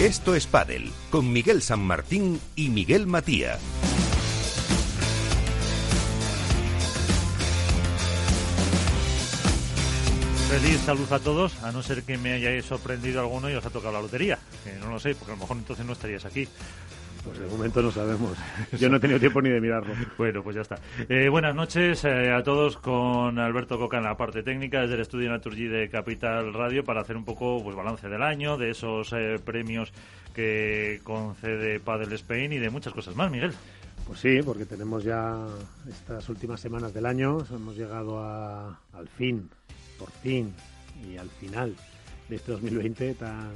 Esto es Padel con Miguel San Martín y Miguel Matía. Feliz salud a todos, a no ser que me hayáis sorprendido alguno y os ha tocado la lotería. Que no lo sé, porque a lo mejor entonces no estarías aquí. Pues de momento no sabemos. Yo no he tenido tiempo ni de mirarlo. Bueno, pues ya está. Eh, buenas noches eh, a todos con Alberto Coca en la parte técnica desde el estudio Naturgy de Capital Radio para hacer un poco pues balance del año, de esos eh, premios que concede Padel Spain y de muchas cosas más, Miguel. Pues sí, porque tenemos ya estas últimas semanas del año, hemos llegado a, al fin, por fin, y al final de este 2020 tan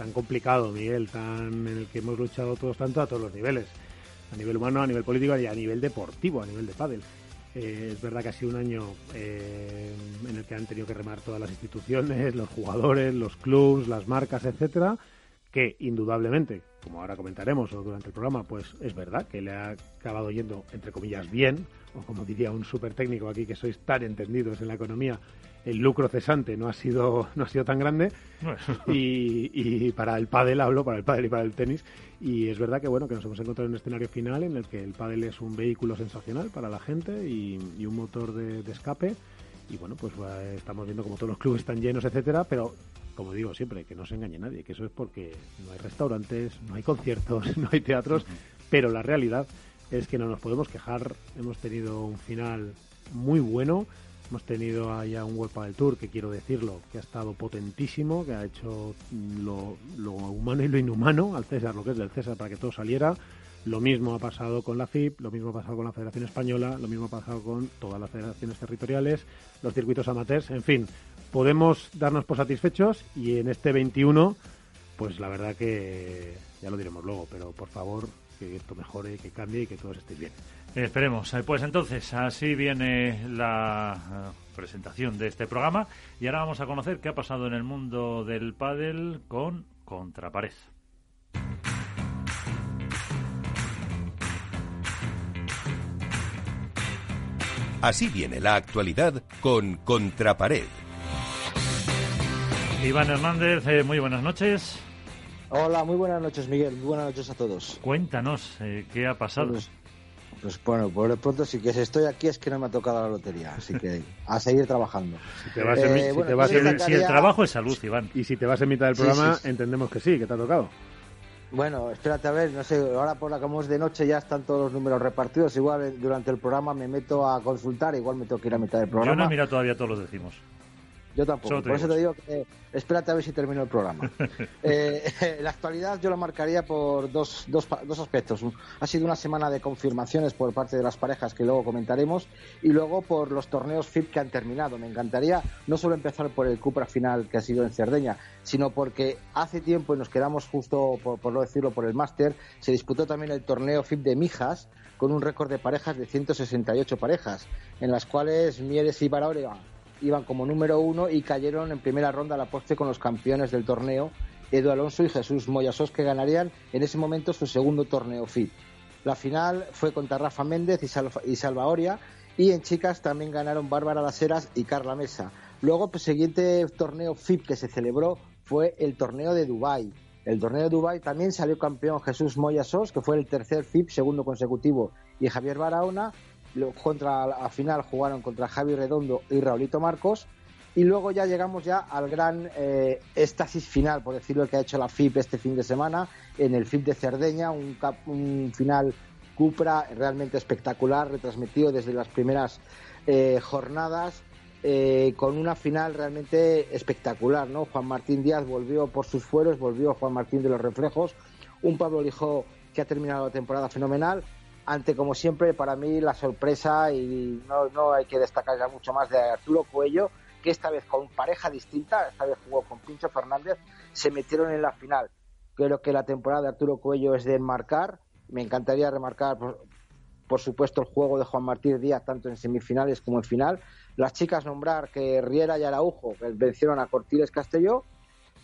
tan complicado, Miguel, tan en el que hemos luchado todos tanto a todos los niveles, a nivel humano, a nivel político y a nivel deportivo, a nivel de pádel. Eh, es verdad que ha sido un año eh, en el que han tenido que remar todas las instituciones, los jugadores, los clubs, las marcas, etcétera, que indudablemente, como ahora comentaremos durante el programa, pues es verdad que le ha acabado yendo, entre comillas, bien, o como diría un súper técnico aquí que sois tan entendidos en la economía, el lucro cesante no ha sido no ha sido tan grande. Y, y, para el pádel hablo para el pádel y para el tenis. Y es verdad que bueno que nos hemos encontrado en un escenario final en el que el pádel es un vehículo sensacional para la gente y, un motor de, escape. Y bueno pues estamos viendo como todos los clubes están llenos etcétera. Pero como digo siempre que no se engañe nadie que eso es porque no hay restaurantes no hay conciertos no hay teatros. Pero la realidad es que no nos podemos quejar. Hemos tenido un final muy bueno Hemos tenido allá un World del Tour, que quiero decirlo, que ha estado potentísimo, que ha hecho lo, humano y lo inhumano al César, lo que es del César, para que todo saliera. Lo mismo ha pasado con la FIP, lo mismo ha pasado con la Federación Española, lo mismo ha pasado con todas las federaciones territoriales, los circuitos amateurs, en fin, podemos darnos por satisfechos y en este 21, pues la verdad que ya lo diremos luego, pero por favor que esto mejore, que cambie y que todos estéis bien. Esperemos. Eh, pues entonces, así viene la eh, presentación de este programa y ahora vamos a conocer qué ha pasado en el mundo del pádel con Contrapared. Así viene la actualidad con Contrapared. Iván Hernández, eh, muy buenas noches. Hola, muy buenas noches, Miguel. Muy buenas noches a todos. Cuéntanos, ¿qué ha pasado? Pues, pues bueno, por lo pronto sí que si estoy aquí es que no me ha tocado la lotería, así que a seguir trabajando. Si, el trabajo es salud, Iván. Y si te vas en mitad del programa, entendemos que sí, que te ha tocado. Bueno, espérate a ver, no sé, ahora por la que es de noche ya están todos los números repartidos, igual eh, durante el programa me meto a consultar, igual me tengo que ir a mitad del programa. Yo no he mirado todavía todos los decimos. Yo tampoco. Por eso te digo que espérate a ver si termino el programa. eh, la actualidad yo la marcaría por dos, dos, dos aspectos. Ha sido una semana de confirmaciones por parte de las parejas que luego comentaremos y luego por los torneos FIP que han terminado. Me encantaría no solo empezar por el Cupra final que ha sido en Cerdeña, sino porque hace tiempo y nos quedamos justo, por, por no decirlo, por el máster, se disputó también el torneo FIP de Mijas con un récord de parejas de 168 parejas, en las cuales Mieres y Barahora iban como número uno y cayeron en primera ronda a la postre con los campeones del torneo, Edu Alonso y Jesús Moyasos, que ganarían en ese momento su segundo torneo FIP. La final fue contra Rafa Méndez y, Salva y en chicas también ganaron Bárbara Las y Carla Mesa. Luego, el pues, siguiente torneo FIP que se celebró fue el torneo de Dubái. El torneo de Dubái también salió campeón Jesús Moyasos, que fue el tercer FIP, segundo consecutivo, y Javier Barahona, contra a final jugaron contra Javi Redondo y Raulito Marcos y luego ya llegamos ya al gran eh, éxtasis final, por decirlo, que ha hecho la FIP este fin de semana en el FIP de Cerdeña, un, un final Cupra realmente espectacular, retransmitido desde las primeras eh, jornadas, eh, con una final realmente espectacular, ¿no? Juan Martín Díaz volvió por sus fueros, volvió Juan Martín de los Reflejos, un Pablo Lijo que ha terminado la temporada fenomenal, ante, como siempre, para mí la sorpresa, y no, no hay que destacar ya mucho más, de Arturo Cuello, que esta vez con pareja distinta, esta vez jugó con Pincho Fernández, se metieron en la final. Creo que la temporada de Arturo Cuello es de enmarcar. Me encantaría remarcar, por, supuesto, el juego de Juan Martín Díaz, tanto en semifinales como en final. Las chicas nombrar que Riera y Araujo vencieron a Cortiles Castelló.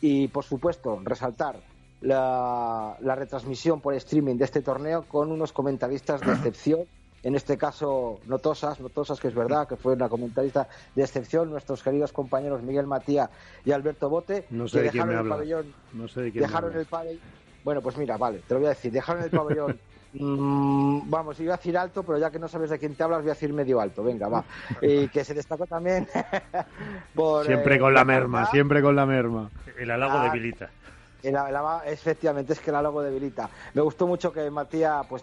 Y, por supuesto, resaltar la, retransmisión por streaming de este torneo con unos comentaristas de excepción en este caso Notosas, Notosas que es verdad, que fue una comentarista de excepción, nuestros queridos compañeros Miguel Matía y Alberto Bote, no sé que de quién dejaron me el pabellón, no sé de quién dejaron el pabellón, bueno pues mira, vale, te lo voy a decir, dejaron el pabellón Mm, vamos, iba a decir alto, pero ya que no sabes de quién te hablas, voy a decir medio alto. Venga, va. Y que se destacó también por. Siempre eh, con la merma, siempre con la merma. El halago Ah, debilita. Efectivamente, es que el halago debilita. Me gustó mucho que Matías, pues.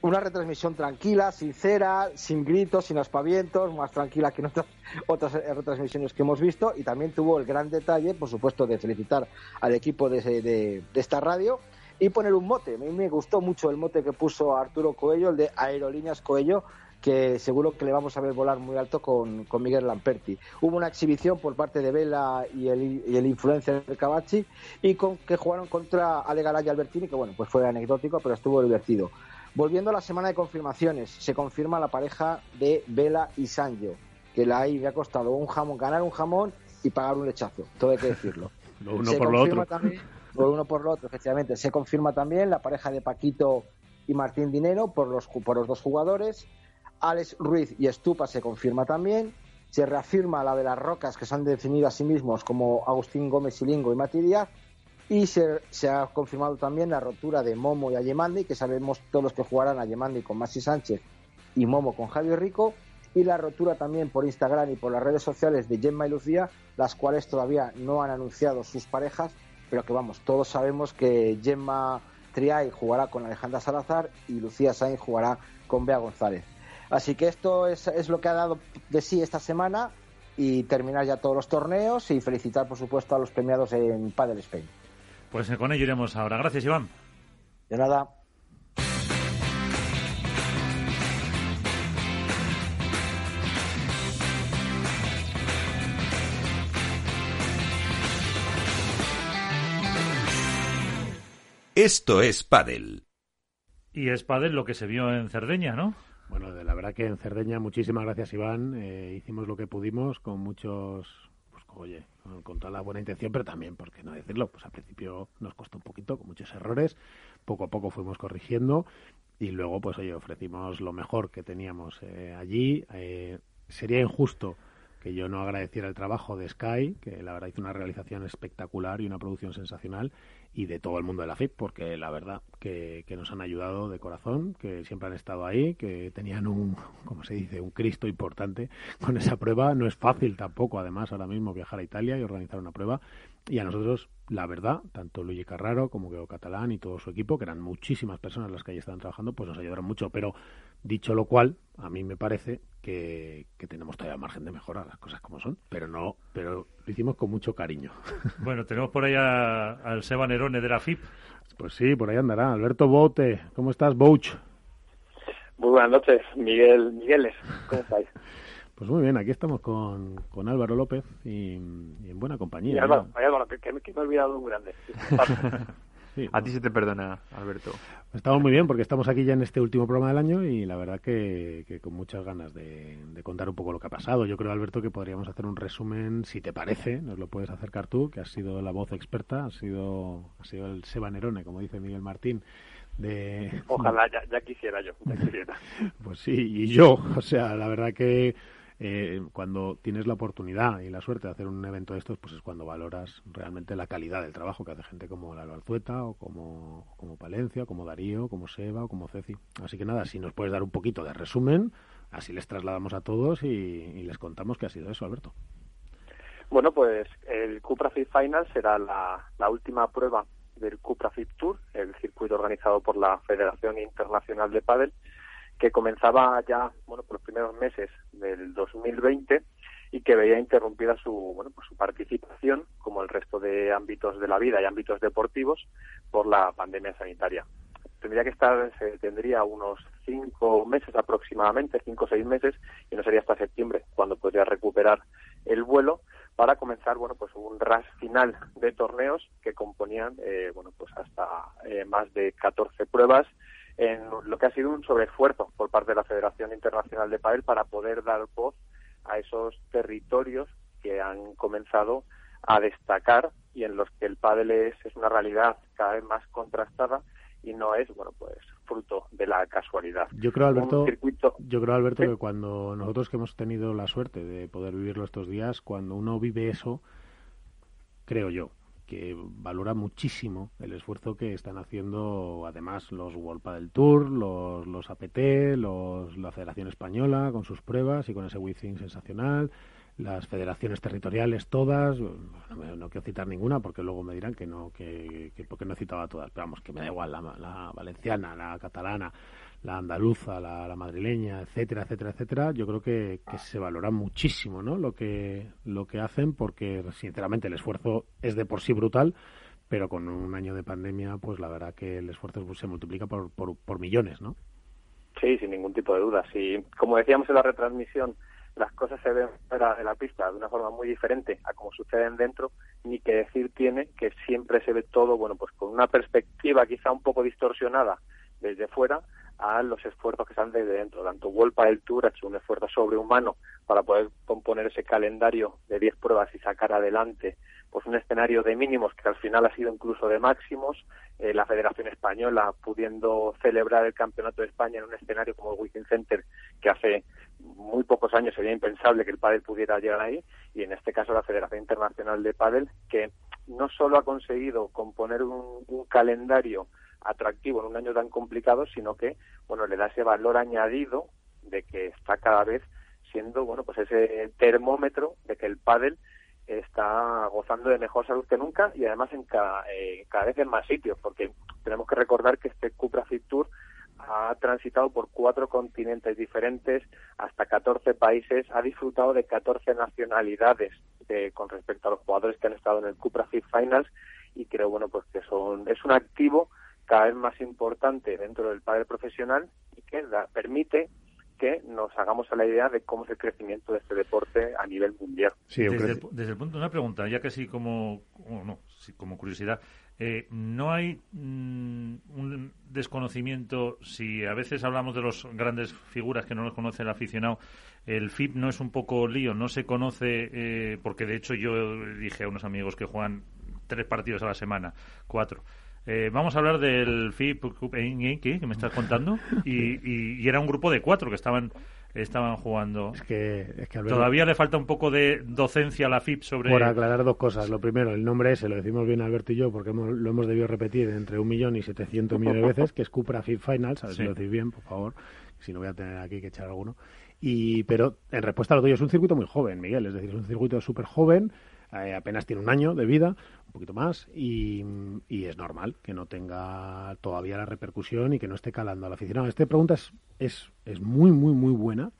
Una retransmisión tranquila, sincera, sin gritos, sin aspavientos, más tranquila que en otras, otras eh, retransmisiones que hemos visto. Y también tuvo el gran detalle, por supuesto, de felicitar al equipo de, de- de esta radio y poner un mote. A mí me gustó mucho el mote que puso Arturo Coello, el de Aerolíneas Coello, que seguro que le vamos a ver volar muy alto con, con Miguel Lamperti. Hubo una exhibición por parte de Vela y el, y el influencer de Cavachi y con, que jugaron contra Ale Garay y Albertini, que bueno, pues fue anecdótico, pero estuvo divertido. Volviendo a la semana de confirmaciones, se confirma la pareja de Vela y Sanjo, que la le ha costado un jamón, ganar un jamón y pagar un lechazo, todo hay que decirlo. Lo uno Se por lo confirma otro. también- por uno por lo otro, efectivamente. Se confirma también la pareja de Paquito y Martín Dinero por los, por los dos jugadores. Alex Ruiz y Estupa se confirma también. Se reafirma la de las rocas que se han definido a sí mismos como Agustín Gómez Silingo y Mati. Y se, se ha confirmado también la rotura de Momo y Ayemandi, que sabemos todos los que jugarán Ayemandi con Masi Sánchez y Momo con Javier Rico. Y la rotura también por Instagram y por las redes sociales de Gemma y Lucía, las cuales todavía no han anunciado sus parejas, pero que vamos, todos sabemos que Gemma Triay jugará con Alejandra Salazar y Lucía Sainz jugará con Bea González. Así que esto es, es lo que ha dado de sí esta semana y terminar ya todos los torneos y felicitar, por supuesto, a los premiados en Padel Spain. Pues eh, con ello iremos ahora. Gracias, Iván. De nada. Esto es Padel. Y es Padel lo que se vio en Cerdeña, ¿no? Bueno, de la verdad que en Cerdeña, muchísimas gracias, Iván. Eh, hicimos lo que pudimos con muchos, pues oye, con, toda la buena intención, pero también, ¿por qué no decirlo? Pues al principio nos costó un poquito, con muchos errores. Poco a poco fuimos corrigiendo y luego, pues oye, ofrecimos lo mejor que teníamos eh, allí. Eh, sería injusto que yo no agradeciera el trabajo de Sky, que la verdad hizo una realización espectacular y una producción sensacional, y de todo el mundo de la FIP, porque la verdad que, que nos han ayudado de corazón, que siempre han estado ahí, que tenían un, como se dice, un Cristo importante con esa prueba. No es fácil tampoco, además, ahora mismo viajar a Italia y organizar una prueba. Y a nosotros, la verdad, tanto Luigi Carraro como Geo Catalán y todo su equipo, que eran muchísimas personas las que ahí estaban trabajando, pues nos ayudaron mucho. Pero dicho lo cual, a mí me parece que, que tenemos todavía margen de mejora, las cosas como son. Pero no, pero lo hicimos con mucho cariño. Bueno, tenemos por ahí a- al Seba Nerone de la FIP. Pues sí, por ahí andará. Alberto Bote, ¿cómo estás, Bouch? Muy buenas noches, Miguel Migueles. ¿Cómo estáis? Pues muy bien, aquí estamos con, con Álvaro López y, y en buena compañía. Y. Álvaro, ay, Álvaro, que, que me que me he olvidado un grande. Sí, A ti se te perdona, Alberto. Estamos muy bien porque estamos aquí ya en este último programa del año y la verdad que, que con muchas ganas de, de contar un poco lo que ha pasado. Yo creo, Alberto, que podríamos hacer un resumen, si te parece, nos lo puedes acercar tú, que has sido la voz experta, has sido, has sido el Seba Nerone, como dice Miguel Martín, de... Ojalá, ya, ya quisiera yo, ya quisiera. Pues sí, y yo, o sea, la verdad que eh, cuando tienes la oportunidad y la suerte de hacer un evento de estos, pues es cuando valoras realmente la calidad del trabajo que hace gente como la Alzueta o como, como Palencia, como Darío, como Seba o como Ceci. Así que nada, si nos puedes dar un poquito de resumen, así les trasladamos a todos y, y les contamos qué ha sido eso, Alberto. Bueno, pues el Cupra Fit Final será la, la última prueba del Cupra Fit Tour, el circuito organizado por la Federación Internacional de Padel, que comenzaba ya, bueno, por los primeros meses del 2020 y que veía interrumpida su, bueno, pues su participación, como el resto de ámbitos de la vida y ámbitos deportivos, por la pandemia sanitaria. Tendría que estar, se tendría unos cinco meses aproximadamente, cinco o seis meses, y no sería hasta septiembre cuando podría recuperar el vuelo para comenzar bueno pues un ras final de torneos que componían eh, bueno pues hasta eh, más de 14 pruebas en lo que ha sido un sobreesfuerzo por parte de la Federación Internacional de Padel para poder dar voz a esos territorios que han comenzado a destacar y en los que el pádel es, es una realidad cada vez más contrastada y no es bueno pues fruto de la casualidad. Yo creo, Alberto, yo creo, Alberto, que cuando nosotros que hemos tenido la suerte de poder vivirlo estos días, cuando uno vive eso, creo yo, que valora muchísimo el esfuerzo que están haciendo además los World del Tour, los, los APT, los, la Federación Española con sus pruebas y con ese Withing sensacional, las federaciones territoriales todas, no, quiero citar ninguna porque luego me dirán que no, que, que porque no he citado a todas, pero vamos, que me da igual, la, la valenciana, la catalana, la andaluza, la, madrileña, etcétera, etcétera, etcétera, yo creo que, se valora muchísimo ¿no? lo, que, lo que hacen porque, sinceramente, el esfuerzo es de por sí brutal, pero con un año de pandemia, pues la verdad que el esfuerzo se multiplica por, por, millones, ¿no? Sí, sin ningún tipo de duda. Sí, como decíamos en la retransmisión, las cosas se ven fuera de la pista de una forma muy diferente a como suceden dentro, ni que decir tiene que siempre se ve todo, bueno, pues con una perspectiva quizá un poco distorsionada desde fuera, a los esfuerzos que están desde dentro. Tanto Wolpa del Tour ha hecho un esfuerzo sobrehumano para poder componer ese calendario de 10 pruebas y sacar adelante pues un escenario de mínimos que al final ha sido incluso de máximos. Eh, la Federación Española pudiendo celebrar el Campeonato de España en un escenario como el Wiking Center que hace muy pocos años sería impensable que el pádel pudiera llegar ahí y en este caso la Federación Internacional de Pádel que no solo ha conseguido componer un calendario atractivo en un año tan complicado, sino que, bueno, le da ese valor añadido de que está cada vez siendo, bueno, pues ese termómetro de que el pádel está gozando de mejor salud que nunca y además en cada, eh, cada vez en más sitios, porque tenemos que recordar que este Cupra Fit Tour ha transitado por cuatro continentes diferentes, hasta 14 países, ha disfrutado de 14 nacionalidades de, con respecto a los jugadores que han estado en el Cupra Fit Finals y creo, bueno, pues que son, es un activo cada vez más importante dentro del padre profesional y que permite que nos hagamos a la idea de cómo es el crecimiento de este deporte a nivel mundial. desde, el, punto de una pregunta, ya que sí como, no, como curiosidad, eh, ¿no hay mm, un desconocimiento, si a veces hablamos de las grandes figuras que no los conoce el aficionado, el FIP no es un poco lío, no se conoce, eh, porque de hecho yo dije a unos amigos que juegan tres partidos a la semana, cuatro, eh, vamos a hablar del FIP que me estás contando. Y, y, era un grupo de cuatro que estaban estaban jugando. Es que, es que Todavía le falta un poco de docencia a la FIP sobre. Por aclarar dos cosas. Lo primero, el nombre ese lo decimos bien Alberto y yo porque lo hemos debido repetir entre un millón y setecientos millones de veces, que es Cupra FIP Finals. A ver si lo decís bien, por favor. Si no voy a tener aquí que echar alguno. Y, pero en respuesta a lo tuyo, es un circuito muy joven, Miguel. Es decir, es un circuito súper joven eh, apenas tiene un año de vida, un poquito más, y, es normal que no tenga todavía la repercusión y que no esté calando al aficionado. Esta pregunta es, es, es muy, muy, muy buena.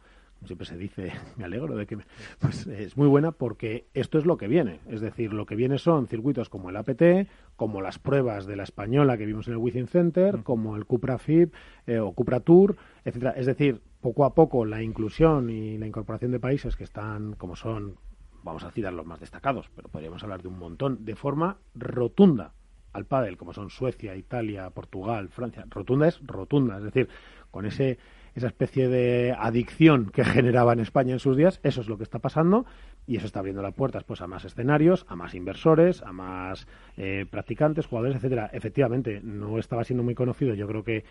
Siempre se dice, me alegro de que pues es muy buena porque esto es lo que viene. Es decir, lo que viene son circuitos como el APT, como las pruebas de la española que vimos en el Within Center, como el Cupra FIB eh, o Cupra Tour, etcétera. Es decir, poco a poco la inclusión y la incorporación de países que están, como son vamos a citar los más destacados, pero podríamos hablar de un montón, de forma rotunda al pádel, como son Suecia, Italia, Portugal, Francia. Rotunda es rotunda, es decir, con ese esa especie de adicción que generaba en España en sus días, eso es lo que está pasando y eso está abriendo las puertas pues a más escenarios, a más inversores, a más eh, practicantes, jugadores, etcétera. Efectivamente, no estaba siendo muy conocido. Yo creo que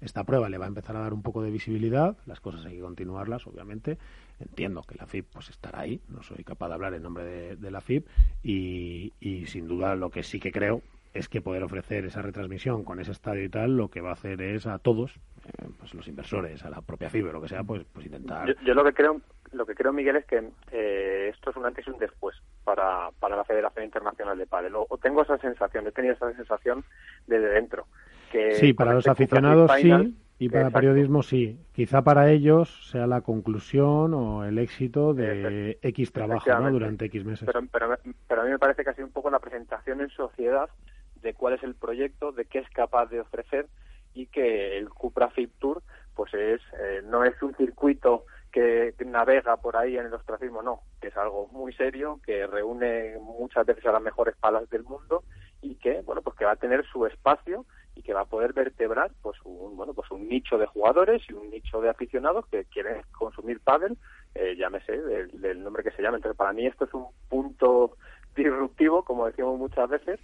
esta prueba le va a empezar a dar un poco de visibilidad. Las cosas hay que continuarlas, obviamente. Entiendo que la FIP pues estará ahí. No soy capaz de hablar en nombre de, la FIP y, y sin duda lo que sí que creo es que poder ofrecer esa retransmisión con ese estadio y tal, lo que va a hacer es a todos, eh, pues los inversores, a la propia FIBE, lo que sea, pues, pues intentar. Yo, lo que creo, lo que creo Miguel es que eh, esto es un antes y un después para, para la Federación Internacional de Padel. O, tengo esa sensación, he tenido esa sensación desde dentro. Que sí, para los aficionados sí. Y para periodismo sí. Quizá para ellos sea la conclusión o el éxito de X trabajo ¿no? durante X meses. Pero, pero, pero, a mí me parece que ha sido un poco la presentación en sociedad de cuál es el proyecto, de qué es capaz de ofrecer y que el Cupra Fit Tour pues es eh, no es un circuito que, navega por ahí en el ostracismo, no, que es algo muy serio, que reúne muchas veces a las mejores palas del mundo y que, bueno, pues que va a tener su espacio y que va a poder vertebrar pues un, bueno, pues un nicho de jugadores y un nicho de aficionados que quieren consumir pádel, eh, llámese del, del nombre que se llame. Entonces, para mí esto es un punto disruptivo, como decimos muchas veces,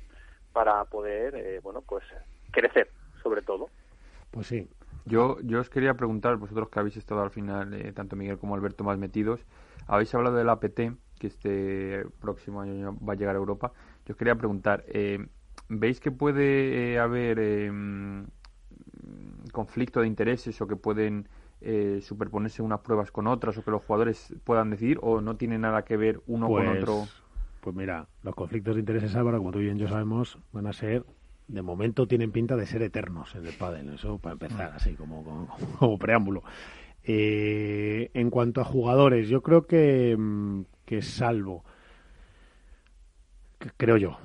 para poder, eh, bueno, pues crecer, sobre todo. Pues sí. Yo, yo os quería preguntar, vosotros que habéis estado al final, eh, tanto Miguel como Alberto, más metidos, habéis hablado del APT, que este próximo año va a llegar a Europa. Yo os quería preguntar, eh, ¿veis que puede eh, haber em, conflicto de intereses o que pueden superponerse unas pruebas con otras o que los jugadores puedan decidir o no tiene nada que ver uno con pues, otro? Pues mira, los conflictos de intereses, Álvaro, como tú bien yo sabemos, van a ser de momento tienen pinta de ser eternos en el pádel, eso para empezar, así como, como, preámbulo. Eh, en cuanto a jugadores, yo creo que, mm, que salvo, creo yo,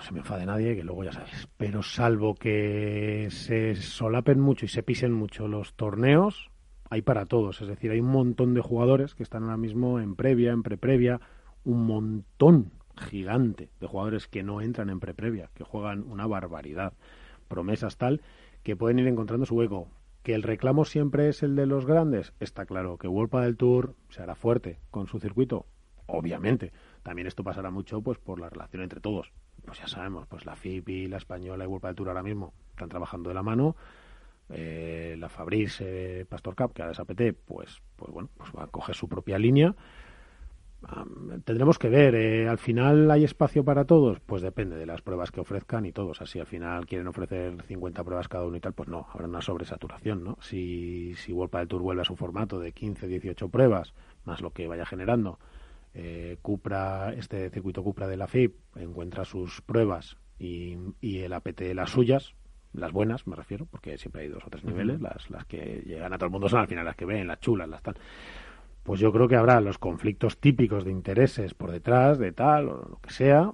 no se me enfade nadie, que luego ya sabes, pero salvo que se solapen mucho y se pisen mucho los torneos, hay para todos, es decir, hay un montón de jugadores que están ahora mismo en previa, en preprevia, un montón gigante de jugadores que no entran en pre-previa, que juegan una barbaridad, promesas tal, que pueden ir encontrando su hueco. Que el reclamo siempre es el de los grandes, está claro. Que World del Tour se hará fuerte con su circuito, obviamente. También esto pasará mucho pues por la relación entre todos. Pues ya sabemos, pues la FIP la española y World del Tour ahora mismo están trabajando de la mano. Eh, la Fabrice Pastor Cup, que ahora es APT, pues, pues bueno, pues va a coger su propia línea tendremos que ver. Eh, al final hay espacio para todos, pues depende de las pruebas que ofrezcan y todos. Así al final quieren ofrecer 50 pruebas cada uno y tal, pues no, habrá una sobresaturación, ¿no? Si, si World del Tour vuelve a su formato de 15, 18 pruebas, más lo que vaya generando, eh, Cupra, este circuito Cupra de la FIP encuentra sus pruebas y, y el APT las suyas, las buenas me refiero, porque siempre hay dos o tres niveles, las, las que llegan a todo el mundo son al final las que ven, las chulas, las tal pues yo creo que habrá los conflictos típicos de intereses por detrás, de tal, o lo que sea,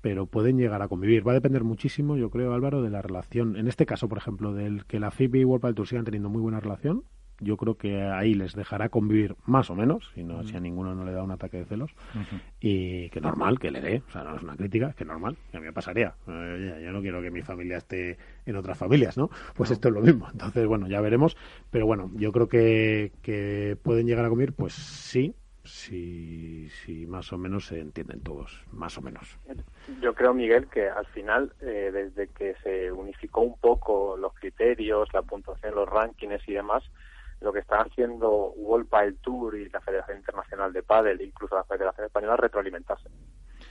pero pueden llegar a convivir. Va a depender muchísimo, yo creo, Álvaro, de la relación. En este caso, por ejemplo, del que la FIB y World Tour sigan teniendo muy buena relación, yo creo que ahí les dejará convivir más o menos, si, no, si a ninguno no le da un ataque de celos, y que normal que le dé, o sea, no es una crítica, que normal, que a mí me pasaría. Eh, yo no quiero que mi familia esté en otras familias, ¿no? Pues esto es lo mismo. Entonces, bueno, ya veremos, pero bueno, yo creo que, que pueden llegar a convivir, pues sí, si, si más o menos se entienden todos, más o menos. Yo creo, Miguel, que al final, eh, desde que se unificó un poco los criterios, la puntuación, los rankings y demás, lo que están haciendo World Padel Tour y la Federación Internacional de Padel, incluso la Federación Española, retroalimentarse.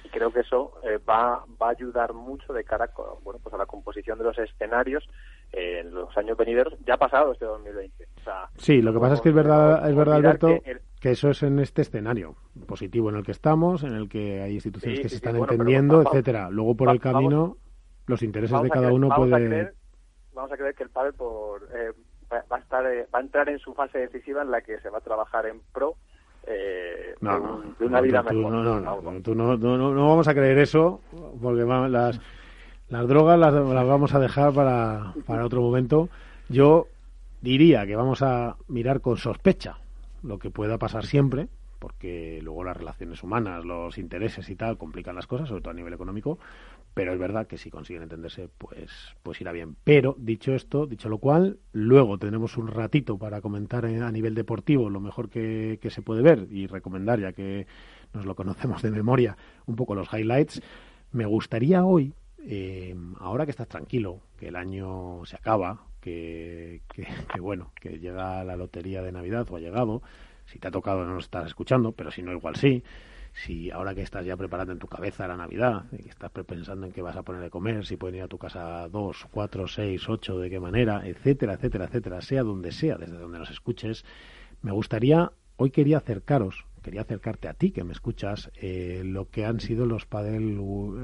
Y creo que eso eh, va, va a ayudar mucho de cara bueno, pues a la composición de los escenarios en los años venideros, ya pasado este 2020. sí, lo que pasa es que es verdad, es verdad Alberto, que, eso es en este escenario positivo en el que estamos, en el que hay instituciones que se están entendiendo, etcétera. Luego por el camino, los intereses de cada uno puede... vamos a creer que el padre por... Eh, va a estar eh, va a entrar en su fase decisiva en la que se va a trabajar en pro eh, de, una vida mejor. No, no, no, no, vamos a creer eso porque las las drogas las, las vamos a dejar para, para otro momento. Yo diría que vamos a mirar con sospecha lo que pueda pasar siempre, porque luego las relaciones humanas, los intereses y tal complican las cosas, sobre todo a nivel económico, pero es verdad que si consiguen entenderse, pues, pues irá bien. Pero, dicho esto, dicho lo cual, luego tenemos un ratito para comentar a nivel deportivo lo mejor que, se puede ver y recomendar, ya que nos lo conocemos de memoria, un poco los highlights. Me gustaría hoy, eh, ahora que estás tranquilo, que el año se acaba, que, que, que bueno, que llega la lotería de Navidad o ha llegado, si te ha tocado no nos estás escuchando, pero si no, igual sí. Si ahora que estás ya preparando en tu cabeza la Navidad, que estás pensando en qué vas a poner de comer, si pueden ir a tu casa dos, cuatro, seis, ocho, de qué manera, etcétera, etcétera, etcétera, sea donde sea, desde donde nos escuches, me gustaría, hoy quería acercaros, quería acercarte a ti que me escuchas, eh, lo que han sido los Padel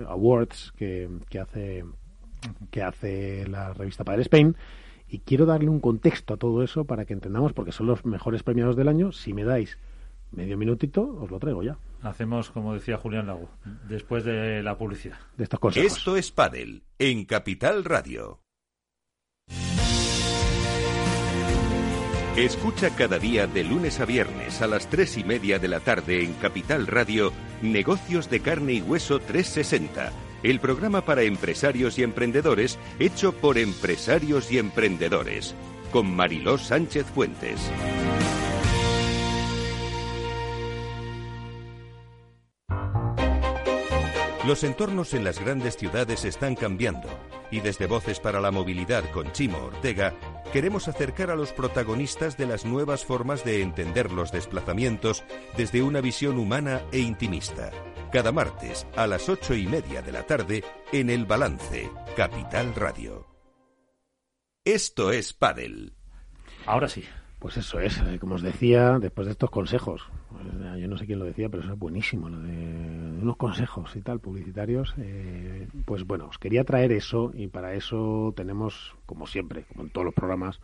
Awards que, que hace que hace la revista Padel Spain y quiero darle un contexto a todo eso para que entendamos, porque son los mejores premiados del año. Si me dais medio minutito, os lo traigo ya. Hacemos, como decía Julián Lago, después de la publicidad. De estas cosas. Esto es Padel, en Capital Radio. Escucha cada día de lunes a viernes a las tres y media de la tarde en Capital Radio Negocios de Carne y Hueso 360 el programa para empresarios y emprendedores hecho por empresarios y emprendedores, con Mariló Sánchez Fuentes. Los entornos en las grandes ciudades están cambiando y desde Voces para la Movilidad con Chimo Ortega queremos acercar a los protagonistas de las nuevas formas de entender los desplazamientos desde una visión humana e intimista. Cada martes a las ocho y media de la tarde en El Balance, Capital Radio. Esto es Padel. Ahora sí. Pues eso es, eh, como os decía, después de estos consejos, pues, yo no sé quién lo decía, pero eso es buenísimo, lo de unos consejos y tal, publicitarios. Eh, pues bueno, os quería traer eso y para eso tenemos, como siempre, como en todos los programas,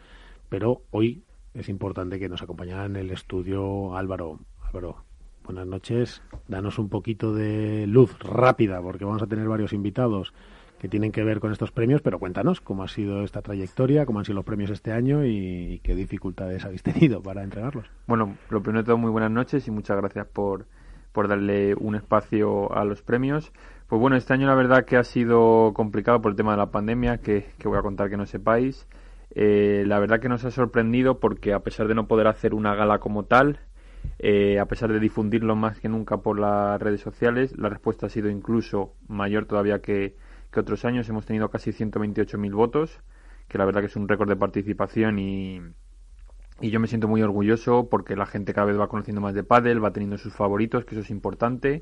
pero hoy es importante que nos acompañara en el estudio Álvaro. Álvaro, buenas noches. Danos un poquito de luz rápida, porque vamos a tener varios invitados que tienen que ver con estos premios, pero cuéntanos cómo ha sido esta trayectoria, cómo han sido los premios este año y, qué dificultades habéis tenido para entregarlos. Bueno, lo primero de todo, muy buenas noches y muchas gracias por, por darle un espacio a los premios. Pues bueno, este año la verdad que ha sido complicado por el tema de la pandemia, que, voy a contar que no sepáis. Eh, la verdad que nos ha sorprendido porque a pesar de no poder hacer una gala como tal, eh, a pesar de difundirlo más que nunca por las redes sociales, la respuesta ha sido incluso mayor todavía que, que otros años. Hemos tenido casi 128.000 votos, que la verdad que es un récord de participación y, y yo me siento muy orgulloso porque la gente cada vez va conociendo más de pádel, va teniendo sus favoritos, que eso es importante.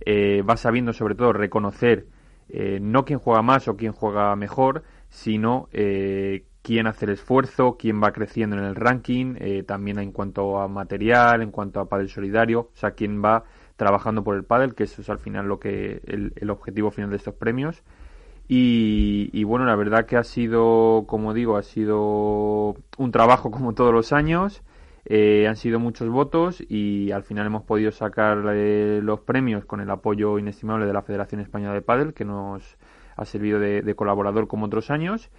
Eh, va sabiendo sobre todo reconocer eh, no quién juega más o quién juega mejor, sino eh, quién hace el esfuerzo, quién va creciendo en el ranking, también en cuanto a material, en cuanto a pádel solidario, o sea, quién va trabajando por el pádel, que eso es al final lo que el objetivo final de estos premios. Y, bueno, la verdad que ha sido, como digo, ha sido un trabajo como todos los años. Eh, han sido muchos votos y al final hemos podido sacar eh, los premios con el apoyo inestimable de la Federación Española de Padel, que nos ha servido de, colaborador como otros años.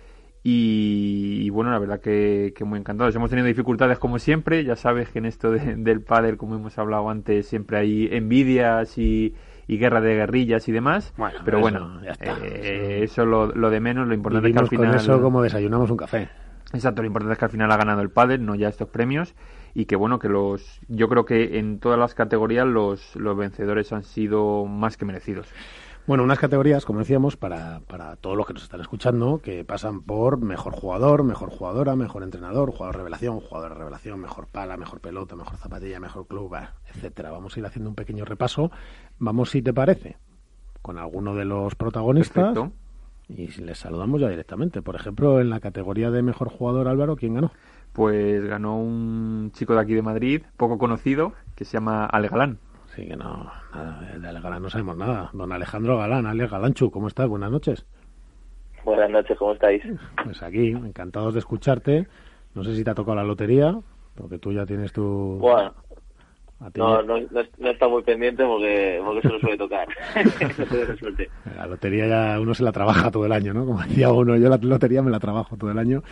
Y, bueno, la verdad que, muy encantados. Hemos tenido dificultades como siempre. Ya sabes que en esto del pádel, como hemos hablado antes, siempre hay envidias y, y guerra de guerrillas y demás. pero bueno, eh, eso lo, lo, de menos, lo importante es que al final... con eso como desayunamos un café. Exacto, lo importante es que al final ha ganado el pádel, no ya estos premios, y que bueno, que los, yo creo que en todas las categorías los, los vencedores han sido más que merecidos. Bueno, unas categorías, como decíamos, para, para todos los que nos están escuchando, que pasan por mejor jugador, mejor jugadora, mejor entrenador, jugador revelación, jugador revelación, mejor pala, mejor pelota, mejor zapatilla, mejor club, etcétera. Vamos a ir haciendo un pequeño repaso. Vamos, si te parece, con alguno de los protagonistas. Y si les saludamos ya directamente. Por ejemplo, en la categoría de mejor jugador, Álvaro, ¿quién ganó? Pues ganó un chico de aquí de Madrid, poco conocido, que se llama Ale Galán. Sí, que no, de Ale Galán no sabemos nada. Don Alejandro Galán, Ale Galanchu, ¿cómo estás? Buenas noches. Buenas noches, ¿cómo estáis? Pues aquí, encantados de escucharte. No sé si te ha tocado la lotería, porque tú ya tienes tu... Bueno, no, no, no, está muy pendiente porque, porque se lo suele tocar. la lotería ya uno se la trabaja todo el año, ¿no? Como decía uno, yo la lotería me la trabajo todo el año.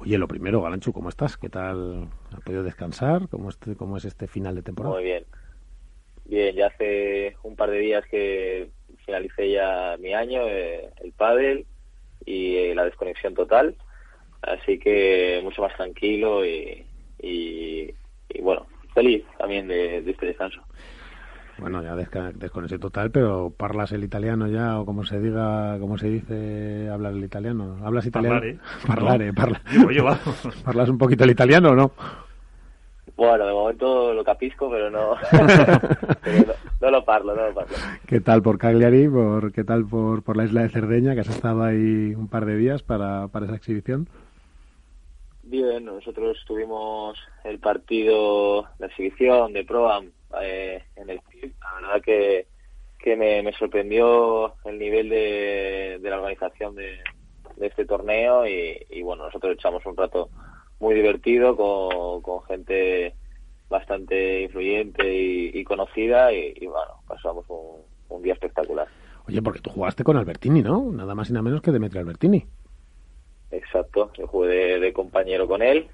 Oye, lo primero, Galanchu, ¿cómo estás? ¿Qué tal? ¿Has podido descansar? ¿Cómo, este, cómo es este final de temporada? Muy bien. Bien, ya hace un par de días que finalicé ya mi año, eh, el pádel y eh, la desconexión total, así que mucho más tranquilo y, y, bueno, feliz también de, este descanso. Bueno, ya desconexión total, pero ¿parlas el italiano ya o como se diga, como se dice hablar el italiano? ¿Hablas italiano? Parlare. Parlare, ¿Parlas un poquito el italiano o no? Bueno, de momento lo capisco, pero no, no, lo parlo, no lo parlo. ¿Qué tal por Cagliari? Por, ¿Qué tal por, por la isla de Cerdeña, que has estado ahí un par de días para, para esa exhibición? Bien, nosotros tuvimos el partido, la exhibición de Proam eh, en el La verdad que, que me, sorprendió el nivel de, de la organización de, de este torneo y, y bueno, nosotros echamos un rato muy divertido con, gente bastante influyente y, conocida y, bueno, pasamos un, día espectacular. Oye, porque tú jugaste con Albertini, ¿no? Nada más y nada menos que Demetrio Albertini. Exacto, yo jugué de, compañero con él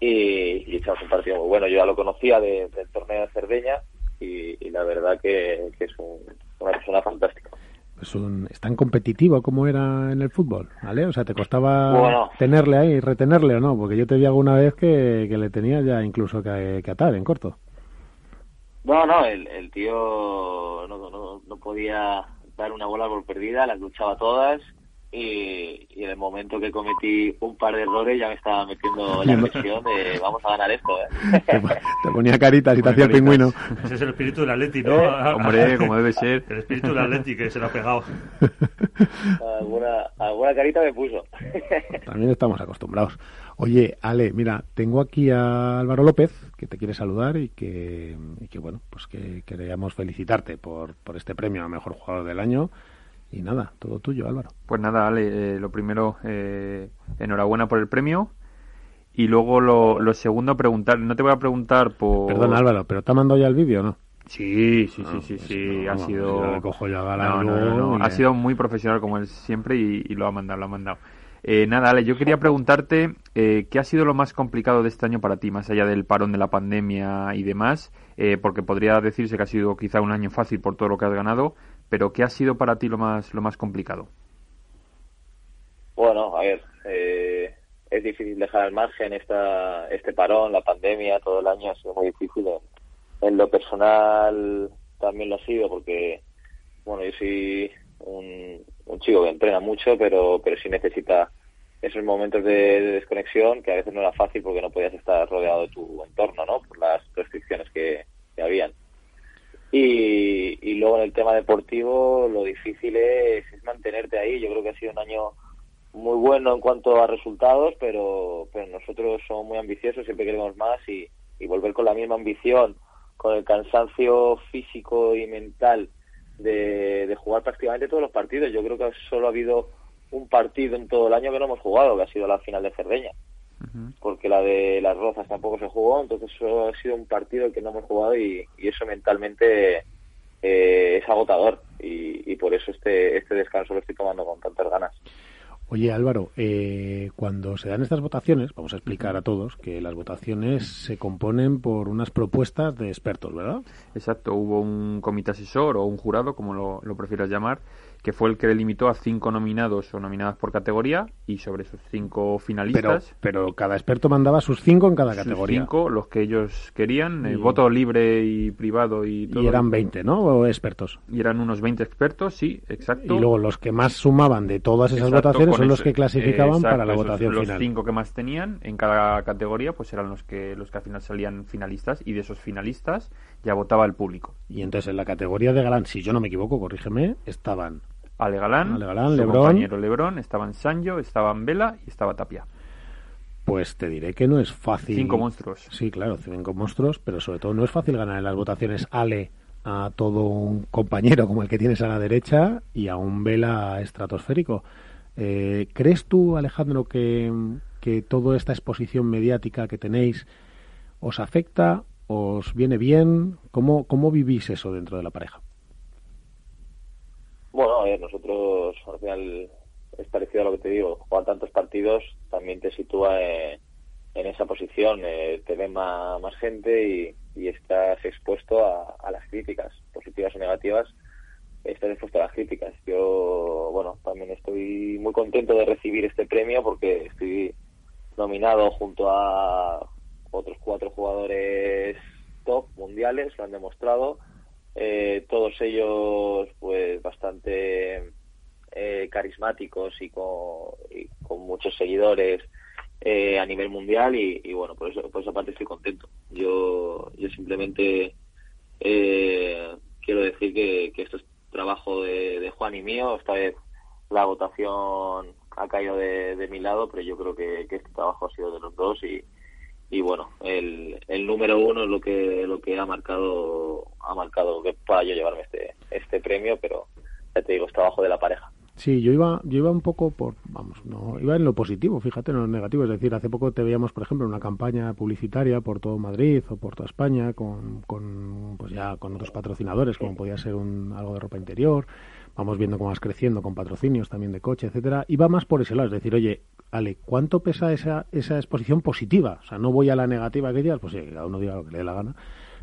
y, echamos un partido muy bueno. Yo ya lo conocía del torneo de Cerdeña y, la verdad que, es una persona fantástica es, tan competitivo como era en el fútbol, ¿vale? O sea, ¿te costaba tenerle ahí, retenerle o no? Porque yo te vi alguna vez que, le tenía ya incluso que, atar en corto. No, no, el, tío no, no, no podía dar una bola por perdida, las luchaba todas y, en el momento que cometí un par de errores ya me estaba metiendo la presión de vamos a ganar esto. ¿eh? Te ponía caritas y te hacía el pingüino. Ese es el espíritu del Atleti, ¿no? Hombre, como debe ser. El espíritu del Atleti que se lo ha pegado. Alguna, alguna carita me puso. También estamos acostumbrados. Oye, Ale, mira, tengo aquí a Álvaro López, que te quiere saludar y que, y que bueno, pues que queríamos felicitarte por, por este premio a Mejor Jugador del Año y nada, todo tuyo, Álvaro. Pues nada, Ale, eh, lo primero, eh, enhorabuena por el premio. Y luego lo, lo, segundo, preguntar, no te voy a preguntar por... Perdón, Álvaro, ¿pero te ha mandado ya el vídeo no? Sí, sí, sí, sí, sí, ha sido... Cojo ya no, no, no, ha sido muy profesional como él siempre y, y, lo ha mandado, lo ha mandado. Eh, nada, Ale, yo quería preguntarte eh, qué ha sido lo más complicado de este año para ti, más allá del parón de la pandemia y demás, eh, porque podría decirse que ha sido quizá un año fácil por todo lo que has ganado, pero ¿qué ha sido para ti lo más, lo más complicado? Bueno, a ver, eh, es difícil dejar al margen esta, este parón, la pandemia, todo el año ha sido muy difícil. En, lo personal también lo ha sido porque, bueno, yo soy un, un chico que entrena mucho, pero, pero sí necesita esos momentos de, desconexión que a veces no era fácil porque no podías estar rodeado de tu entorno, ¿no? Por las restricciones que, que habían. Y, luego en el tema deportivo lo difícil es, mantenerte ahí. Yo creo que ha sido un año muy bueno en cuanto a resultados, pero, pero nosotros somos muy ambiciosos, siempre queremos más y, volver con la misma ambición, con el cansancio físico y mental de, jugar prácticamente todos los partidos. Yo creo que solo ha habido un partido en todo el año que no hemos jugado, que ha sido la final de Cerdeña porque la de las Rozas tampoco se jugó, entonces solo ha sido un partido que no hemos jugado y, eso mentalmente eh, es agotador y, por eso este, este descanso lo estoy tomando con tantas ganas. Oye Álvaro, eh, cuando se dan estas votaciones, vamos a explicar a todos que las votaciones se componen por unas propuestas de expertos, ¿verdad? Exacto, hubo un comité asesor o un jurado, como lo, lo prefieras llamar, que fue el que delimitó a cinco nominados o nominadas por categoría y sobre esos cinco finalistas. Pero, cada experto mandaba sus cinco en cada categoría. cinco, los que ellos querían, el voto libre y privado y todo. Y eran 20, ¿no? ¿O expertos? Y eran unos 20 expertos, sí, exacto. Y luego los que más sumaban de todas esas votaciones son los que clasificaban para la votación final. Los cinco que más tenían en cada categoría, pues eran los que, los que al final salían finalistas y de esos finalistas ya votaba el público. Y entonces en la categoría de galán, si yo no me equivoco, corrígeme, estaban Ale Galán, su compañero Lebrón, estaban Sancho, estaban Vela y estaba Tapia. Pues te diré que no es fácil. Cinco monstruos. Sí, claro, cinco monstruos, pero sobre todo no es fácil ganar en las votaciones Ale a todo un compañero como el que tienes a la derecha y a un Vela estratosférico. Eh, ¿Crees tú, Alejandro, que, que toda esta exposición mediática que tenéis os afecta, os viene bien? ¿Cómo, cómo vivís eso dentro de la pareja? Bueno, ver, nosotros al final es parecido a lo que te digo, jugar tantos partidos también te sitúa en, esa posición, eh, te ve más, gente y, estás expuesto a, las críticas, positivas o negativas, estás expuesto a las críticas. Yo, bueno, también estoy muy contento de recibir este premio porque estoy nominado junto a otros cuatro jugadores top mundiales, lo han demostrado eh, todos ellos pues bastante eh, carismáticos y con, muchos seguidores eh, a nivel mundial y, bueno por eso por esa parte estoy contento. Yo yo simplemente quiero decir que, esto es trabajo de, Juan y mío. Esta vez la votación ha caído de, mi lado pero yo creo que, que este trabajo ha sido de los dos y, y bueno el, el número uno es lo que lo que ha marcado ha marcado que para yo llevarme este este premio pero ya te digo es trabajo de la pareja Sí, yo iba, yo iba un poco por, vamos, no, iba en lo positivo, fíjate, en lo negativo. Es decir, hace poco te veíamos, por ejemplo, en una campaña publicitaria por todo Madrid o por toda España con, con pues ya con otros patrocinadores, como podía ser un, algo de ropa interior. Vamos viendo cómo vas creciendo con patrocinios también de coche, etcétera. Iba más por ese lado, es decir, oye, Ale, ¿cuánto pesa esa, esa exposición positiva? O sea, no voy a la negativa que digas, pues sí, cada uno diga lo que le dé la gana.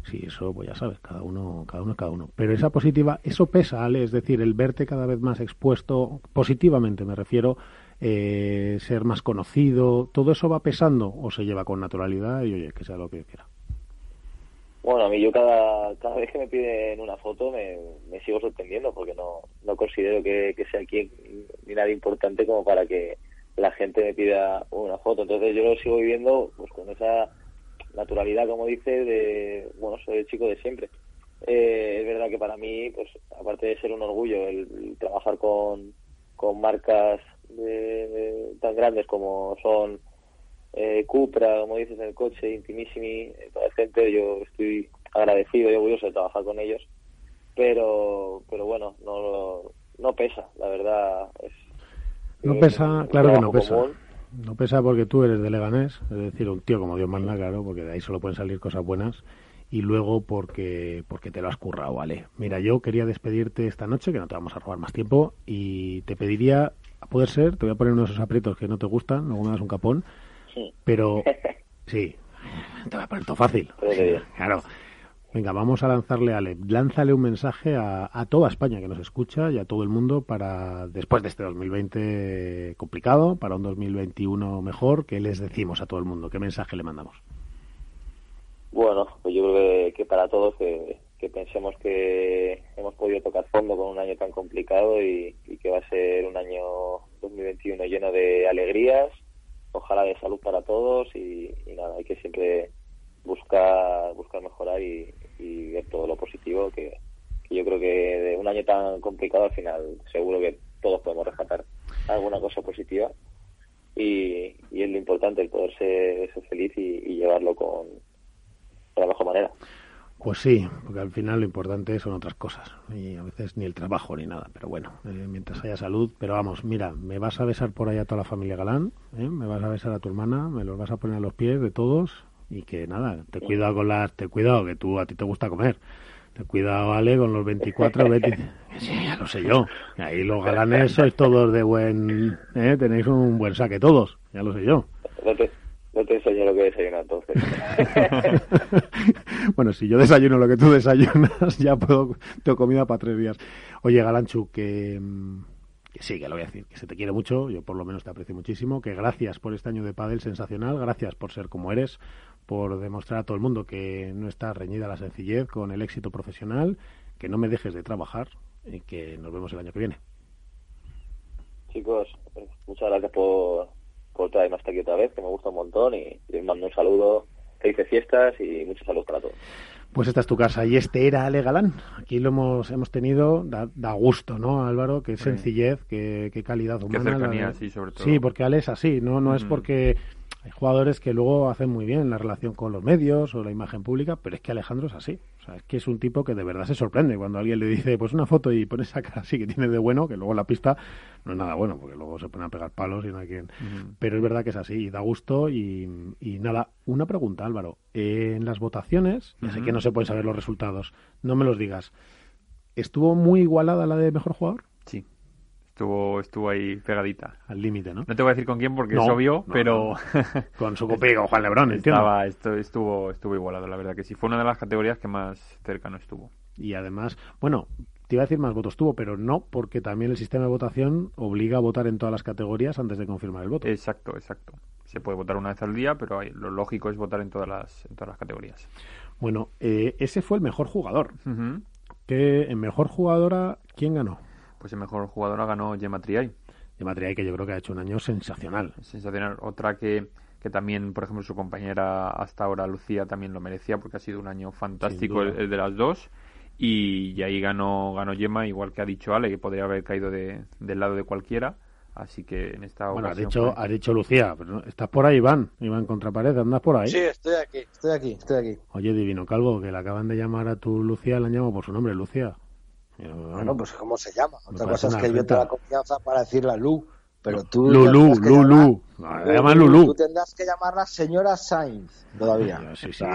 Sí, eso, pues ya sabes, cada uno, cada uno es cada uno. Pero esa positiva, eso pesa, Ale, es decir, el verte cada vez más expuesto, positivamente me refiero, eh, ser más conocido, ¿todo eso va pesando o se lleva con naturalidad y oye, que sea lo que yo quiera? Bueno, a mí yo cada, cada vez que me piden una foto me, me sigo sorprendiendo porque no, no considero que, que sea aquí ni nada importante como para que la gente me pida una foto. Entonces yo lo sigo viviendo pues con esa naturalidad, como dice, de, bueno, soy el chico de siempre. Eh, es verdad que para mí, pues aparte de ser un orgullo el, trabajar con, con marcas tan grandes como son eh, Cupra, como dices, en el coche, Intimissimi, eh, toda la gente, yo estoy agradecido y orgulloso de trabajar con ellos, pero, pero bueno, no, no pesa, la verdad. Es, no pesa, claro que no pesa. No pesa porque tú eres de Leganés, es decir, un tío como Dios manda, claro, porque de ahí solo pueden salir cosas buenas y luego porque porque te lo has currado, ¿vale? Mira, yo quería despedirte esta noche, que no te vamos a robar más tiempo, y te pediría, a poder ser, te voy a poner unos esos aprietos que no te gustan, luego me das un capón, pero sí, te voy a poner todo fácil. Claro. Venga, vamos a lanzarle, Ale, lánzale un mensaje a, toda España que nos escucha y a todo el mundo para, después de este 2020 complicado, para un 2021 mejor, ¿qué les decimos a todo el mundo? ¿Qué mensaje le mandamos? Bueno, pues yo creo que, para todos que, pensemos que hemos podido tocar fondo con un año tan complicado y, que va a ser un año 2021 lleno de alegrías, ojalá de salud para todos y, nada, hay que siempre buscar buscar mejorar y, ver todo lo positivo que, yo creo que de un año tan complicado al final seguro que todos podemos rescatar alguna cosa positiva y, es lo importante el poder ser, feliz y, llevarlo con de la mejor manera. Pues sí, porque al final lo importante son otras cosas y a veces ni el trabajo ni nada, pero bueno, eh, mientras haya salud. Pero vamos, mira, me vas a besar por ahí a toda la familia Galán, ¿eh? me vas a besar a tu hermana, me los vas a poner a los pies de todos y que nada, te cuidado con las, te cuidado que tú a ti te gusta comer. Te cuidado, Ale, con los 24, 20... Sí, ya lo sé yo. Ahí los galanes sois todos de buen... ¿eh? Tenéis un buen saque todos, ya lo sé yo. No te enseño lo que desayunas entonces. bueno, si yo desayuno lo que tú desayunas, ya puedo, tengo comida para tres días. Oye, Galanchu, que, que, sí, que lo voy a decir, que se te quiere mucho, yo por lo menos te aprecio muchísimo, que gracias por este año de pádel sensacional, gracias por ser como eres, por demostrar a todo el mundo que no está reñida la sencillez con el éxito profesional, que no me dejes de trabajar y que nos vemos el año que viene. Chicos, muchas gracias por por traerme hasta aquí otra vez, que me gusta un montón y les mando un saludo, felices fiestas y mucha salud para todos. Pues esta es tu casa y este era Ale Galán. Aquí lo hemos hemos tenido, da, gusto, ¿no, Álvaro? Qué sencillez, qué, calidad humana. Qué cercanía, sí, sobre todo. Sí, porque Ale es así, no, no es porque hay jugadores que luego hacen muy bien la relación con los medios o la imagen pública, pero es que Alejandro es así. O sea, es que es un tipo que de verdad se sorprende cuando alguien le dice, pues una foto y pone esa cara así que tiene de bueno, que luego la pista no es nada bueno, porque luego se pone a pegar palos y no hay quien. Pero es verdad que es así, da gusto y, nada. Una pregunta, Álvaro. en las votaciones, ya sé que no se pueden saber los resultados, no me los digas. ¿Estuvo muy igualada la de mejor jugador? Estuvo estuvo ahí pegadita. Al límite, ¿no? No te voy a decir con quién porque es obvio, pero... con su copiego Juan Lebrón, entiendo. Estaba, esto, estuvo, estuvo igualado, la verdad que sí. Fue una de las categorías que más cercano estuvo. Y además, bueno, te iba a decir más votos tuvo, pero no, porque también el sistema de votación obliga a votar en todas las categorías antes de confirmar el voto. Exacto, exacto. Se puede votar una vez al día, pero lo lógico es votar en todas las, en todas las categorías. Bueno, eh, ese fue el mejor jugador. que en mejor jugadora, ¿quién ganó? Pues el mejor jugador ganó Gemma Triay. Gemma Triay que yo creo que ha hecho un año sensacional. Sensacional. Otra que, que también, por ejemplo, su compañera hasta ahora, Lucía, también lo merecía porque ha sido un año fantástico el, de las dos. Y, ahí ganó, ganó Gemma, igual que ha dicho Ale, que podría haber caído de, del lado de cualquiera. Así que en esta Bueno, ha dicho, ha dicho Lucía, pero estás por ahí, Iván. Iván Contrapared, ¿andas por ahí? Sí, estoy aquí, estoy aquí, estoy aquí. Oye, Divino Calvo, que le acaban de llamar a tu Lucía, la han llamado por su nombre, Lucía. Bueno, pues ¿cómo se llama? Otra cosa es que yo te la confianza para decirle a Lu, pero tú... Lulu, Lulu. llama Lulu. Tú tendrás que llamarla señora Sainz todavía. Sí, sí.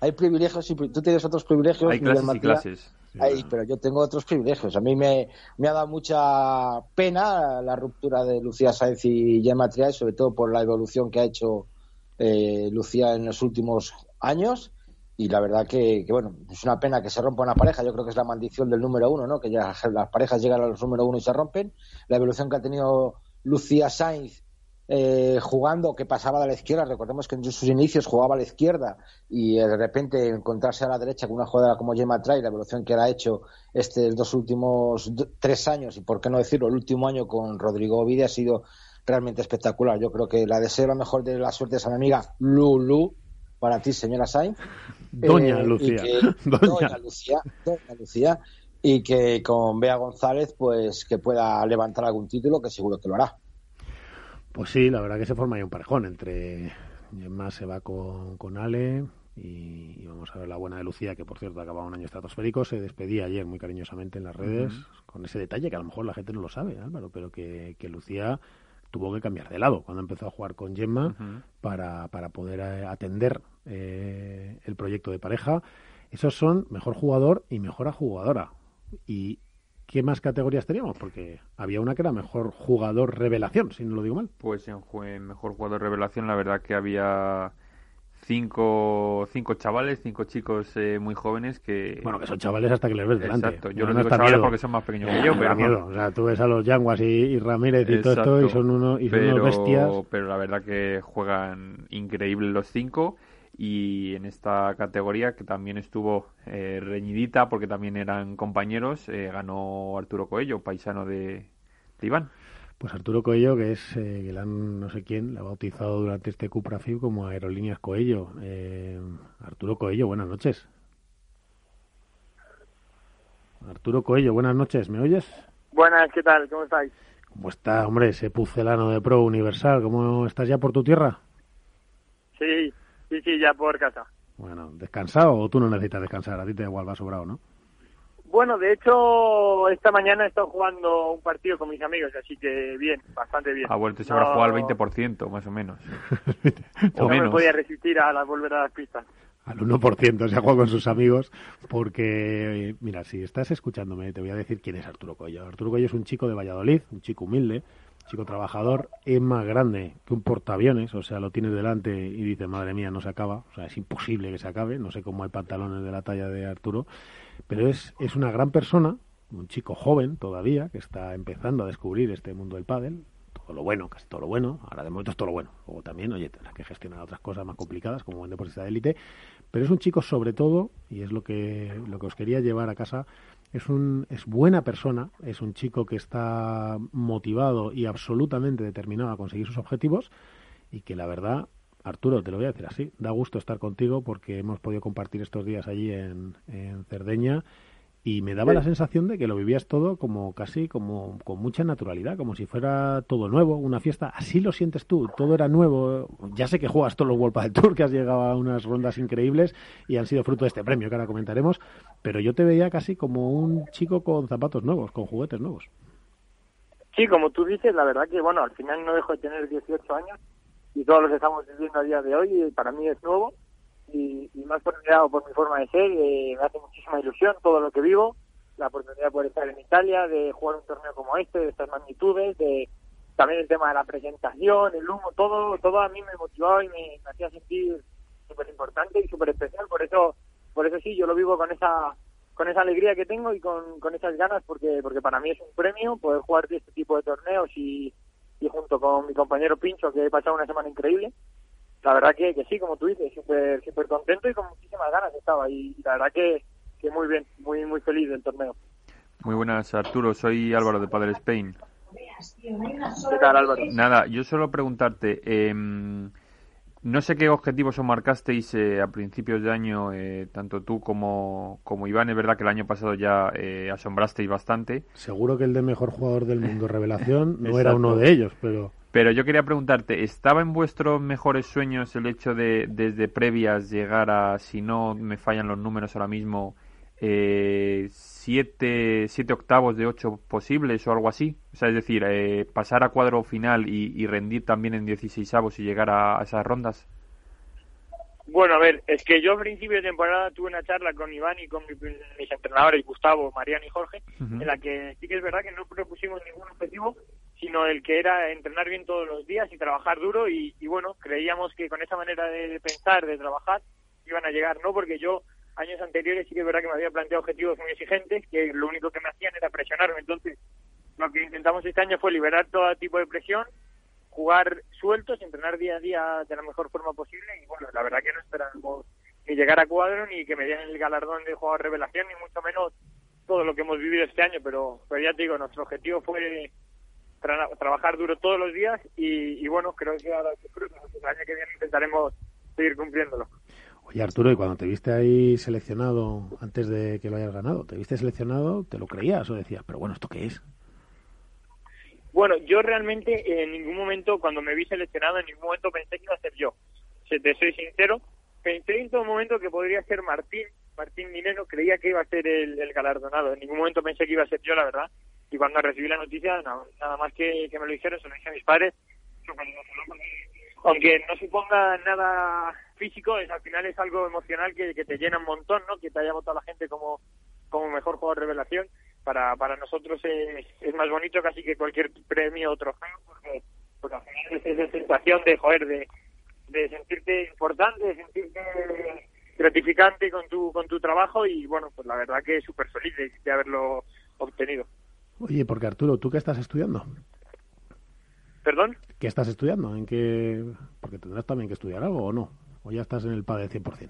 hay privilegios y tú tienes otros privilegios. Hay clases y clases. pero yo tengo otros privilegios. A mí me, me ha dado mucha pena la ruptura de Lucía Sainz y Gemma Triay, sobre todo por la evolución que ha hecho eh, Lucía en los últimos años y la verdad que, bueno, es una pena que se rompa una pareja, yo creo que es la maldición del número uno, ¿no? Que ya las parejas llegan a los número uno y se rompen. La evolución que ha tenido Lucía Sainz eh, jugando que pasaba a la izquierda. Recordemos que en sus inicios jugaba a la izquierda y de repente encontrarse a la derecha con una jugadora como Gemma Tray, la evolución que ha hecho estos dos últimos tres años y por qué no decirlo, el último año con Rodrigo Ovidia ha sido realmente espectacular. Yo creo que la deseo la mejor de la suerte a mi amiga Lulu para ti, señora Sainz. Doña eh, Lucía. doña. Lucía. Doña Lucía. Y que con Bea González, pues que pueda levantar algún título, que seguro que lo hará. Pues sí, la verdad que se forma ahí un parejón entre Gemma se va con, con Ale y, vamos a ver la buena de Lucía, que por cierto acababa un año estratosférico, se despedía ayer muy cariñosamente en las redes con ese detalle que a lo mejor la gente no lo sabe, Álvaro, pero que, que Lucía tuvo que cambiar de lado cuando empezó a jugar con Gemma para, para, poder eh, atender eh, el proyecto de pareja. Esos son mejor jugador y mejor jugadora. ¿Y qué más categorías teníamos? Porque había una que era mejor jugador revelación, si no lo digo mal. Pues en, en mejor jugador revelación la verdad que había cinco, cinco chavales, cinco chicos eh, muy jóvenes que... Bueno, que son chavales hasta que les ves delante. Exacto, yo no, los digo chavales porque son más pequeños que yo, pero... O sea, tú ves a los Yanguas y, Ramírez y todo esto y son, uno, y son unos bestias. Pero la verdad que juegan increíbles los cinco y en esta categoría que también estuvo eh, reñidita porque también eran compañeros, eh, ganó Arturo Coello, paisano de, de Iván. Pues Arturo Coello, que es, eh, que no sé quién, la ha bautizado durante este Cupra FIB como Aerolíneas Coello. Eh, Arturo Coello, buenas noches. Arturo Coello, buenas noches, ¿me oyes? Buenas, ¿qué tal? ¿Cómo estáis? ¿Cómo está, hombre, ese pucelano de Pro Universal? ¿Cómo estás ya por tu tierra? Sí, sí, sí, ya por casa. Bueno, ¿descansado o tú no necesitas descansar? A ti te igual va sobrado, ¿no? Bueno, de hecho, esta mañana he estado jugando un partido con mis amigos, así que bien, bastante bien. Ha vuelto y se habrá jugado al 20%, más o menos. o no menos. me podía resistir a la, volver a las pistas. Al 1% se ha jugado con sus amigos, porque, mira, si estás escuchándome, te voy a decir quién es Arturo Coello. Arturo Coello es un chico de Valladolid, un chico humilde, chico trabajador, es más grande que un portaaviones, o sea, lo tienes delante y dices, madre mía, no se acaba, o sea, es imposible que se acabe, no sé cómo hay pantalones de la talla de Arturo, pero es, es una gran persona, un chico joven todavía, que está empezando a descubrir este mundo del pádel, todo lo bueno, casi todo lo bueno, ahora de momento es todo lo bueno. Luego también, oye, tendrá que gestionar otras cosas más complicadas como buen deportista de élite, pero es un chico sobre todo, y es lo que, lo que os quería llevar a casa, es, un, es buena persona, es un chico que está motivado y absolutamente determinado a conseguir sus objetivos y que la verdad Arturo, te lo voy a decir así, da gusto estar contigo porque hemos podido compartir estos días allí en, Cerdeña y me daba la sensación de que lo vivías todo como casi como con mucha naturalidad, como si fuera todo nuevo, una fiesta. Así lo sientes tú, todo era nuevo. Ya sé que juegas todos los World del Tour, que has llegado a unas rondas increíbles y han sido fruto de este premio que ahora comentaremos, pero yo te veía casi como un chico con zapatos nuevos, con juguetes nuevos. Sí, como tú dices, la verdad que bueno, al final no dejo de tener 18 años y todos los que estamos viviendo a día de hoy para mí es nuevo y, más por mi por mi forma de ser eh, me hace muchísima ilusión todo lo que vivo la oportunidad de poder estar en Italia de jugar un torneo como este de estas magnitudes de también el tema de la presentación el humo todo todo a mí me motivaba y me, hacía sentir súper importante y súper especial por eso por eso sí yo lo vivo con esa con esa alegría que tengo y con, con esas ganas porque porque para mí es un premio poder jugar este tipo de torneos y y junto con mi compañero Pincho, que he pasado una semana increíble. La verdad que, que sí, como tú dices, súper super contento y con muchísimas ganas estaba. Y, la verdad que, que muy bien, muy muy feliz del torneo. Muy buenas, Arturo. Soy Álvaro de Padre Spain. ¿Qué tal, Álvaro? Nada, yo solo preguntarte, eh, no sé qué objetivos os marcasteis eh, a principios de año, eh, tanto tú como, como Iván. Es verdad que el año pasado ya eh, asombrasteis bastante. Seguro que el de mejor jugador del mundo revelación no era uno de ellos, pero... Pero yo quería preguntarte, ¿estaba en vuestros mejores sueños el hecho de desde previas llegar a, si no me fallan los números ahora mismo, eh, siete, siete octavos de ocho posibles o algo así. O sea, es decir, eh, pasar a cuadro final y, rendir también en 16 avos y llegar a, esas rondas. Bueno, a ver, es que yo a principio de temporada tuve una charla con Iván y con mis entrenadores, Gustavo, Mariano y Jorge, en la que sí que es verdad que no propusimos ningún objetivo, sino el que era entrenar bien todos los días y trabajar duro y, bueno, creíamos que con esa manera de pensar, de trabajar, iban a llegar, ¿no? Porque yo años anteriores sí que es verdad que me había planteado objetivos muy exigentes, que lo único que me hacían era presionarme. Entonces, lo que intentamos este año fue liberar todo tipo de presión jugar sueltos, entrenar día a día de la mejor forma posible y bueno, la verdad que no esperamos ni llegar a cuadro ni que me den el galardón de jugador revelación ni mucho menos todo lo que hemos vivido este año, pero, pero ya te digo, nuestro objetivo fue trabajar duro todos los días y, bueno, creo que ahora el año que viene intentaremos seguir cumpliéndolo. Oye Arturo, y cuando te viste ahí seleccionado antes de que lo hayas ganado, ¿te viste seleccionado? ¿Te lo creías o decías, pero bueno, ¿esto qué es? Bueno, yo realmente en ningún momento, cuando me vi seleccionado, en ningún momento pensé que iba a ser yo. Si te soy sincero, pensé en todo momento que podría ser Martín, Martín Minero, creía que iba a ser el, galardonado. En ningún momento pensé que iba a ser yo, la verdad. Y cuando recibí la noticia, nada más que, me lo dijeron, se lo dije a mis padres. Aunque no suponga nada físico, es, al final es algo emocional que, te llena un montón, ¿no? Que te haya votado la gente como, como mejor jugador de revelación para, para nosotros es, es más bonito casi que cualquier premio o trofeo, porque, porque al final es esa sensación de, joder, de, de sentirte importante, de sentirte gratificante con tu, con tu trabajo y bueno, pues la verdad que súper feliz de, haberlo obtenido. Oye, porque Arturo, ¿tú qué estás estudiando? ¿Perdón? ¿Qué estás estudiando? ¿En qué...? Porque tendrás también que estudiar algo o no. ¿O ya estás en el PADE 100%?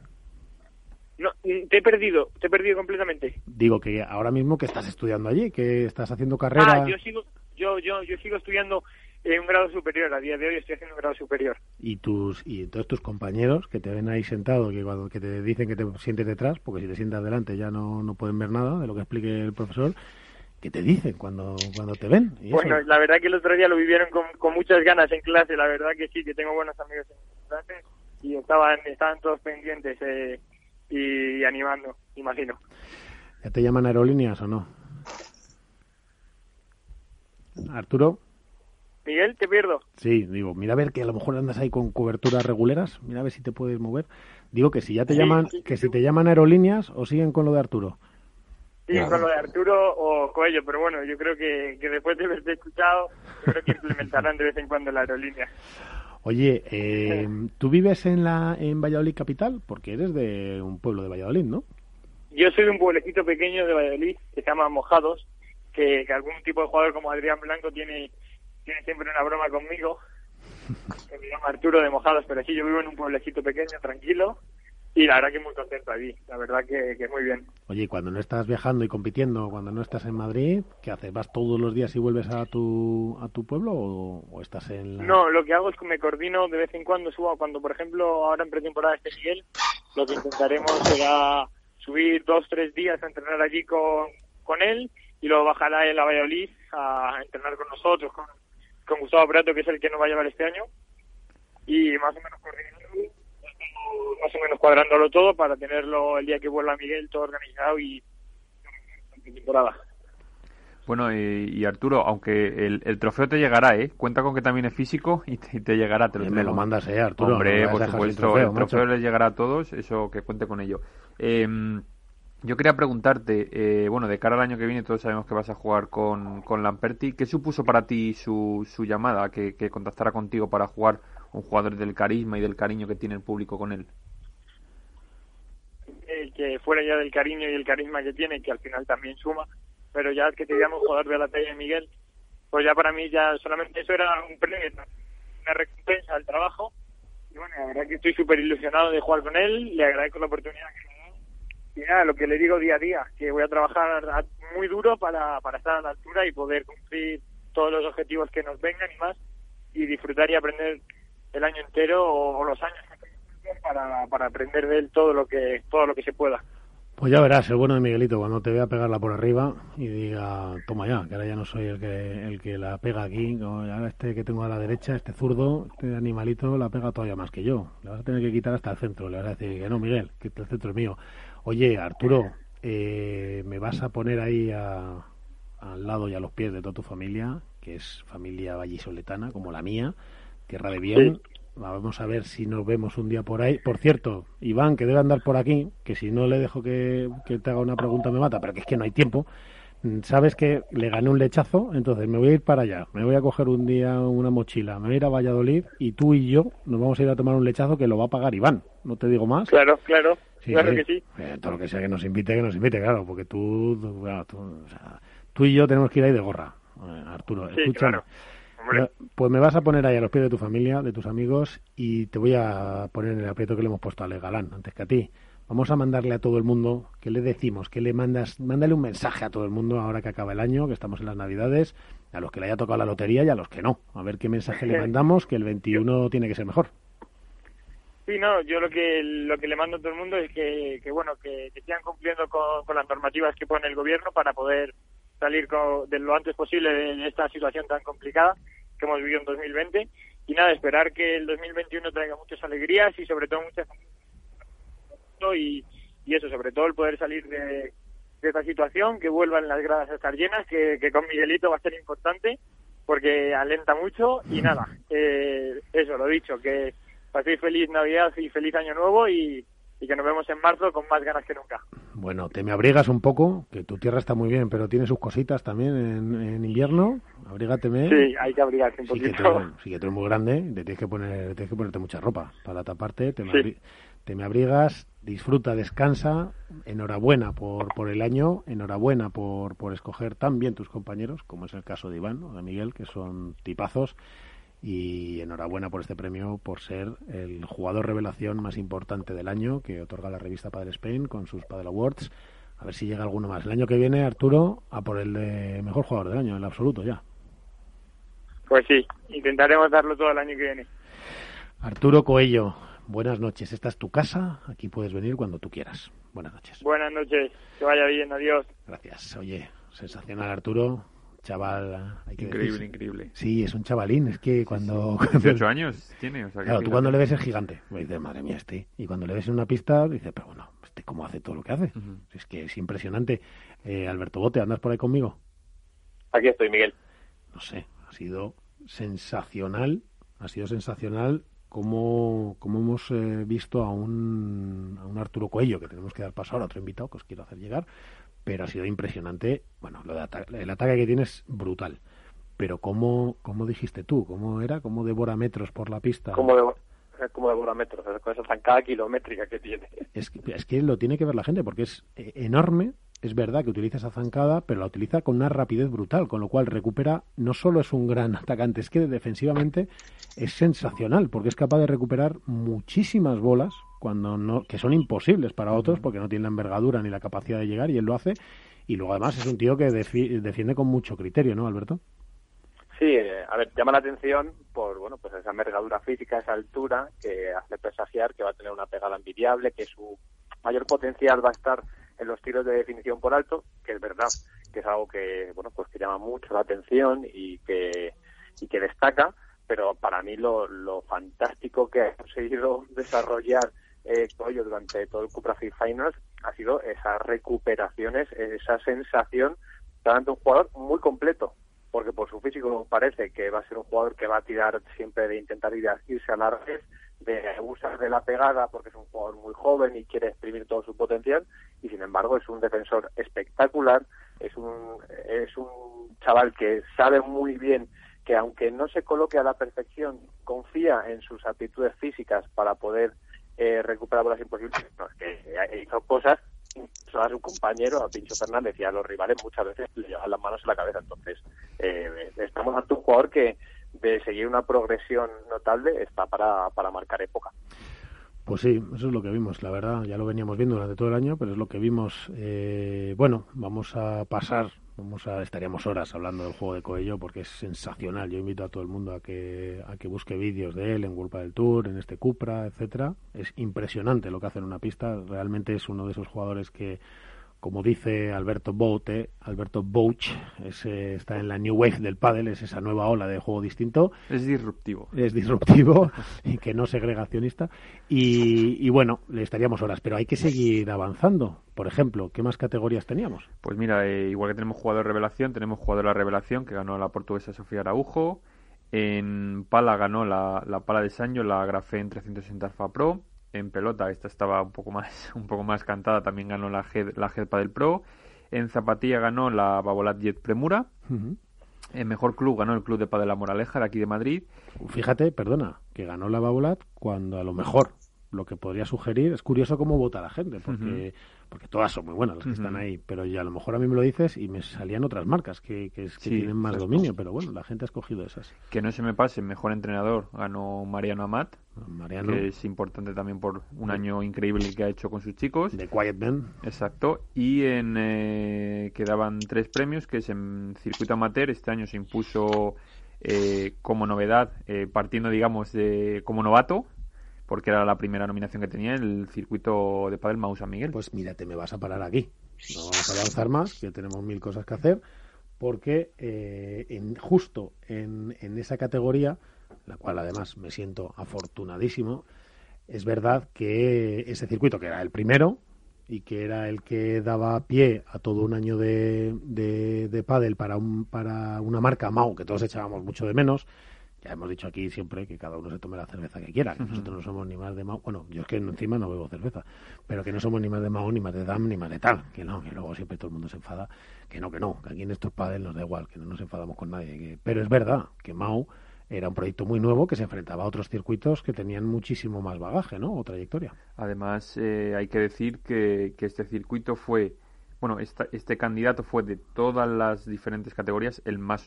No, te he perdido, te he perdido completamente. Digo que ahora mismo que estás estudiando allí, que estás haciendo carrera. Ah, yo sigo, yo, yo, yo sigo estudiando en un grado superior. A día de hoy estoy haciendo un grado superior. Y tus y todos tus compañeros que te ven ahí sentado, que cuando que te dicen que te sientes detrás, porque si te sientas delante ya no, no pueden ver nada de lo que explique el profesor. ¿Qué te dicen cuando, cuando te ven? bueno, la verdad que el otro día lo vivieron con, con muchas ganas en clase. La verdad que sí, que tengo buenos amigos en clase y estaban, estaban todos pendientes. Eh, y animando, imagino. ¿Ya te llaman aerolíneas o no? Arturo. Miguel, te pierdo. Sí, digo, mira a ver que a lo mejor andas ahí con coberturas reguleras, mira a ver si te puedes mover. Digo que si ya te llaman, que si te llaman aerolíneas o siguen con lo de Arturo. Sí, con lo de Arturo o Coello, pero bueno, yo creo que, que después de haberte escuchado, creo que implementarán de vez en cuando la aerolínea. Oye, eh, ¿tú vives en la en Valladolid capital? Porque eres de un pueblo de Valladolid, ¿no? Yo soy de un pueblecito pequeño de Valladolid que se llama Mojados, que, algún tipo de jugador como Adrián Blanco tiene, tiene siempre una broma conmigo, que me llama Arturo de Mojados, pero sí, yo vivo en un pueblecito pequeño, tranquilo, y la verdad que muy contento allí, la verdad que, que muy bien. Oye, cuando no estás viajando y compitiendo, cuando no estás en Madrid, ¿qué haces? ¿Vas todos los días y vuelves a tu, a tu pueblo o, estás en la... No, lo que hago es que me coordino de vez en cuando, subo cuando, por ejemplo, ahora en pretemporada este Miguel, lo que intentaremos será subir dos, tres días a entrenar allí con, con él y luego bajará él a Valladolid a entrenar con nosotros, con, con Gustavo Prato, que es el que nos va a llevar este año, y más o menos coordinando más o menos cuadrándolo todo para tenerlo el día que vuelva Miguel todo organizado y temporada. Bueno, y, Arturo, aunque el, trofeo te llegará, ¿eh? Cuenta con que también es físico y te, llegará. Te lo me lo mandas, ¿eh, Arturo? Hombre, por supuesto, el trofeo les llegará a todos, eso que cuente con ello. Em, yo quería preguntarte, eh, bueno, de cara al año que viene todos sabemos que vas a jugar con, con Lamperti. ¿Qué supuso para ti su, su llamada, que, que contactara contigo para jugar un jugador del carisma y del cariño que tiene el público con él. que fuera ya del cariño y el carisma que tiene, que al final también suma, pero ya que te un jugador de la talla de Miguel, pues ya para mí ya solamente eso era un premio, una recompensa al trabajo. Y bueno, la verdad que estoy súper ilusionado de jugar con él, le agradezco la oportunidad que me da. Y nada, lo que le digo día a día, que voy a trabajar muy duro para, para estar a la altura y poder cumplir todos los objetivos que nos vengan y más, y disfrutar y aprender el año entero o, los años para, para aprender de él todo lo que todo lo que se pueda. Pues ya verás, el bueno de Miguelito, cuando te vea pegarla por arriba y diga, toma ya, que ahora ya no soy el que, el que la pega aquí, ahora este que tengo a la derecha, este zurdo, este animalito la pega todavía más que yo. Le vas a tener que quitar hasta el centro, le vas a decir que no, Miguel, que el centro es mío. Oye, Arturo, eh, me vas a poner ahí al lado y a los pies de toda tu familia, que es familia vallisoletana, como la mía, tierra de bien. Vamos a ver si nos vemos un día por ahí. Por cierto, Iván, que debe andar por aquí, que si no le dejo que, te haga una pregunta me mata, pero que es que no hay tiempo. Mm, sabes que le gané un lechazo, entonces me voy a ir para allá. Me voy a coger un día una mochila, me voy a ir a Valladolid y tú y yo nos vamos a ir a tomar un lechazo que lo va a pagar Iván. No te digo más. Claro, claro. claro que sí. Eh, todo lo que sea que nos invite, que nos invite, claro, porque tú, tú, y yo tenemos que ir ahí de gorra. Eh, Arturo, escúchame. Pues me vas a poner ahí a los pies de tu familia, de tus amigos, y te voy a poner en el aprieto que le hemos puesto a Ale Galán, antes que a ti. Vamos a mandarle a todo el mundo, ¿qué le decimos? ¿Qué le mandas? Mándale un mensaje a todo el mundo ahora que acaba el año, que estamos en las Navidades, a los que le haya tocado la lotería y a los que no. A ver qué mensaje le mandamos, que el 21 tiene que ser mejor. Sí, no, yo lo que lo que le mando a todo el mundo es que, bueno, que, sigan cumpliendo con, las normativas que pone el gobierno para poder salir de lo antes posible de esta situación tan complicada que hemos vivido en 2020 y nada, esperar que el 2021 traiga muchas alegrías y sobre todo muchas y, y eso, sobre todo el poder salir de, esta situación, que vuelvan las gradas a estar llenas, que, con Miguelito va a ser importante porque alenta mucho. Y nada, eh, eso, lo dicho, que paséis feliz Navidad y feliz Año Nuevo y, que nos vemos en marzo con más ganas que nunca. Bueno, te me abrigas un poco, que tu tierra está muy bien, pero tiene sus cositas también en, invierno. Abrígateme. Sí, hay que abrigarse un poquito. Sí, que tú, eres muy grande, te tienes que poner, tienes que ponerte mucha ropa para taparte. Te me, te me abrigas, disfruta, descansa. Enhorabuena por, por el año, enhorabuena por, por escoger tan bien tus compañeros, como es el caso de Iván o de Miguel, que son tipazos. Y enhorabuena por este premio, por ser el jugador revelación más importante del año que otorga la revista Padre Spain con sus Padre Awards. A ver si llega alguno más. El año que viene, Arturo, a por el de mejor jugador del año, en el absoluto ya. Pues sí, intentaremos darlo todo el año que viene. Arturo Coello, buenas noches. Esta es tu casa, aquí puedes venir cuando tú quieras. Buenas noches. Buenas noches, que vaya bien, adiós. Gracias. Oye, sensacional Arturo, chaval. increíble, increíble. Sí, es un chavalín, es que cuando... 18 años tiene, o sea, Claro, tú cuando le ves es gigante, pues dices, madre mía, este. Y cuando le ves en una pista, dices, pero bueno, este cómo hace todo lo que hace. Es que es impresionante. Eh, Alberto Bote, ¿andas por ahí conmigo? Aquí estoy, Miguel. No sé, ha sido sensacional, ha sido sensacional cómo, cómo hemos eh, visto a un, a un Arturo Coello, que tenemos que dar paso ahora, otro invitado que os quiero hacer llegar, pero ha sido impresionante. Bueno, lo de el ataque que tiene es brutal. Pero ¿cómo, cómo dijiste tú? ¿Cómo era? ¿Cómo devora metros por la pista? ¿Cómo, devora, cómo devora metros? Con esa zancada kilométrica que tiene. Es que, es que lo tiene que ver la gente porque es eh, enorme, es verdad que utiliza esa zancada, pero la utiliza con una rapidez brutal, con lo cual recupera, no solo es un gran atacante, es que defensivamente es sensacional, porque es capaz de recuperar muchísimas bolas cuando no, que son imposibles para otros, porque no tienen la envergadura ni la capacidad de llegar, y él lo hace, y luego además es un tío que defiende con mucho criterio, ¿no, Alberto? Sí, eh, a ver, llama la atención por bueno, pues esa envergadura física, esa altura que hace presagiar que va a tener una pegada envidiable, que su mayor potencial va a estar en los tiros de definición por alto, que es verdad que es algo que, bueno, pues que llama mucho la atención y que, y que destaca, pero para mí lo, lo fantástico que ha conseguido desarrollar eh, durante todo el Cupra Free Finals ha sido esas recuperaciones, esa sensación de un jugador muy completo, porque por su físico parece que va a ser un jugador que va a tirar siempre de intentar irse a la red, de abusar de la pegada porque es un jugador muy joven y quiere exprimir todo su potencial y sin embargo es un defensor espectacular, es un, es un chaval que sabe muy bien que aunque no se coloque a la perfección, confía en sus aptitudes físicas para poder eh, recuperar bolas imposibles, que hizo cosas a su compañero, a Pincho Fernández y a los rivales muchas veces le llevan las manos en la cabeza. Entonces, eh, estamos ante un jugador que de seguir una progresión notable está para, para marcar época. Pues sí, eso es lo que vimos, la verdad, ya lo veníamos viendo durante todo el año, pero es lo que vimos. Eh, bueno, vamos a pasar, vamos a estaríamos horas hablando del juego de Coello porque es sensacional. Yo invito a todo el mundo a que a que busque vídeos de él en Culpa del Tour, en este Cupra, etcétera. Es impresionante lo que hace en una pista. Realmente es uno de esos jugadores que como dice Alberto Boute, Alberto Bouch, está en la new wave del pádel, es esa nueva ola de juego distinto. Es disruptivo. Es disruptivo y que no segregacionista. Y, bueno, le estaríamos horas, pero hay que seguir avanzando. Por ejemplo, ¿qué más categorías teníamos? Pues mira, eh, igual que tenemos jugador revelación, tenemos jugador de la revelación que ganó la portuguesa Sofía Araujo. En pala ganó la, la pala de Sancho, la Grafén 360 Alpha Pro en pelota, esta estaba un poco más, un poco más cantada, también ganó la la del Pro. En zapatilla ganó la Babolat Jet Premura. En mejor club ganó el club de La Moraleja de aquí de Madrid. Fíjate, perdona, que ganó la Babolat cuando a lo mejor lo que podría sugerir, es curioso cómo vota la gente, porque, porque todas son muy buenas las que están ahí, pero ya a lo mejor a mí me lo dices y me salían otras marcas que, que, tienen más dominio, pero bueno, la gente ha escogido esas. Que no se me pase, mejor entrenador ganó Mariano Amat, Mariano. que es importante también por un año increíble que ha hecho con sus chicos. De Quiet Man. Exacto, y en eh, quedaban tres premios, que es en circuito amateur, este año se impuso eh, como novedad, eh, partiendo digamos de como novato, porque era la primera nominación que tenía el circuito de Padel Mau San Miguel. Pues mírate, me vas a parar aquí. No vamos a avanzar más, que tenemos mil cosas que hacer, porque eh, en, justo en, en esa categoría, la cual además me siento afortunadísimo, es verdad que ese circuito, que era el primero, y que era el que daba pie a todo un año de, de, de pádel para, un, para una marca Mau, que todos echábamos mucho de menos, ya hemos dicho aquí siempre que cada uno se tome la cerveza que quiera, que nosotros no somos ni más de Mao, bueno, yo es que encima no bebo cerveza, pero que no somos ni más de Mao, ni más de Dam, ni más de tal, que no, que luego siempre todo el mundo se enfada, que no, que no, que aquí en estos padres nos da igual, que no nos enfadamos con nadie, pero es verdad que Mao era un proyecto muy nuevo que se enfrentaba a otros circuitos que tenían muchísimo más bagaje, ¿no? O trayectoria. Además, eh, hay que decir que, este circuito fue bueno, este candidato fue de todas las diferentes categorías el más,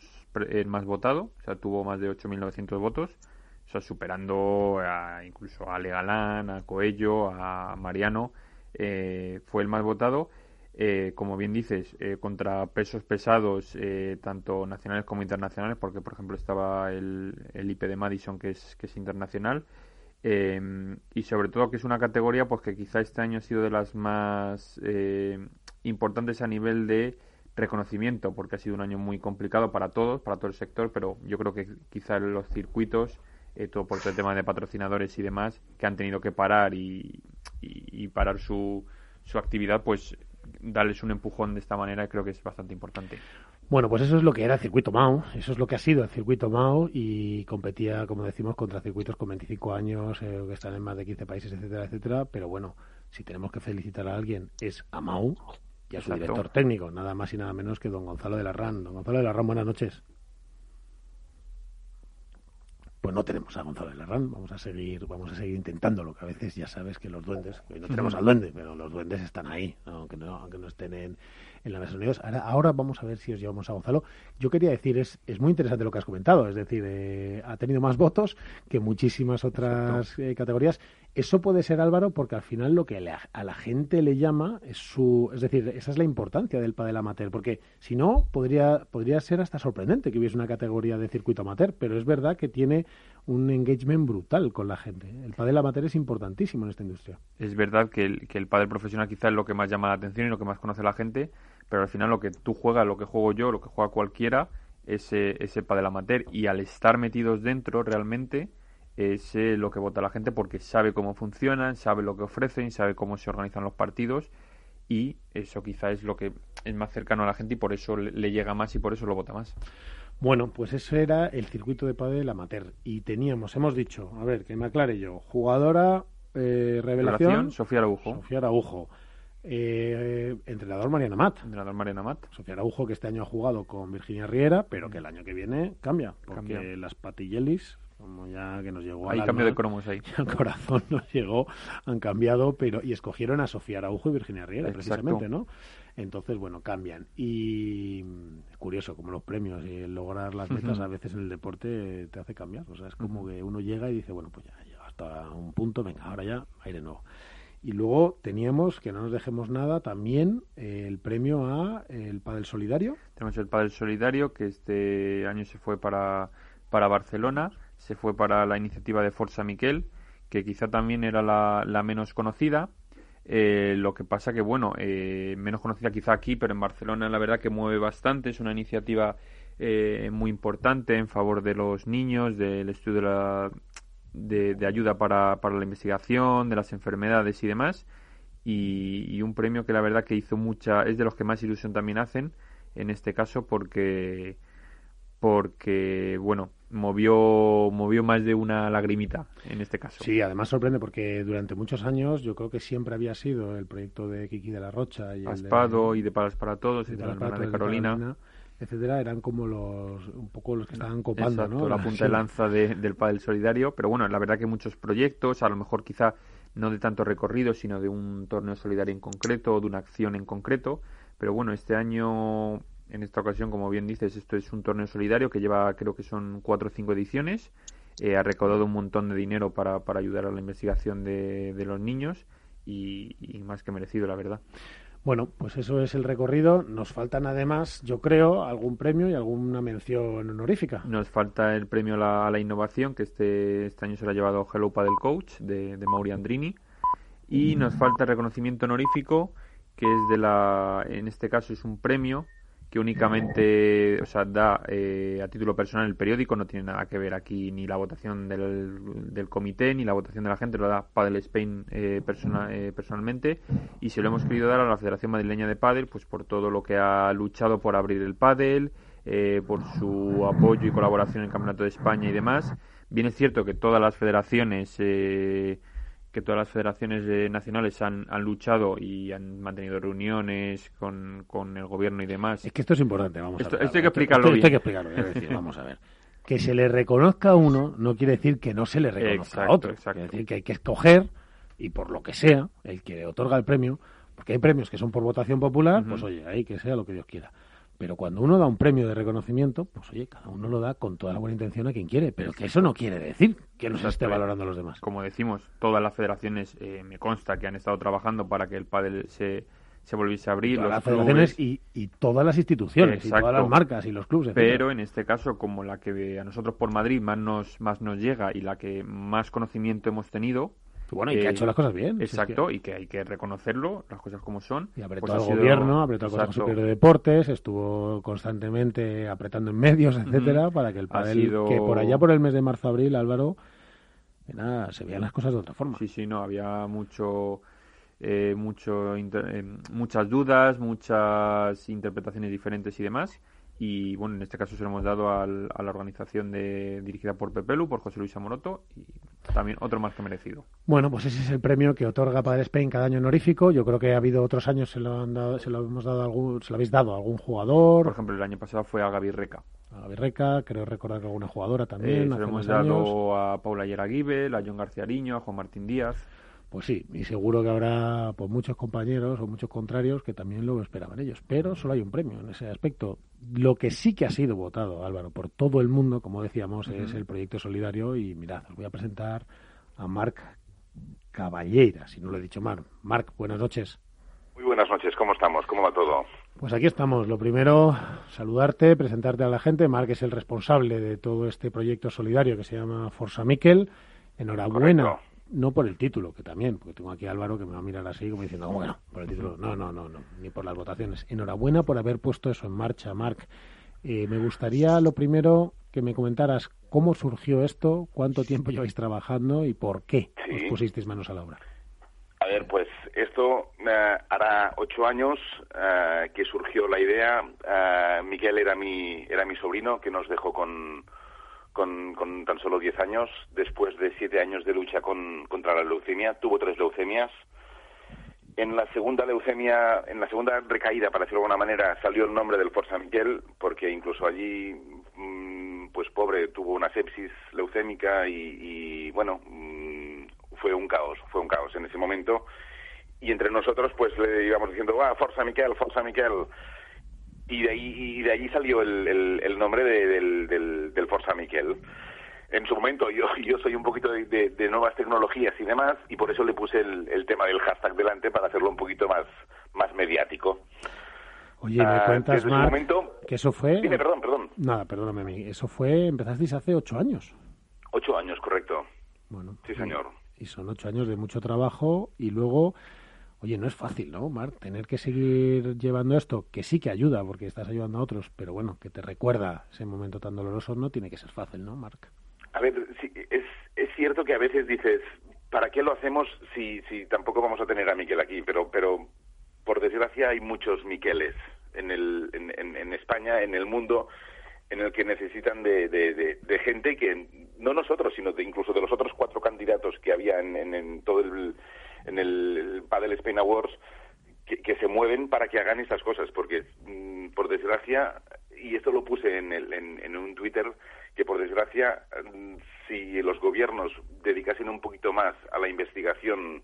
el más votado, o sea, tuvo más de 8.900 votos, o sea, superando a, incluso a Legalán, a Coello, a Mariano, eh, fue el más votado. Eh, como bien dices, eh, contra pesos pesados, tanto nacionales como internacionales, porque por ejemplo estaba el, el IP de Madison, que es, que es internacional, y sobre todo que es una categoría pues que quizá este año ha sido de las más importantes a nivel de reconocimiento, porque ha sido un año muy complicado para todos, para todo el sector, pero yo creo que quizá los circuitos, eh, todo por el tema de patrocinadores y demás, que han tenido que parar y, y, parar su, su actividad, pues darles un empujón de esta manera creo que es bastante importante. Bueno, pues eso es lo que era el circuito Mao, eso es lo que ha sido el circuito Mao y competía, como decimos, contra circuitos con 25 años eh, que están en más de 15 países, etcétera, etcétera, pero bueno, si tenemos que felicitar a alguien es a Mao, y a su director técnico, nada más y nada menos que don Gonzalo de la RAN. Don Gonzalo de la RAN, buenas noches. Pues no tenemos a Gonzalo de la RAN, vamos a seguir, vamos a seguir intentándolo, que a veces ya sabes que los duendes, no tenemos al duende, pero los duendes están ahí, aunque no, aunque no estén en, en la Mesa Unidos. Ahora, ahora vamos a ver si os llevamos a Gonzalo. Yo quería decir, es, es muy interesante lo que has comentado, es decir, eh, ha tenido más votos que muchísimas otras eh, categorías. Eso puede ser, Álvaro, porque al final lo que a la gente le llama es su... Es decir, esa es la importancia del padel amateur, porque si no, podría, podría ser hasta sorprendente que hubiese una categoría de circuito amateur, pero es verdad que tiene un engagement brutal con la gente. El padel amateur es importantísimo en esta industria. Es verdad que el, que el padel profesional quizás es lo que más llama la atención y lo que más conoce la gente, pero al final lo que tú juegas, lo que juego yo, lo que juega cualquiera, es, ese padel amateur. Y al estar metidos dentro realmente es eh, lo que vota la gente porque sabe cómo funcionan, sabe lo que ofrecen, sabe cómo se organizan los partidos y eso quizá es lo que es más cercano a la gente y por eso le llega más y por eso lo vota más. Bueno, pues eso era el circuito de padel amateur y teníamos, hemos dicho, a ver, que me aclare yo, jugadora eh, revelación, Sofía Araujo. Sofía Araujo. Eh, entrenador Mariana Mat. Entrenador Mariana Mat. Sofía Araujo, que este año ha jugado con Virginia Riera, pero que el año que viene cambia, porque las patillelis, como ya que nos llegó Hay cambio de cromos ahí. Al corazón nos llegó, han cambiado, pero y escogieron a Sofía Araujo y Virginia Riera, precisamente, ¿no? Entonces, bueno, cambian. Y es curioso, como los premios y lograr las metas a veces en el deporte te hace cambiar. O sea, es como que uno llega y dice, bueno, pues ya, llega hasta un punto, venga, ahora ya, aire nuevo. Y luego teníamos, que no nos dejemos nada, también eh, el premio a el Padel Solidario. Tenemos el Padel Solidario, que este año se fue para, para Barcelona, se fue para la iniciativa de Forza Miquel, que quizá también era la, menos conocida. Eh, lo que pasa que, bueno, eh, menos conocida quizá aquí, pero en Barcelona la verdad que mueve bastante. Es una iniciativa muy importante en favor de los niños, del estudio de la, de, ayuda para, para, la investigación de las enfermedades y demás. Y, un premio que la verdad que hizo mucha, es de los que más ilusión también hacen en este caso porque porque bueno movió movió más de una lagrimita en este caso. Sí además sorprende porque durante muchos años yo creo que siempre había sido el proyecto de Kiki de la Rocha y Aspado y de Palas para Todos y de, la, de Carolina etcétera, eran como los un poco los que estaban copando, ¿no? la punta de lanza del pádel solidario, pero bueno, la verdad que muchos proyectos, a lo mejor quizá no de tanto recorrido, sino de un torneo solidario en concreto o de una acción en concreto. Pero bueno, este año, en esta ocasión, como bien dices, esto es un torneo solidario que lleva, creo que son cuatro o cinco ediciones. Eh, ha recaudado un montón de dinero para, para ayudar a la investigación de, de los niños y, y más que merecido, la verdad. Bueno, pues eso es el recorrido. Nos faltan además, yo creo, algún premio y alguna mención honorífica. Nos falta el premio a la, innovación, que este, este año se lo ha llevado Hello Paddle Coach de, de Mauri Andrini. Y nos falta el reconocimiento honorífico, que es de la, en este caso es un premio que únicamente o sea, da eh, a título personal el periódico, no tiene nada que ver aquí ni la votación del, del comité ni la votación de la gente, lo da Padel Spain eh, eh, personalmente y se lo hemos querido dar a la Federación Madrileña de Padel pues por todo lo que ha luchado por abrir el Padel, por su apoyo y colaboración en el Campeonato de España y demás. Bien es cierto que todas las federaciones que todas las federaciones eh, nacionales han, han, luchado y han mantenido reuniones con, con, el gobierno y demás. Es que esto es importante, vamos esto, a ver. Esto hay que explicarlo esto, hay que explicarlo, decir, vamos a ver. Que se le reconozca a uno no quiere decir que no se le reconozca exacto, a otro. Exacto. Quiere decir que hay que escoger, y por lo que sea, el que otorga el premio, porque hay premios que son por votación popular, uh -huh. pues oye, ahí que sea lo que Dios quiera. Pero cuando uno da un premio de reconocimiento, pues oye, cada uno lo da con toda la buena intención a quien quiere, pero que eso no quiere decir que no se esté valorando a los demás. Como decimos, todas las federaciones eh, me consta que han estado trabajando para que el pádel se, se volviese a abrir. Todas las federaciones y, y, todas las instituciones, Exacto. y todas las marcas y los clubes. Pero en este caso, como la que a nosotros por Madrid más nos, más nos llega y la que más conocimiento hemos tenido, bueno, y que ha hecho las cosas bien. Exacto, si es que... y que hay que reconocerlo, las cosas como son. Y apretó pues al gobierno, apretó al Consejo Superior de Deportes, estuvo constantemente apretando en medios, etcétera, para que el padel, sido... que por allá por el mes de marzo-abril, Álvaro, nada, se veían las cosas de otra forma. Sí, sí, no, había mucho... Eh, mucho eh, muchas dudas, muchas interpretaciones diferentes y demás y bueno, en este caso se lo hemos dado al, a la organización de, dirigida por Pepelu, por José Luis Amoroto y también otro más que merecido. Bueno, pues ese es el premio que otorga Padre Spain cada año honorífico. Yo creo que ha habido otros años se lo han dado, se lo hemos dado a algún, se lo habéis dado a algún jugador. Por ejemplo, el año pasado fue a Gaby Reca. A Gaby Reca, creo recordar que alguna jugadora también. Eh, se lo hemos dado a Paula Yeraguibe, a John García Ariño, a Juan Martín Díaz. Pues sí, y seguro que habrá pues, muchos compañeros o muchos contrarios que también lo esperaban ellos. Pero solo hay un premio en ese aspecto. Lo que sí que ha sido votado, Álvaro, por todo el mundo, como decíamos, uh -huh. es el proyecto solidario. Y mirad, os voy a presentar a Marc Caballera, si no lo he dicho mal. Marc, buenas noches. Muy buenas noches, ¿cómo estamos? ¿Cómo va todo? Pues aquí estamos. Lo primero, saludarte, presentarte a la gente. Marc es el responsable de todo este proyecto solidario que se llama Forza Miquel. Enhorabuena. Correcto no por el título, que también, porque tengo aquí a Álvaro que me va a mirar así como diciendo, bueno, por el título, no, no, no, no, ni por las votaciones. Enhorabuena por haber puesto eso en marcha, Marc. Eh, me gustaría lo primero que me comentaras cómo surgió esto, cuánto tiempo lleváis trabajando y por qué sí. os pusisteis manos a la obra. A ver, pues esto uh, hará ocho años uh, que surgió la idea. Uh, Miguel era mi, era mi sobrino que nos dejó con, con, con, tan solo 10 años, después de siete años de lucha con, contra la leucemia. Tuvo tres leucemias. En la segunda leucemia, en la segunda recaída, para decirlo de alguna manera, salió el nombre del Forza Miquel, porque incluso allí, mmm, pues pobre, tuvo una sepsis leucémica y, y bueno, mmm, fue un caos, fue un caos en ese momento. Y entre nosotros, pues le íbamos diciendo, ah, Forza Miquel, Forza Miquel y de ahí y de allí salió el, el, el nombre de, del, del, del, Forza Miquel. En su momento yo, yo soy un poquito de, de, de, nuevas tecnologías y demás y por eso le puse el, el, tema del hashtag delante para hacerlo un poquito más, más mediático. Oye, ¿me cuentas, uh, Marc, momento... que eso fue... Dime, perdón, perdón. Nada, perdóname. Eso fue... Empezasteis hace ocho años. Ocho años, correcto. Bueno. Sí, señor. Y son ocho años de mucho trabajo y luego Oye, no es fácil, ¿no, Marc? Tener que seguir llevando esto, que sí que ayuda, porque estás ayudando a otros, pero bueno, que te recuerda ese momento tan doloroso, no tiene que ser fácil, ¿no, Marc? A ver, es, es cierto que a veces dices, ¿para qué lo hacemos si, si tampoco vamos a tener a Miquel aquí? Pero, pero por desgracia hay muchos Miqueles en, el, en, en, España, en el mundo, en el que necesitan de, de, gente que, no nosotros, sino de incluso de los otros cuatro candidatos que había en, en, en todo el en el Padel Spain Awards que, se mueven para que hagan estas cosas, porque mmm, por desgracia, y esto lo puse en, el, en, en un Twitter, que por desgracia, mm, si los gobiernos dedicasen un poquito más a la investigación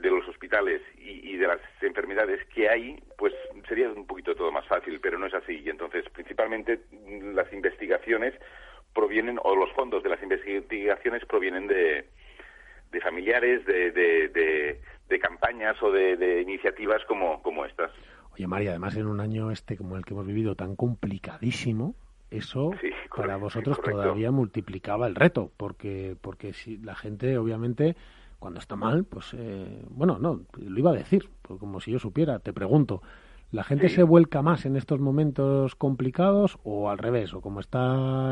de los hospitales y, de las enfermedades que hay, pues sería un poquito todo más fácil, pero no es así. Y entonces, principalmente, las investigaciones provienen, o los fondos de las investigaciones provienen de, de familiares, de, de, campañas o de, iniciativas como, como estas. Oye, María, además en un año este como el que hemos vivido tan complicadísimo, eso para vosotros todavía multiplicaba el reto, porque, porque si la gente obviamente cuando está mal, pues eh, bueno, no, lo iba a decir, pues como si yo supiera, te pregunto, ¿la gente se vuelca más en estos momentos complicados o al revés, o como está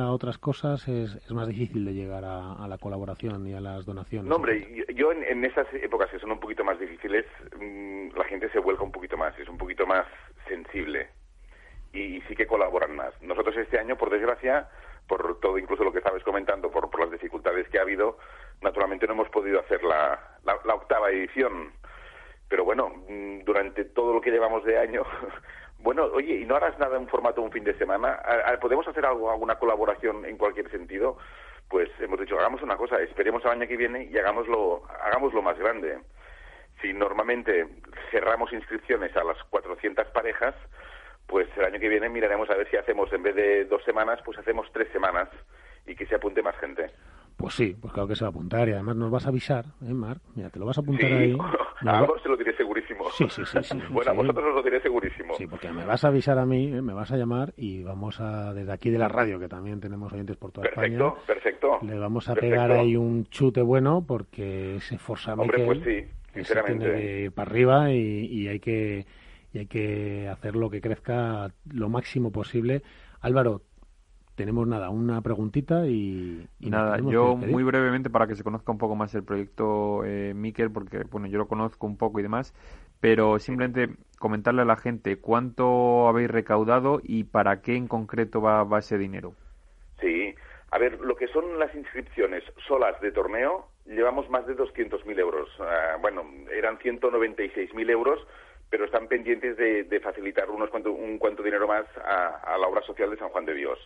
a otras cosas es, es más difícil de llegar a, la colaboración y a las donaciones? No, hombre, yo en, en, esas épocas que son un poquito más difíciles, mm, la gente se vuelca un poquito más, es un poquito más sensible y, sí que colaboran más. Nosotros este año, por desgracia, por todo incluso lo que estabas comentando, por, por las dificultades que ha habido, naturalmente no hemos podido hacer la, la, octava edición. Pero bueno, mm, durante todo lo que llevamos de año, bueno, oye, ¿y no harás nada en formato un fin de semana? ¿Podemos hacer algo, alguna colaboración en cualquier sentido? Pues hemos dicho, hagamos una cosa, esperemos al año que viene y hagámoslo, hagámoslo más grande. Si normalmente cerramos inscripciones a las 400 parejas, pues el año que viene miraremos a ver si hacemos, en vez de dos semanas, pues hacemos tres semanas y que se apunte más gente. Pues sí, pues claro que se va a apuntar y además nos vas a avisar, ¿eh, Marc? Mira, te lo vas a apuntar ahí. A ambos se lo diré segurísimo. Sí, sí, sí. sí bueno, a vosotros os lo diré segurísimo. Sí, porque me vas a avisar a mí, ¿eh? me vas a llamar y vamos a, desde aquí de la radio, que también tenemos oyentes por toda España. Perfecto, perfecto. Le vamos a pegar ahí un chute bueno porque ese Forza Hombre, pues sí, sinceramente. tiene para arriba y, y hay que y hay que hacerlo que crezca lo máximo posible. Álvaro, tenemos nada, una preguntita y, nada. Yo muy brevemente para que se conozca un poco más el proyecto eh, Miquel, porque bueno, yo lo conozco un poco y demás, pero simplemente comentarle a la gente cuánto habéis recaudado y para qué en concreto va, va ese dinero. Sí, a ver, lo que son las inscripciones solas de torneo, llevamos más de 200.000 euros. Ah, bueno, eran 196.000 euros pero están pendientes de, facilitar unos cuanto, un cuanto dinero más a, la obra social de San Juan de Dios.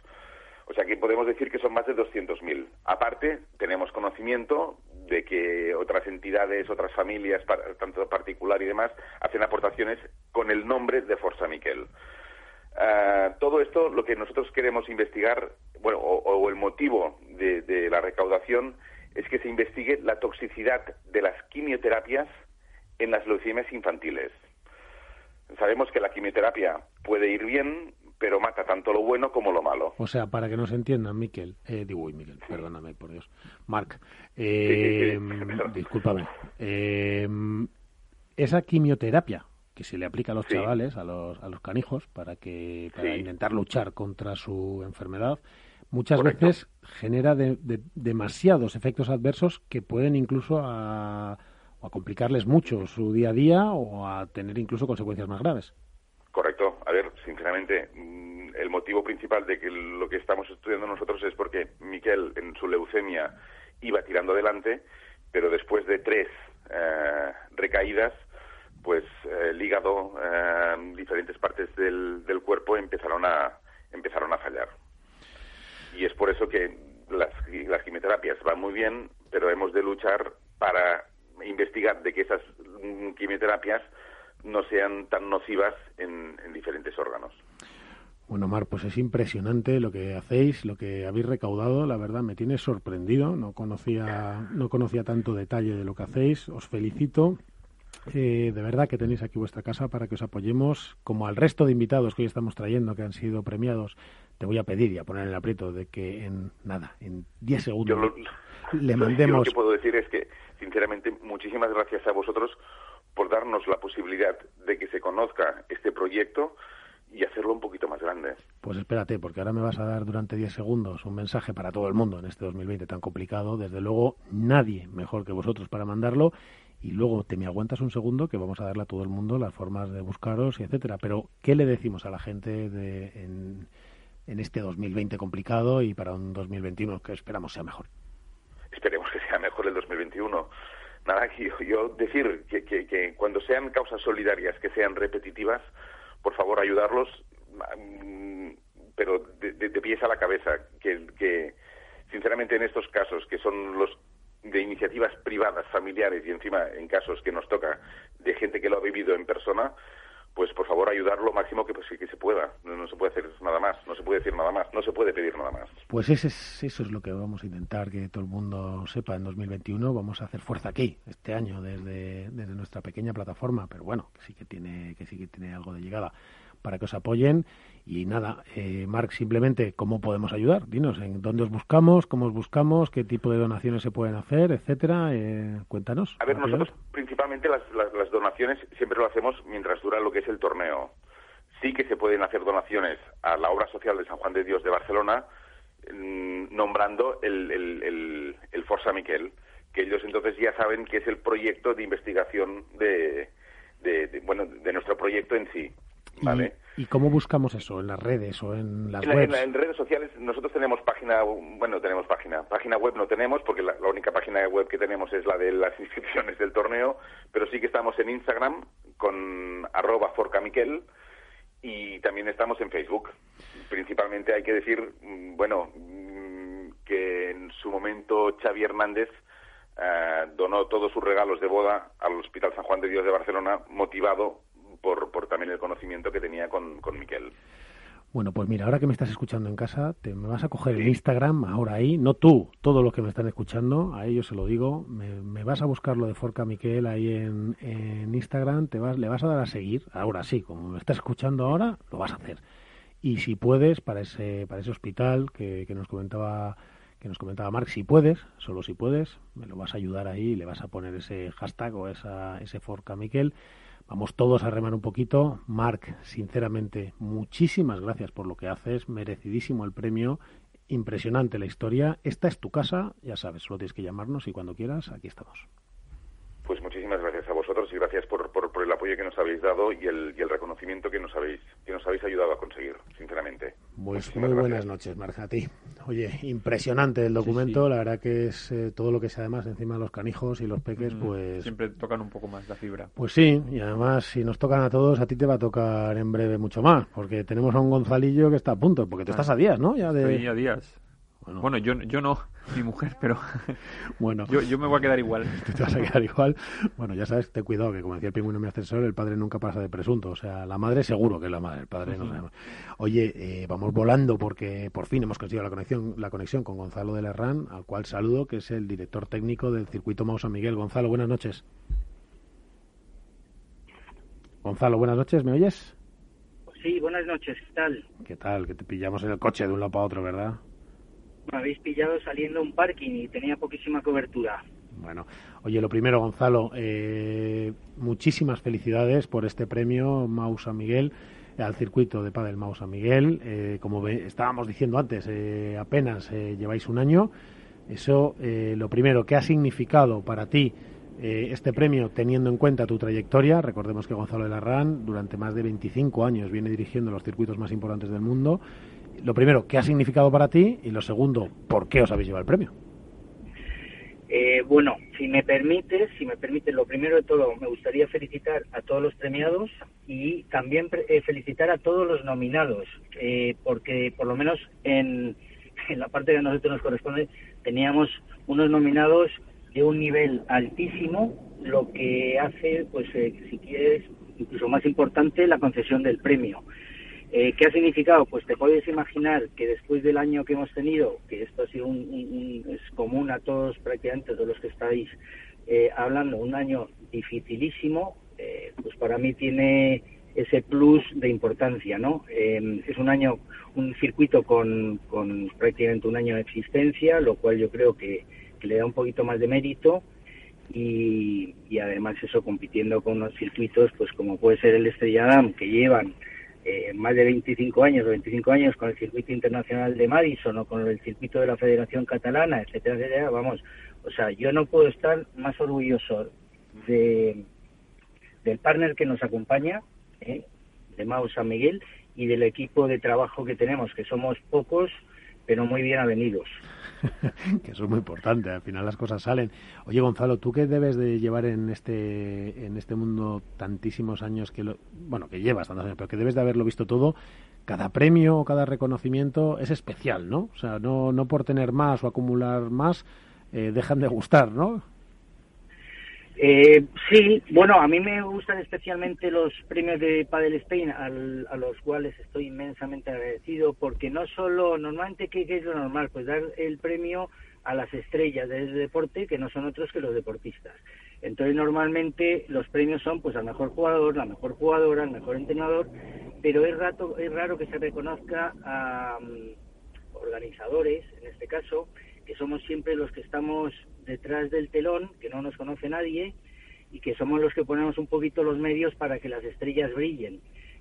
O sea que podemos decir que son más de 200.000. Aparte, tenemos conocimiento de que otras entidades, otras familias, tanto particular y demás, hacen aportaciones con el nombre de Forza Miquel. Ah, todo esto, lo que nosotros queremos investigar, bueno, o, el motivo de, de la recaudación, es que se investigue la toxicidad de las quimioterapias en las leucemias infantiles. Sabemos que la quimioterapia puede ir bien, pero mata tanto lo bueno como lo malo. O sea, para que nos entiendan, Miquel, eh, digo, uy, Miquel, perdóname, por Dios. Marc, eh, discúlpame. Eh, esa quimioterapia que se le aplica a los chavales, a los, a los canijos, para, que, para intentar luchar contra su enfermedad, muchas veces genera demasiados efectos adversos que pueden incluso a a complicarles mucho su día a día o a tener incluso consecuencias más graves. Correcto. A ver, sinceramente, mm, el motivo principal de que lo que estamos estudiando nosotros es porque Miquel en su leucemia iba tirando adelante, pero después de tres eh, recaídas, pues eh, el hígado, eh, diferentes partes del, del, cuerpo empezaron a empezaron a fallar. Y es por eso que las, las quimioterapias van muy bien, pero hemos de luchar para investigar de que esas mm, quimioterapias no sean tan nocivas en, diferentes órganos. Bueno, Mar, pues es impresionante lo que hacéis, lo que habéis recaudado. La verdad, me tiene sorprendido. No conocía, no conocía tanto detalle de lo que hacéis. Os felicito. Eh, de verdad que tenéis aquí vuestra casa para que os apoyemos, como al resto de invitados que hoy estamos trayendo, que han sido premiados. Te voy a pedir y a poner el aprieto de que en nada, en 10 segundos le mandemos. lo que puedo decir es que sinceramente, muchísimas gracias a vosotros por darnos la posibilidad de que se conozca este proyecto y hacerlo un poquito más grande. Pues espérate, porque ahora me vas a dar durante 10 segundos un mensaje para todo el mundo en este 2020 tan complicado. Desde luego, nadie mejor que vosotros para mandarlo. Y luego te me aguantas un segundo que vamos a darle a todo el mundo las formas de buscaros y etcétera. Pero, ¿qué le decimos a la gente de, en, en este 2020 complicado y para un 2021 que esperamos sea mejor? esperemos que sea mejor el 2021. Nada, yo, yo decir que, cuando sean causas solidarias, que sean repetitivas, por favor ayudarlos, mm, pero de, pies a la cabeza, que sinceramente en estos casos, que son los de iniciativas privadas, familiares y encima en casos que nos toca de gente que lo ha vivido en persona, pues por favor ayudar lo máximo que, pues, que se pueda. No, se puede hacer nada más, no se puede decir nada más, no se puede pedir nada más. Pues ese es, eso es lo que vamos a intentar que todo el mundo sepa en 2021. Vamos a hacer fuerza aquí, este año, desde, desde nuestra pequeña plataforma, pero bueno, que sí que tiene, que sí que tiene algo de llegada para que os apoyen. Y nada, eh, Marc, simplemente, ¿cómo podemos ayudar? Dinos, ¿en dónde os buscamos? ¿Cómo os buscamos? ¿Qué tipo de donaciones se pueden hacer? Etcétera. Eh, cuéntanos. A ver, nosotros principalmente las, las, donaciones siempre lo hacemos mientras dura lo que es el torneo. Sí que se pueden hacer donaciones a la obra social de San Juan de Dios de Barcelona, mm, nombrando el, el, el, Forza Miquel, que ellos entonces ya saben que es el proyecto de investigación de, de bueno, de nuestro proyecto en sí. ¿Y, cómo buscamos eso? ¿En las redes o en las webs? En, redes sociales nosotros tenemos página, bueno, tenemos página. Página web no tenemos porque la, única página web que tenemos es la de las inscripciones del torneo, pero sí que estamos en Instagram con arroba forcamiquel y también estamos en Facebook. Principalmente hay que decir, mm, bueno, mm, que en su momento Xavi Hernández eh, donó todos sus regalos de boda al Hospital San Juan de Dios de Barcelona, motivado por, por también el conocimiento que tenía con, con Miquel. Bueno, pues mira, ahora que me estás escuchando en casa, te me vas a coger el Instagram ahora ahí, no tú, todos los que me están escuchando, a ellos se lo digo, me, vas a buscar lo de Forca Miquel ahí en, en, Instagram, te vas, le vas a dar a seguir, ahora sí, como me estás escuchando ahora, lo vas a hacer. Y si puedes, para ese, para ese hospital que, que nos comentaba que nos comentaba Marc, si puedes, solo si puedes, me lo vas a ayudar ahí, le vas a poner ese hashtag o esa, ese Forca Miquel Vamos todos a remar un poquito. Marc, sinceramente, muchísimas gracias por lo que haces. Merecidísimo el premio. Impresionante la historia. Esta es tu casa, ya sabes, solo tienes que llamarnos y cuando quieras, aquí estamos. Pues muchísimas gracias vosotros y gracias por, por, el apoyo que nos habéis dado y el, y el, reconocimiento que nos habéis que nos habéis ayudado a conseguir, sinceramente. Pues muy buenas noches, Marja, a ti. Oye, impresionante el documento, la verdad que es eh, todo lo que sea además encima de los canijos y los peques, mm, pues... Siempre tocan un poco más la fibra. Pues sí, y además si nos tocan a todos, a ti te va a tocar en breve mucho más, porque tenemos a un Gonzalillo que está a punto, porque tú ah. estás a días, ¿no? Ya de... a días. Bueno, yo, yo no, mi mujer, pero bueno, yo, yo me voy a quedar igual. te vas a quedar igual. Bueno, ya sabes, te cuidado, que como decía el pingüino en mi ascensor, el padre nunca pasa de presunto. O sea, la madre seguro que es la madre, el padre no sabemos. Oye, eh, vamos volando porque por fin hemos conseguido la conexión, la conexión con Gonzalo de Lerrán, al cual saludo, que es el director técnico del circuito Mau San Miguel. Gonzalo, buenas noches. Gonzalo, buenas noches, ¿me oyes? Sí, buenas noches, ¿qué tal? ¿Qué tal? Que te pillamos en el coche de un lado para otro, ¿verdad? Me habéis pillado saliendo un parking y tenía poquísima cobertura. Bueno, oye, lo primero, Gonzalo, eh, muchísimas felicidades por este premio Mausa Miguel al circuito de Padel Mausa Miguel. Eh, como estábamos diciendo antes, eh, apenas lleváis un año. Eso, lo primero, ¿qué ha significado para ti este premio teniendo en cuenta tu trayectoria? Recordemos que Gonzalo de Larrán durante más de 25 años viene dirigiendo los circuitos más importantes del mundo lo primero, ¿qué ha significado para ti? Y lo segundo, ¿por qué os habéis llevado el premio? Eh, bueno, si me permite, si me permite, lo primero de todo, me gustaría felicitar a todos los premiados y también eh, felicitar a todos los nominados, eh, porque por lo menos en, en la parte que a nosotros nos corresponde teníamos unos nominados de un nivel altísimo, lo que hace, pues, si quieres, incluso más importante, la concesión del premio. Eh, ¿Qué ha significado? Pues te puedes imaginar que después del año que hemos tenido, que esto ha sido un, es común a todos prácticamente, todos los que estáis eh, hablando, un año dificilísimo, eh, pues para mí tiene ese plus de importancia, ¿no? Em, es un año, un circuito con, con, prácticamente un año de existencia, lo cual yo creo que, le da un poquito más de mérito y, y, además eso compitiendo con unos circuitos, pues como puede ser el Estrella Damm, que llevan eh, más de 25 años o 25 años con el circuito internacional de Madison o con el circuito de la Federación Catalana, etcétera, etcétera, vamos, o sea, yo no puedo estar más orgulloso de del partner que nos acompaña, ¿eh? de Mau San Miguel, y del equipo de trabajo que tenemos, que somos pocos, pero muy bien avenidos. que eso es muy importante, al final las cosas salen. Oye, Gonzalo, ¿tú qué debes de llevar en este, en este mundo tantísimos años que lo, bueno, que llevas tantos años, pero que debes de haberlo visto todo? cada premio o cada reconocimiento es especial, ¿no? O sea, no, no por tener más o acumular más eh, dejan de gustar, ¿no? Eh, sí, bueno, a mí me gustan especialmente los premios de Padel Spain, a los cuales estoy inmensamente agradecido, porque no solo, normalmente, ¿qué, es lo normal? Pues dar el premio a las estrellas del deporte, que no son otros que los deportistas. Entonces, normalmente los premios son pues al mejor jugador, la mejor jugadora, al mejor entrenador, pero es, rato, es raro que se reconozca a mm, organizadores, en este caso, que somos siempre los que estamos detrás del telón, que no nos conoce nadie y que somos los que ponemos un poquito los medios para que las estrellas brillen.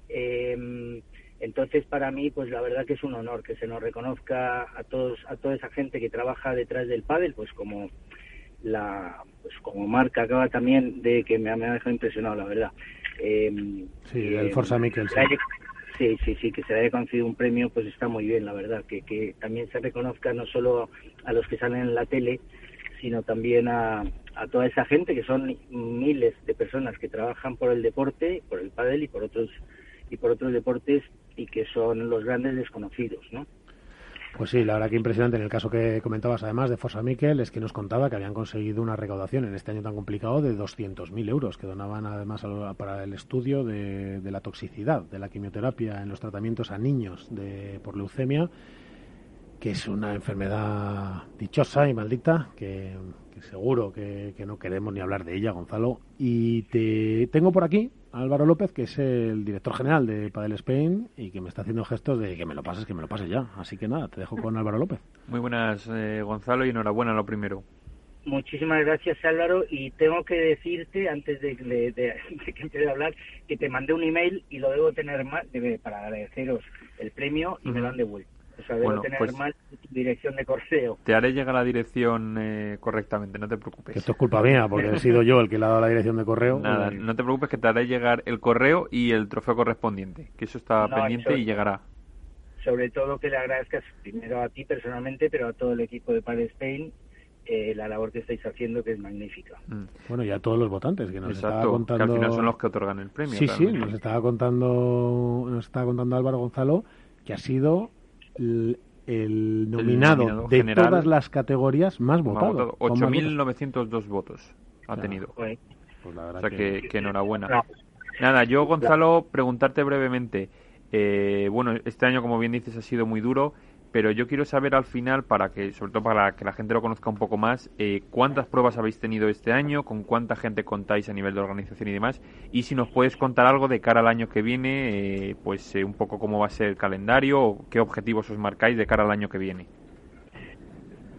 Em, entonces, para mí, pues la verdad que es un honor que se nos reconozca a todos, a toda esa gente que trabaja detrás del pádel, pues como la, pues como marca acaba también de que me, ha dejado impresionado, la verdad. Em, sí, el em, Forza Mikkelsen. Sí, sí, sí, que se haya concedido un premio, pues está muy bien, la verdad, que, que también se reconozca no solo a los que salen en la tele, sino también a, a toda esa gente que son miles de personas que trabajan por el deporte, por el pádel y por otros y por otros deportes y que son los grandes desconocidos, ¿no? Pues sí, la verdad que impresionante. En el caso que comentabas, además, de Forza Miquel, es que nos contaba que habían conseguido una recaudación en este año tan complicado de 200.000 euros, que donaban además para el estudio de, de, la toxicidad de la quimioterapia en los tratamientos a niños de, por leucemia que es una enfermedad dichosa y maldita, que, seguro que, no queremos ni hablar de ella, Gonzalo. Y te tengo por aquí a Álvaro López, que es el director general de Padel Spain y que me está haciendo gestos de que me lo pases, que me lo pases ya. Así que nada, te dejo con Álvaro López. Muy buenas, eh, Gonzalo, y enhorabuena lo primero. Muchísimas gracias Álvaro y tengo que decirte antes de, que empiece a hablar que te mandé un email y lo debo tener más para agradeceros el premio y me lo han devuelto. O sea, debo tener pues mal dirección de correo. Te haré llegar la dirección eh, correctamente, no te preocupes. esto es culpa mía, porque he sido yo el que le ha dado la dirección de correo. Nada, no te preocupes que te haré llegar el correo y el trofeo correspondiente, que eso está pendiente y llegará. Sobre todo que le agradezcas primero a ti personalmente, pero a todo el equipo de Padre Spain eh, la labor que estáis haciendo, que es magnífica. Mm. Bueno, y a todos los votantes, que nos estaba contando... que al final son los que otorgan el premio. Sí, sí, nos estaba contando, nos estaba contando Álvaro Gonzalo que ha sido el, nominado, de todas las categorías más votado. 8.902 votos ha tenido. Pues o sea que, enhorabuena. Nada, yo, Gonzalo, preguntarte brevemente. Eh, bueno, este año, como bien dices, ha sido muy duro pero yo quiero saber al final, para que, sobre todo para que la gente lo conozca un poco más, eh, cuántas pruebas habéis tenido este año, con cuánta gente contáis a nivel de organización y demás, y si nos puedes contar algo de cara al año que viene, eh, pues eh, un poco cómo va a ser el calendario o qué objetivos os marcáis de cara al año que viene.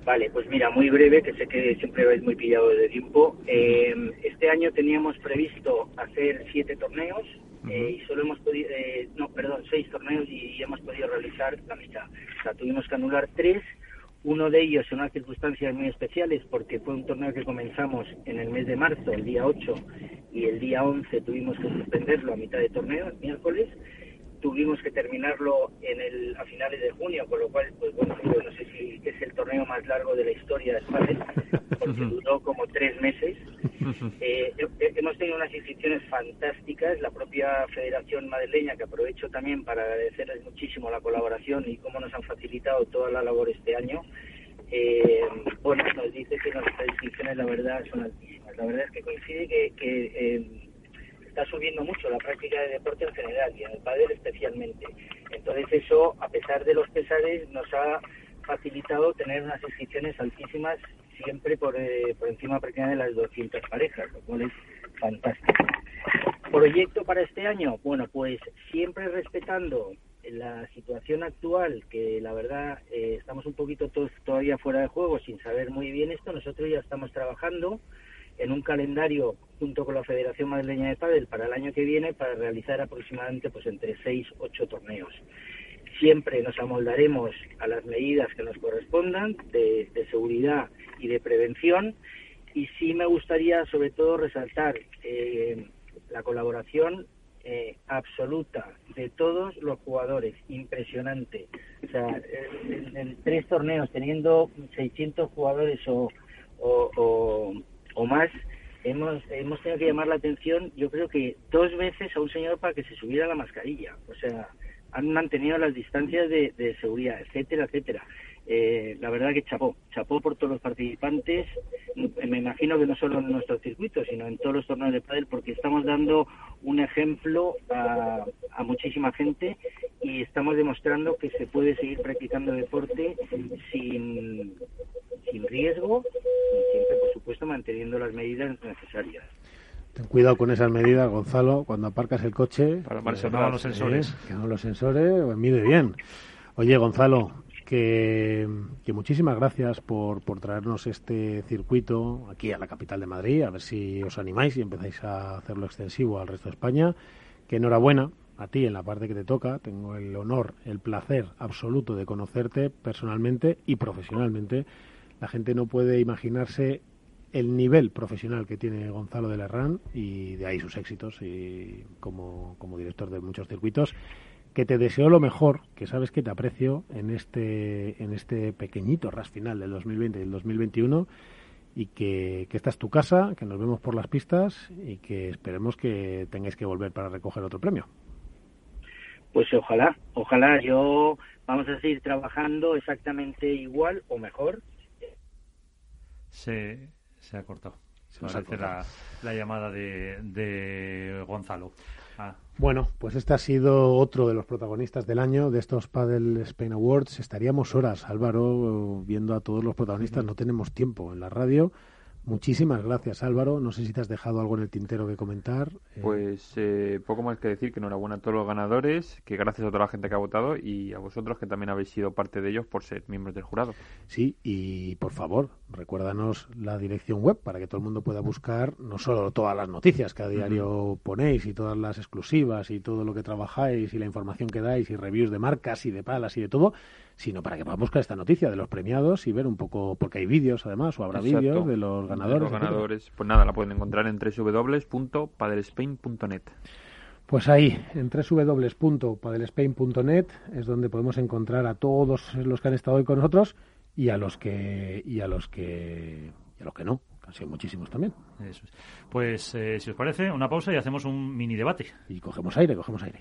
Vale, pues mira, muy breve, que sé que siempre vais muy pillado de tiempo. este año teníamos previsto hacer siete torneos, eh, y solo hemos podido, eh, no, perdón, seis torneos y hemos podido realizar la mitad. O sea, tuvimos que anular tres, uno de ellos en unas circunstancias muy especiales porque fue un torneo que comenzamos en el mes de marzo, el día 8, y el día 11 tuvimos que suspenderlo a mitad de torneo, el miércoles, tuvimos que terminarlo en el, a finales de junio, con lo cual, pues bueno, yo no sé si es el torneo más largo de la historia de España, porque duró como tres meses. Eh, hemos tenido unas inscripciones fantásticas, la propia Federación Madrileña, que aprovecho también para agradecerles muchísimo la colaboración y cómo nos han facilitado toda la labor este año. Eh, bueno, nos dice que nuestras inscripciones, la verdad, son altísimas. La verdad es que coincide que, que eh, está subiendo mucho la práctica de deporte en general y en el pádel especialmente. Entonces eso, a pesar de los pesares, nos ha facilitado tener unas inscripciones altísimas siempre por, eh, por encima prácticamente de las 200 parejas, lo cual es fantástico. ¿Proyecto para este año? Bueno, pues siempre respetando la situación actual, que la verdad eh, estamos un poquito todos todavía fuera de juego sin saber muy bien esto, nosotros ya estamos trabajando en un calendario junto con la Federación Madrileña de Padel para el año que viene para realizar aproximadamente pues entre seis ocho torneos. Siempre nos amoldaremos a las medidas que nos correspondan de, seguridad y de prevención y sí me gustaría sobre todo resaltar eh, la colaboración eh, absoluta de todos los jugadores, impresionante. O sea, en, tres torneos teniendo 600 jugadores o más, hemos, hemos tenido que llamar la atención, yo creo que dos veces a un señor para que se subiera la mascarilla. O sea, han mantenido las distancias de, de seguridad, etcétera, etcétera. Eh, la verdad que chapó, chapó por todos los participantes, me imagino que no solo en nuestro circuito, sino en todos los torneos de pádel, porque estamos dando un ejemplo a, muchísima gente y estamos demostrando que se puede seguir practicando deporte sin, sin riesgo y siempre, por supuesto, manteniendo las medidas necesarias. Ten cuidado con esas medidas, Gonzalo, cuando aparcas el coche. Para, que no los sensores. que no los sensores, pues mide bien. Oye, Gonzalo, que, muchísimas gracias por, por traernos este circuito aquí a la capital de Madrid, a ver si os animáis y empezáis a hacerlo extensivo al resto de España. Que enhorabuena a ti en la parte que te toca. Tengo el honor, el placer absoluto de conocerte personalmente y profesionalmente. La gente no puede imaginarse el nivel profesional que tiene Gonzalo de Lerrán y de ahí sus éxitos y como, como director de muchos circuitos que te deseo lo mejor, que sabes que te aprecio en este, en este pequeñito ras final del 2020 y del 2021 y que, que, esta es tu casa, que nos vemos por las pistas y que esperemos que tengáis que volver para recoger otro premio. Pues ojalá, ojalá yo vamos a seguir trabajando exactamente igual o mejor. Se, se ha cortado. Se va a la, llamada de, de Gonzalo. Ah. Bueno, pues este ha sido otro de los protagonistas del año de estos Paddle Spain Awards. Estaríamos horas, Álvaro, viendo a todos los protagonistas. No tenemos tiempo en la radio. Muchísimas gracias, Álvaro. No sé si te has dejado algo en el tintero que comentar. Eh, pues eh, poco más que decir que enhorabuena a todos los ganadores, que gracias a toda la gente que ha votado y a vosotros que también habéis sido parte de ellos por ser miembros del jurado. Sí, y por favor, recuérdanos la dirección web para que todo el mundo pueda buscar no solo todas las noticias que a diario ponéis y todas las exclusivas y todo lo que trabajáis y la información que dais y reviews de marcas y de palas y de todo, sino para que podamos buscar esta noticia de los premiados y ver un poco, porque hay vídeos además, o habrá vídeos de los ganadores. los ganadores, pues nada, la pueden encontrar en www.padelspain.net. Pues ahí, en www.padelspain.net es donde podemos encontrar a todos los que han estado hoy con nosotros y a los que y a los que y a los que no, que han sido muchísimos también. Pues eh, si os parece, una pausa y hacemos un mini debate. Y cogemos aire, cogemos aire.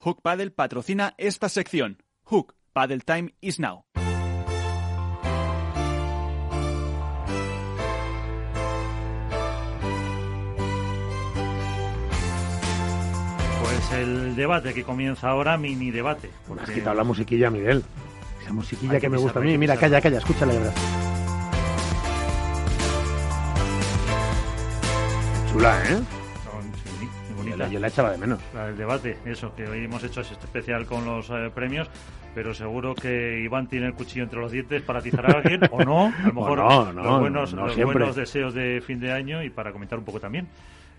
Hook Paddle patrocina esta sección. Hook Paddle Time is now. Pues el debate que comienza ahora, mini debate. Porque... Has quitado la musiquilla, Miguel. Esa musiquilla que, me gusta a mí. Mira, calla, calla, escúchala de verdad. Chula, ¿eh? Yo la echaba de menos. El debate, eso, que hoy hemos hecho este especial con los eh, premios, pero seguro que Iván tiene el cuchillo entre los dientes para atizar a alguien, o no, a lo mejor los, buenos, los buenos deseos de fin de año y para comentar un poco también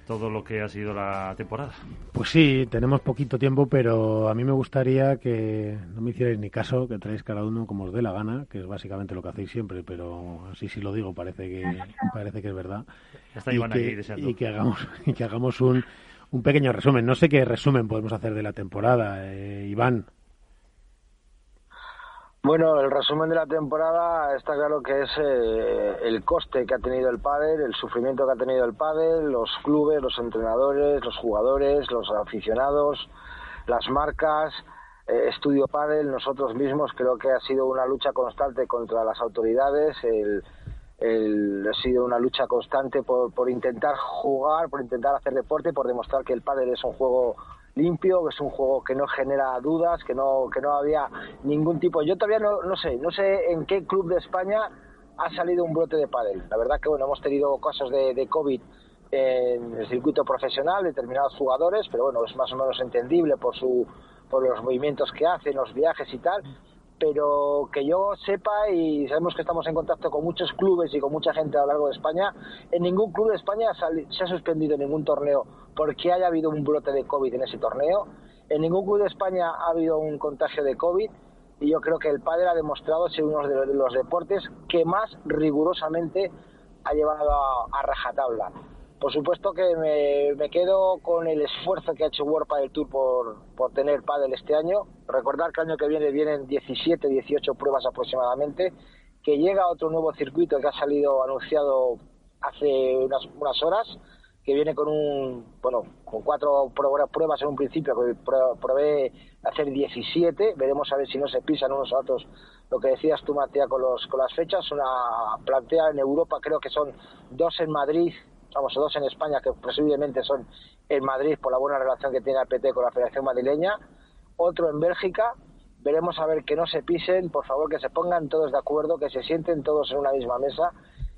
todo lo que ha sido la temporada. Pues sí, tenemos poquito tiempo, pero a mí me gustaría que no me hicierais ni caso, que traéis cada uno como os dé la gana, que es básicamente lo que hacéis siempre, pero así si lo digo parece que parece que es verdad. Está Iván deseando. y que hagamos y que hagamos un un pequeño resumen. No sé qué resumen podemos hacer de la temporada, eh, Iván. Bueno, el resumen de la temporada está claro que es eh, el coste que ha tenido el pádel, el sufrimiento que ha tenido el pádel, los clubes, los entrenadores, los jugadores, los aficionados, las marcas, eh, Estudio Pádel, nosotros mismos. Creo que ha sido una lucha constante contra las autoridades, el, ha sido una lucha constante por, por intentar jugar, por intentar hacer deporte, por demostrar que el pádel es un juego limpio, que es un juego que no genera dudas, que no, que no había ningún tipo. Yo todavía no, no sé, no sé en qué club de España ha salido un brote de pádel. La verdad que bueno, hemos tenido casos de, de COVID en el circuito profesional, determinados jugadores, pero bueno, es más o menos entendible por su por los movimientos que hacen, los viajes y tal pero que yo sepa y sabemos que estamos en contacto con muchos clubes y con mucha gente a lo largo de España, en ningún club de España se ha suspendido ningún torneo porque haya habido un brote de COVID en ese torneo. En ningún club de España ha habido un contagio de COVID y yo creo que el padre ha demostrado ser uno de los deportes que más rigurosamente ha llevado a, rajatabla. Por supuesto que me, quedo con el esfuerzo que ha hecho World Padel Tour por, por tener Padel este año. Recordar que el año que viene vienen 17, 18 pruebas aproximadamente, que llega otro nuevo circuito que ha salido anunciado hace unas, unas horas, que viene con un, bueno, con cuatro pruebas en un principio, que prevé hacer 17, veremos a ver si no se pisan unos a otros lo que decías tú, Matías, con, los, con las fechas, una plantea en Europa, creo que son dos en Madrid, vamos, dos en España, que presumiblemente son en Madrid por la buena relación que tiene el PT con la Federación Madrileña, otro en Bélgica, veremos a ver que no se pisen, por favor, que se pongan todos de acuerdo, que se sienten todos en una misma mesa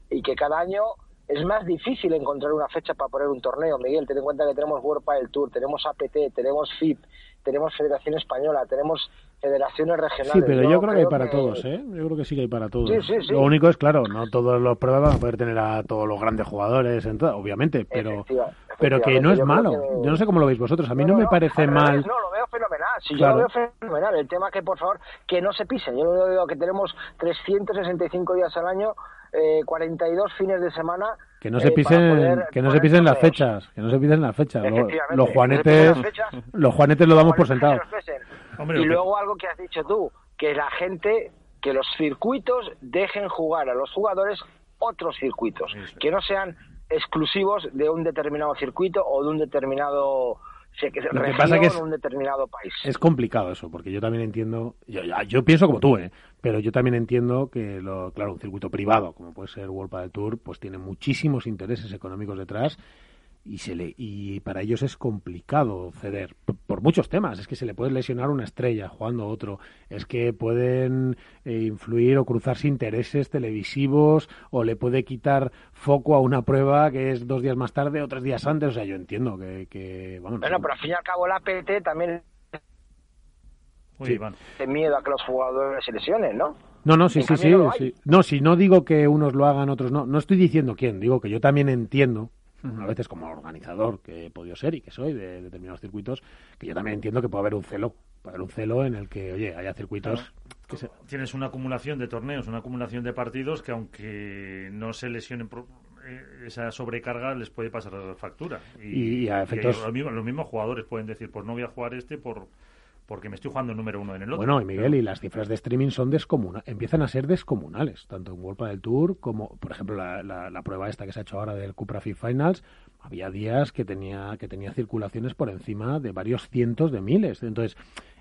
y que cada año es más difícil encontrar una fecha para poner un torneo. Miguel, ten en cuenta que tenemos World Padel Tour, tenemos APT, tenemos FIP, tenemos Federación Española, tenemos federaciones regionales. Sí, pero yo, creo, que hay para todos, ¿eh? Yo creo que sí que hay para todos. Lo único es, claro, no todos los pruebas van a poder tener a todos los grandes jugadores, en obviamente, pero pero que no es malo. Yo no sé cómo lo veis vosotros. A mí no, me parece mal. No, lo veo fenomenal. Sí, yo lo veo fenomenal. El tema que, por favor, que no se pisen. Yo lo veo que tenemos 365 días al año, eh, 42 fines de semana que no se eh, pisen que no se pisen las fechas que no se pisen las fechas. Los, juanetes los juanetes lo damos por sentado. y luego algo que has dicho tú, que la gente, que los circuitos dejen jugar a los jugadores otros circuitos, que no sean exclusivos de un determinado circuito o de un determinado lo que pasa que es, un determinado país. Es complicado eso, porque yo también entiendo, yo, yo pienso como tú, ¿eh? pero yo también entiendo que, lo, claro, un circuito privado, como puede ser World Padel Tour, pues tiene muchísimos intereses económicos detrás y se le y para ellos es complicado ceder por, muchos temas. Es que se le puede lesionar una estrella jugando otro. Es que pueden eh, influir o cruzarse intereses televisivos o le puede quitar foco a una prueba que es dos días más tarde o tres días antes. O sea yo entiendo que, que bueno pero al fin y al cabo la PT también sí. miedo a que los jugadores se lesionen no no, no, sí, sí, sí, sí. No, si no digo que unos lo hagan, otros no. No estoy diciendo quién, digo que yo también entiendo a veces como organizador que he podido ser y que soy de, determinados circuitos, que yo también entiendo que puede haber un celo, puede haber un celo en el que, oye, haya circuitos... Que Tienes una acumulación de torneos, una acumulación de partidos que aunque no se lesionen eh, esa sobrecarga les puede pasar la factura. Y, a efectos... los mismos jugadores pueden decir, pues no voy a jugar este por porque me estoy jugando el número uno en el otro. Bueno, y Miguel, y las cifras de streaming son descomunales, empiezan a ser descomunales, tanto en World del Tour como, por ejemplo, la, la, prueba esta que se ha hecho ahora del Cupra Fit Finals, había días que tenía, que tenía circulaciones por encima de varios cientos de miles. Entonces,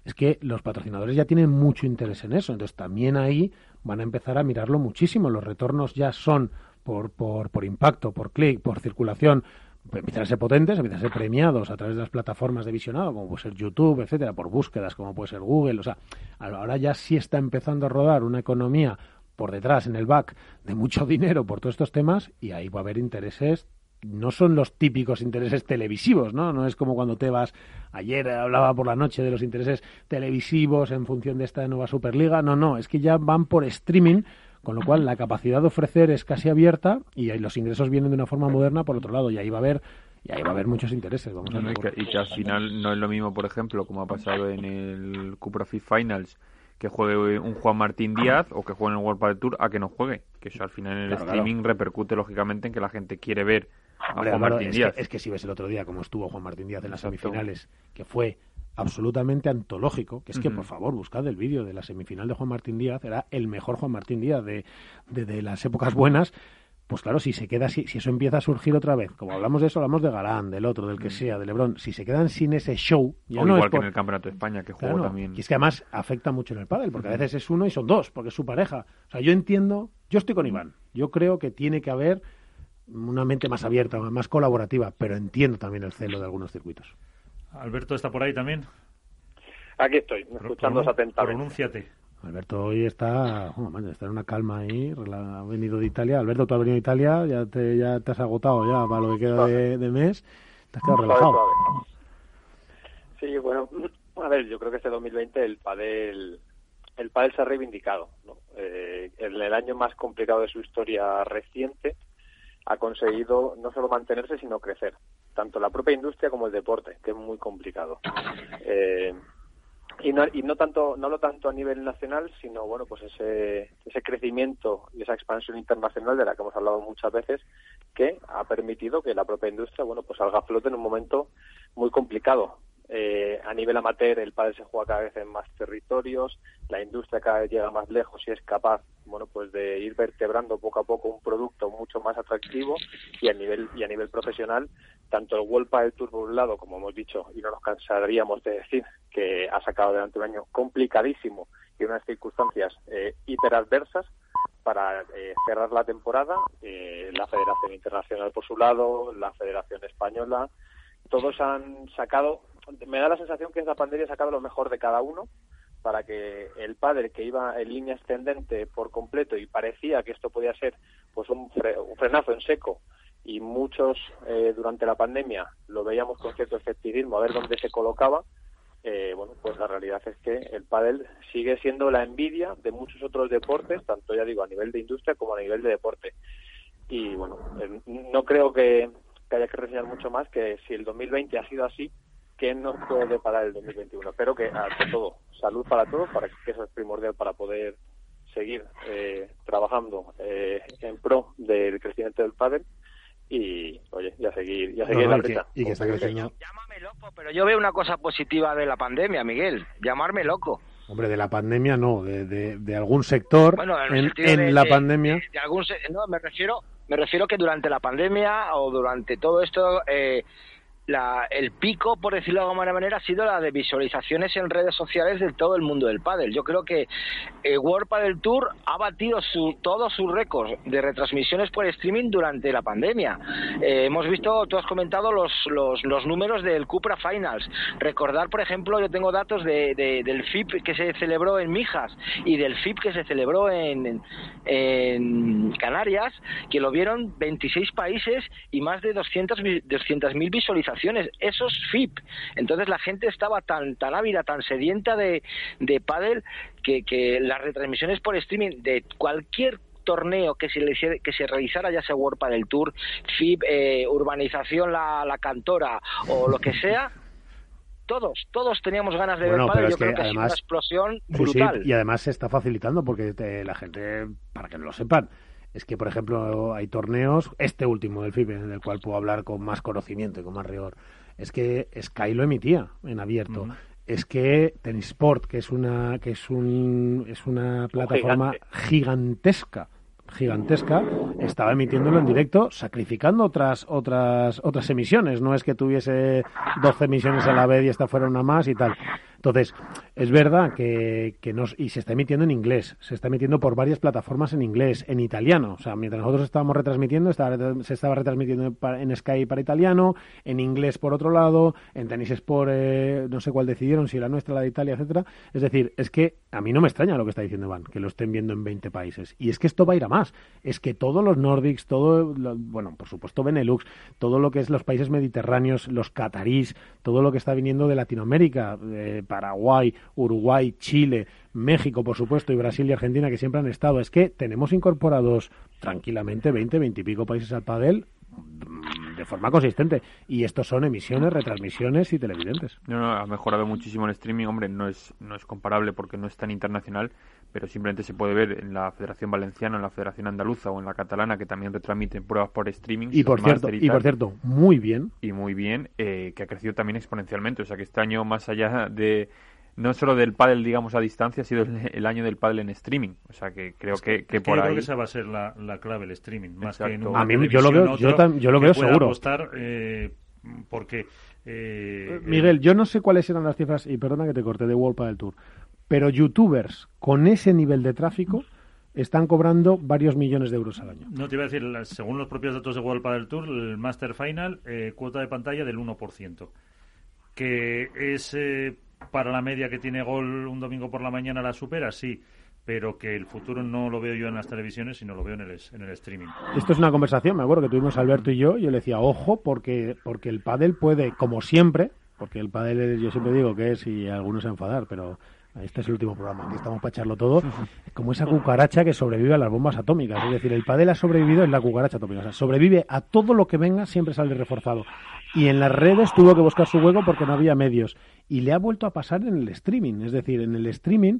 es que los patrocinadores ya tienen mucho interés en eso, entonces también ahí van a empezar a mirarlo muchísimo. Los retornos ya son por, por, por impacto, por clic, por circulación, empiezan a ser potentes, empiezan a ser premiados a través de las plataformas de visionado, como puede ser YouTube, etcétera, por búsquedas, como puede ser Google. O sea, ahora ya sí está empezando a rodar una economía por detrás, en el back, de mucho dinero por todos estos temas, y ahí va a haber intereses no son los típicos intereses televisivos, ¿no? No es como cuando te vas, ayer hablaba por la noche de los intereses televisivos en función de esta nueva Superliga, no, no, es que ya van por streaming con lo cual, la capacidad de ofrecer es casi abierta y los ingresos vienen de una forma moderna por otro lado. Y ahí va a haber y ahí va a haber muchos intereses. Vamos a y, que, al final no es lo mismo, por ejemplo, como ha pasado en el Cupra Fit Finals, que juegue un Juan Martín Díaz o que juegue en el World Padel Tour a que no juegue. Que eso al final en el streaming repercute lógicamente en que la gente quiere ver a Juan Martín Díaz. es que si ves el otro día cómo estuvo Juan Martín Díaz en las semifinales, que fue absolutamente antológico, que es que, por favor, buscad el vídeo de la semifinal de Juan Martín Díaz, era el mejor Juan Martín Díaz de, de, las épocas buenas, pues claro, si se queda así, si eso empieza a surgir otra vez, como hablamos de eso, hablamos de Galán, del otro, del que sea, de Lebrón, si se quedan sin ese show, ya no igual que en el Campeonato de España, que jugó también. Y es que además afecta mucho en el pádel, porque a veces es uno y son dos, porque es su pareja. O sea, yo entiendo, yo estoy con Iván, yo creo que tiene que haber una mente más abierta, más colaborativa, pero entiendo también el celo de algunos circuitos. Alberto está por ahí también. Aquí estoy, escuchando atentamente. Pronúnciate. Alberto hoy está, está en una calma ahí, ha venido de Italia. Alberto, tú has venido de Italia, ya te, ya te has agotado ya para lo que queda de, mes, te has quedado relajado. Sí, bueno, a ver, yo creo que este 2020 el padel el pádel se ha reivindicado. Eh, en el año más complicado de su historia reciente ha conseguido no solo mantenerse, sino crecer. Tanto la propia industria como el deporte, que es muy complicado. Eh, y no, y no tanto no lo tanto a nivel nacional sino bueno pues ese ese crecimiento y esa expansión internacional de la que hemos hablado muchas veces que ha permitido que la propia industria bueno pues salga a flote en un momento muy complicado eh, a nivel amateur el pádel se juega cada vez en más territorios la industria cada vez llega más lejos y es capaz bueno pues de ir vertebrando poco a poco un producto mucho más atractivo y a nivel y a nivel profesional tanto el World Padel Tour por un lado como hemos dicho y no nos cansaríamos de decir que ha sacado delante un año complicadísimo y unas circunstancias eh, hiperadversas para eh, cerrar la temporada eh, la Federación Internacional por su lado la Federación Española todos han sacado me da la sensación que esta pandemia ha sacado lo mejor de cada uno para que el padre que iba en línea ascendente por completo y parecía que esto podía ser pues un, frenazo en seco y muchos eh, durante la pandemia lo veíamos con cierto escepticismo a ver dónde se colocaba eh, bueno pues la realidad es que el pádel sigue siendo la envidia de muchos otros deportes tanto ya digo a nivel de industria como a nivel de deporte. Y bueno eh, no creo que haya que reseñar mucho más que si el 2020 ha sido así que nos puede parar el 2021. Pero que, ante todo, salud para todos, para que eso es primordial para poder seguir eh, trabajando eh, en pro del crecimiento del pádel. Y oye ya seguir ya seguir la brecha y que, está creciendo. Llámame loco pero yo veo una cosa positiva de la pandemia Miguel. Llamarme loco. Hombre, de la pandemia no, de, de, algún sector en, la pandemia. algún, no, me refiero, me refiero que durante la pandemia o durante todo esto eh, el pico, por decirlo de alguna manera, ha sido la de visualizaciones en redes sociales de todo el mundo del pádel. Yo creo que el World Padel Tour ha batido su, todos sus récords de retransmisiones por streaming durante la pandemia. Eh, hemos visto, tú has comentado los, los, los, números del Cupra Finals. Recordar, por ejemplo, yo tengo datos de, del FIP que se celebró en Mijas y del FIP que se celebró en, en Canarias, que lo vieron 26 países y más de 200.000 200 visualizaciones esos FIP. Entonces la gente estaba tan, tan ávida, tan sedienta de, de pádel que, que las retransmisiones por streaming de cualquier torneo que se, que se realizara, ya sea World Padel Tour, FIP, eh, Urbanización la, la Cantora o lo que sea, todos, todos teníamos ganas de ver pádel. Yo creo que, además, una explosión brutal. y además se está facilitando porque la gente, para que no lo sepan, es que, por ejemplo, hay torneos, este último del FIBE, del cual puedo hablar con más conocimiento y con más rigor, es que Sky lo emitía en abierto. Es que Tenisport, que es una que es un es una plataforma gigantesca gigantesca, estaba emitiéndolo en directo, sacrificando otras otras otras emisiones. No es que tuviese 12 emisiones a la vez y esta fuera una más y tal. Entonces, es verdad que, que nos, y se está emitiendo en inglés, se está emitiendo por varias plataformas en inglés, en italiano. O sea, mientras nosotros estábamos retransmitiendo, se estaba retransmitiendo en Sky para italiano, en inglés por otro lado, en Tennis Sport, eh, no sé cuál decidieron, si la nuestra, la de Italia, etcétera. Es decir, es que a mí no me extraña lo que está diciendo Iván, que lo estén viendo en 20 países. Y es que esto va a ir a más. Es que todos los Nordics, todo, bueno, por supuesto Benelux, todo lo que es los países mediterráneos, los catarís, todo lo que está viniendo de Latinoamérica, eh, Paraguay, Uruguay, Chile, México, por supuesto, y Brasil y Argentina, que siempre han estado. Es que tenemos incorporados tranquilamente 20, 20 y pico países al padel mm, de forma consistente. Y estos son emisiones, retransmisiones y televidentes. No, no, ha mejorado muchísimo el streaming. Hombre, no es, no es comparable porque no es tan internacional, pero simplemente se puede ver en la Federación Valenciana, en la Federación Andaluza o en la Catalana, que también retransmiten pruebas por streaming. Y por, cierto, y, por cierto, muy bien. Y muy bien, eh, que ha crecido también exponencialmente. O sea que este año, más allá de no solo del pádel, digamos, a distancia, ha sido el, año del pádel en streaming. O sea, que creo que, que por ahí... creo que esa va a ser la, clave, el streaming. Más que en a mí yo lo veo, yo, lo veo seguro. Apostar, eh, porque... Eh, Miguel, yo no sé cuáles eran las cifras, y perdona que te corte, de World Padel Tour, pero youtubers con ese nivel de tráfico están cobrando varios millones de euros al año. No te iba a decir, según los propios datos de World Padel Tour, el Master Final, eh, cuota de pantalla del 1%, que es para la media que tiene gol un domingo por la mañana la supera, sí, pero que el futuro no lo veo yo en las televisiones, sino lo veo en el, en el streaming. Esto es una conversación, me acuerdo que tuvimos Alberto y yo, y yo le decía, ojo, porque, porque el pádel puede, como siempre, porque el pádel yo siempre digo que es, y algunos enfadar, pero este es el último programa, aquí estamos para echarlo todo, como esa cucaracha que sobrevive a las bombas atómicas. Es decir, el padel ha sobrevivido en la cucaracha atómica. O sea, sobrevive a todo lo que venga, siempre sale reforzado. Y en las redes tuvo que buscar su hueco porque no había medios. Y le ha vuelto a pasar en el streaming. Es decir, en el streaming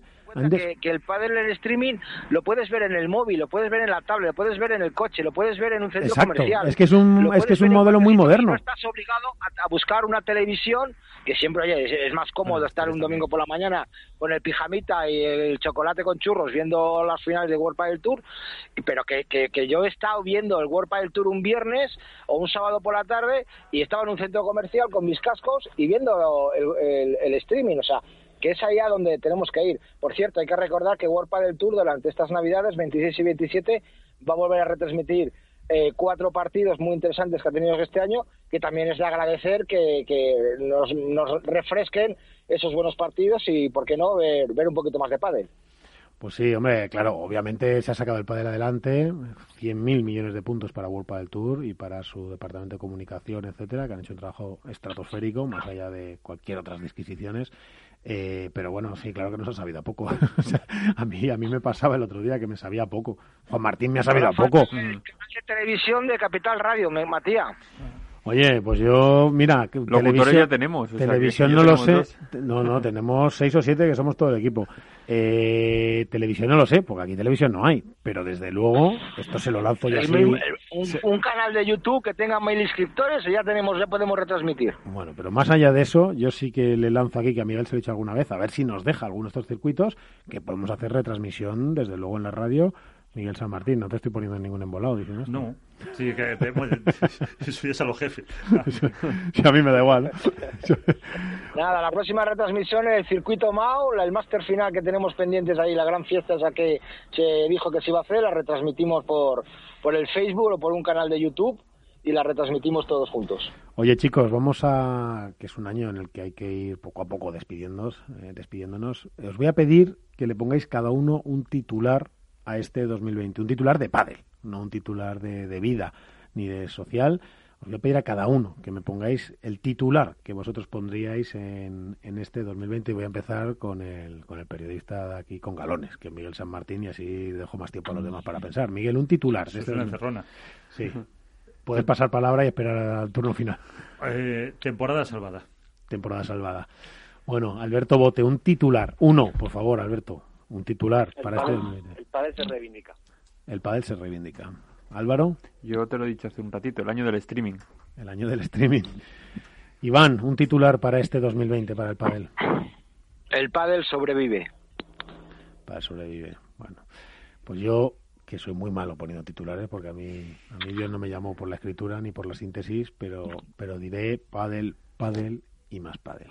que, el pádel en streaming lo puedes ver en el móvil, lo puedes ver en la tablet, lo puedes ver en el coche, lo puedes ver en un centro comercial. Es que es un, es que es un modelo muy moderno. No estás obligado a, buscar una televisión que siempre oye, es, más cómodo estar un domingo por la mañana con el pijamita y el chocolate con churros viendo las finales de World Padel Tour, pero que, que, yo he estado viendo el World Padel Tour un viernes o un sábado por la tarde y estaba en un centro comercial con mis cascos y viendo el, el streaming, o sea, que es allá donde tenemos que ir. Por cierto, hay que recordar que World del Tour durante estas Navidades, 26 y 27, va a volver a retransmitir eh, cuatro partidos muy interesantes que ha tenido este año, que también es de agradecer que, nos, refresquen esos buenos partidos y, ¿por qué no?, ver, un poquito más de pádel. Pues sí, hombre, claro, obviamente se ha sacado el pádel adelante, 100.000 millones de puntos para World del Tour y para su departamento de comunicación, etcétera, que han hecho un trabajo estratosférico, más allá de cualquier otras disquisiciones. Eh, pero bueno, sí, claro que nos ha sabido a poco. a mí a mí me pasaba el otro día que me sabía poco. Juan Martín me ha sabido a poco. televisión de Capital Radio, Matías. Oye, pues yo, mira, televisión ya tenemos. televisión no lo sé. No, no, tenemos seis o siete que somos todo el equipo. Eh, televisión no lo sé, porque aquí televisión no hay. Pero desde luego, esto se lo lanzo ya así. Un, canal de YouTube que tenga mil inscriptores y ya tenemos, ya podemos retransmitir. Bueno, pero más allá de eso, yo sí que le lanzo aquí, que a Miguel se lo he dicho alguna vez, a ver si nos deja algunos de estos circuitos, que podemos hacer retransmisión desde luego en la radio Miguel San Martín, no te estoy poniendo en ningún embolado diciendo esto. No, sí, que te, a los jefes. sí, a mí me da igual. Nada, la próxima retransmisión es el circuito MAO, el máster final que tenemos pendientes ahí, la gran fiesta esa que se dijo que se iba a hacer, la retransmitimos por, por el Facebook o por un canal de YouTube y la retransmitimos todos juntos. Oye chicos, vamos a que es un año en el que hay que ir poco a poco despidiéndonos, eh, despidiéndonos. Os voy a pedir que le pongáis cada uno un titular a este 2020. Un titular de pádel, no un titular de, vida ni de social. Os voy a pedir a cada uno que me pongáis el titular que vosotros pondríais en, en este 2020 y voy a empezar con el, con el periodista de aquí con galones, que es Miguel San Martín, y así dejo más tiempo a los demás para pensar. Miguel, un titular. Es una encerrona. Sí. Puedes pasar palabra y esperar al turno final. Eh, temporada salvada. Temporada salvada. Bueno, Alberto Bote, un titular. Uno, por favor, Alberto un titular para este. El pádel se reivindica. El pádel se reivindica. Álvaro. Yo te lo he dicho hace un ratito, el año del streaming. El año del streaming. Iván, un titular para este 2020 para el pádel. El pádel sobrevive. Pádel sobrevive. Bueno, pues yo que soy muy malo poniendo titulares porque a mí a mí Dios no me llamó por la escritura ni por la síntesis, pero pero diré pádel, pádel y más pádel.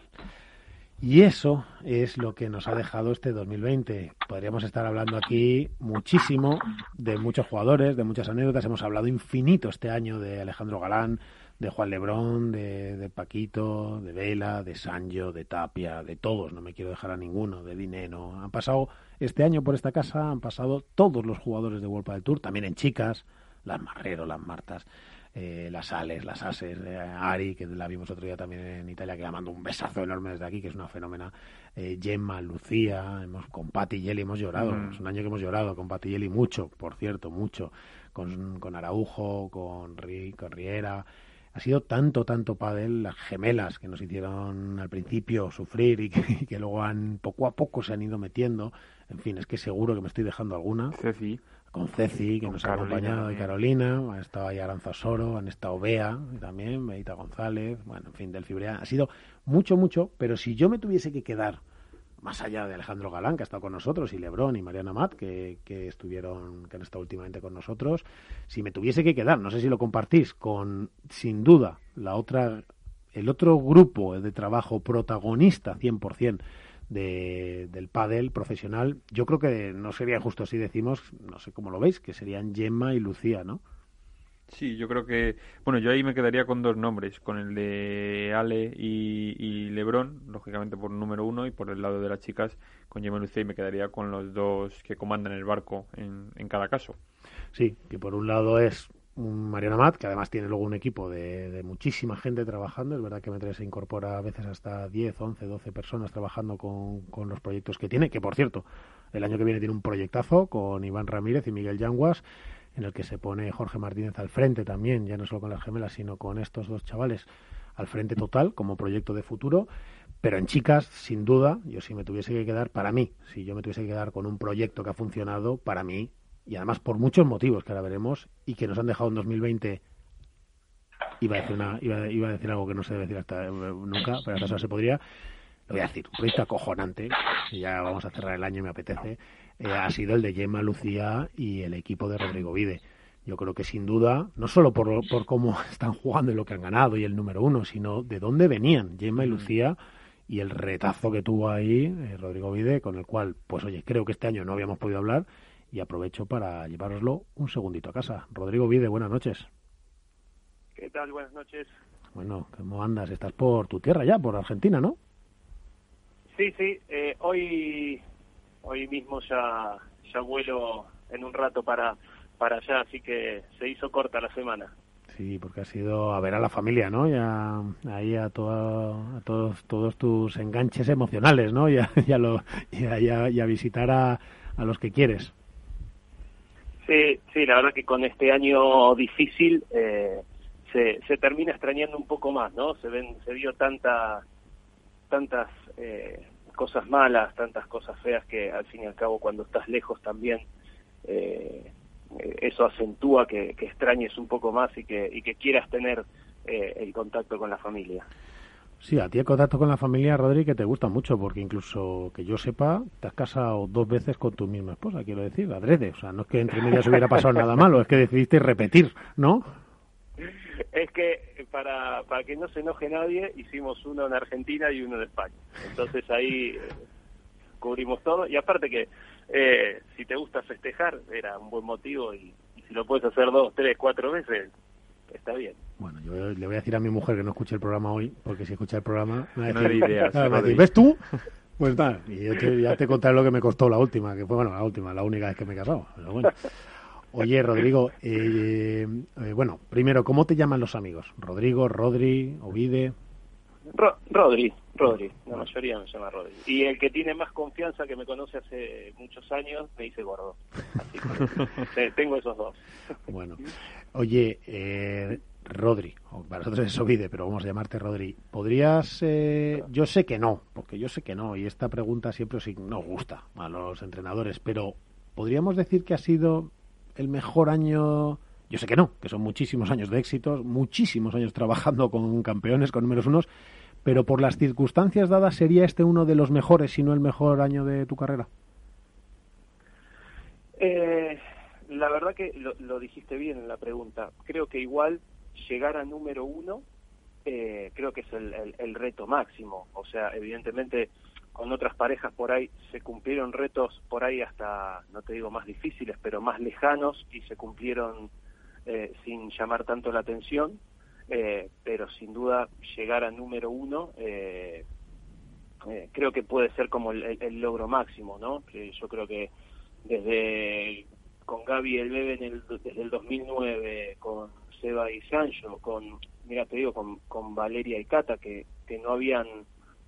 Y eso es lo que nos ha dejado este 2020. Podríamos estar hablando aquí muchísimo de muchos jugadores, de muchas anécdotas. Hemos hablado infinito este año de Alejandro Galán, de Juan Lebrón, de, Paquito, de Vela, de Sancho, de Tapia, de todos. No me quiero dejar a ninguno, de Dinero. Han pasado este año por esta casa, han pasado todos los jugadores de World del Tour, también en chicas, las Marrero, las Martas eh, las Ales, las Ases, eh, Ari, que la vimos otro día también en Italia, que la mando un besazo enorme desde aquí, que es una fenómena. Eh, Gemma, Lucía, hemos, con Patti y Eli hemos llorado, mm. es un año que hemos llorado con Patti y Eli mucho, por cierto, mucho, con, con Araujo, con, con Riera. Ha sido tanto, tanto pádel, las gemelas que nos hicieron al principio sufrir y que, luego han poco a poco se han ido metiendo. En fin, es que seguro que me estoy dejando alguna con Ceci, que nos ha acompañado, y Carolina, han estado ahí Aranza Soro, han estado Bea también, Medita González, bueno, en fin, del Fibrea. Ha sido mucho, mucho, pero si yo me tuviese que quedar, más allá de Alejandro Galán, que ha estado con nosotros, y Lebrón y Mariana Mat, que, que estuvieron, que han estado últimamente con nosotros, si me tuviese que quedar, no sé si lo compartís, con, sin duda, la otra, el otro grupo de trabajo protagonista 100%, de, del pádel profesional, yo creo que no sería justo si decimos, no sé cómo lo veis, que serían Gemma y Lucía, ¿no? Sí, yo creo que, bueno, yo ahí me quedaría con dos nombres, con el de Ale y, y Lebrón, lógicamente por número uno, y por el lado de las chicas, con Gemma y Lucía, y me quedaría con los dos que comandan el barco en, en cada caso. Sí, que por un lado es Mariana Mat, que además tiene luego un equipo de, muchísima gente trabajando. Es verdad que M3 se incorpora a veces hasta 10, 11, 12 personas trabajando con, con los proyectos que tiene, que por cierto, el año que viene tiene un proyectazo con Iván Ramírez y Miguel Yanguas, en el que se pone Jorge Martínez al frente también, ya no solo con las gemelas, sino con estos dos chavales al frente total como proyecto de futuro. Pero en chicas, sin duda, yo si me tuviese que quedar, para mí, si yo me tuviese que quedar con un proyecto que ha funcionado, para mí, y además por muchos motivos que ahora veremos, y que nos han dejado en 2020 iba a decir una, iba, iba, a decir algo que no se debe decir hasta eh, nunca, pero hasta eso se podría. Lo voy a decir, un proyecto acojonante, y ya vamos a cerrar el año y me apetece, eh, ha sido el de Gemma Lucía y el equipo de Rodrigo Vide. Yo creo que sin duda, no solo por, por cómo están jugando y lo que han ganado y el número uno, sino de dónde venían Gemma y mm. Lucía y el retazo que tuvo ahí eh, Rodrigo Vide, con el cual, pues oye, creo que este año no habíamos podido hablar y aprovecho para llevároslo un segundito a casa. Rodrigo Vide, buenas noches. ¿Qué tal? Buenas noches. Bueno, ¿cómo andas? Estás por tu tierra ya, por Argentina, ¿no? Sí, sí. Eh, hoy, hoy mismo ya, ya vuelo en un rato para, para allá, así que se hizo corta la semana. Sí, porque ha sido a ver a la familia, ¿no? Y a, ahí a, a todos, todos tus enganches emocionales, ¿no? Y a, lo, y a, visitar a, a los que quieres. Sí, la verdad que con este año difícil eh, se, termina extrañando un poco más, ¿no? Se ven, se vio tanta, tantas eh, cosas malas, tantas cosas feas que al fin y al cabo cuando estás lejos también eh, eso acentúa que, extrañes un poco más y que, y que quieras tener eh, el contacto con la familia. Sí, a ti el contacto con la familia, Rodri, que te gusta mucho, porque incluso que yo sepa, te has casado dos veces con tu misma esposa, quiero decir, adrede. O sea, no es que entre medias hubiera pasado nada malo, es que decidiste repetir, ¿no? Es que para, para que no se enoje nadie, hicimos uno en Argentina y uno en España. Entonces ahí eh, cubrimos todo. Y aparte que eh, si te gusta festejar, era un buen motivo y, si lo puedes hacer dos, tres, cuatro veces, está bien. Bueno, yo le voy a decir a mi mujer que no escuche el programa hoy, porque si escucha el programa, me va a decir, ¿ves tú? Pues está, y yo ya te contaré lo que me costó la última, que fue, bueno, la última, la única vez que me he casado, pero bueno. Oye, Rodrigo, eh, eh, bueno, primero, ¿cómo te llaman los amigos? ¿Rodrigo, Rodri, Ovide? Rodri, Rodri, la mayoría me llama Rodri. Y el que tiene más confianza, que me conoce hace muchos años, me dice gordo. Así que tengo esos dos. Bueno, oye, eh, Rodri, para nosotros es Ovide, pero vamos a llamarte Rodri. ¿Podrías, eh, yo sé que no, porque yo sé que no, y esta pregunta siempre sí nos gusta a los entrenadores, pero ¿podríamos decir que ha sido el mejor año yo sé que no, que son muchísimos años de éxitos, muchísimos años trabajando con campeones, con números unos, pero por las circunstancias dadas, ¿sería este uno de los mejores, si no el mejor año de tu carrera? Eh, la verdad que lo, dijiste bien en la pregunta. Creo que igual llegar a número uno, eh, creo que es el, reto máximo. O sea, evidentemente con otras parejas por ahí se cumplieron retos por ahí hasta, no te digo más difíciles, pero más lejanos y se cumplieron eh, sin llamar tanto la atención, eh, pero sin duda llegar a número uno eh, creo que puede ser como el, logro máximo, ¿no? Que yo creo que desde con Gaby el Bebe en el, desde el 2009, con Seba y Sancho, con, mira, te digo, con, con Valeria y Cata, que, que no habían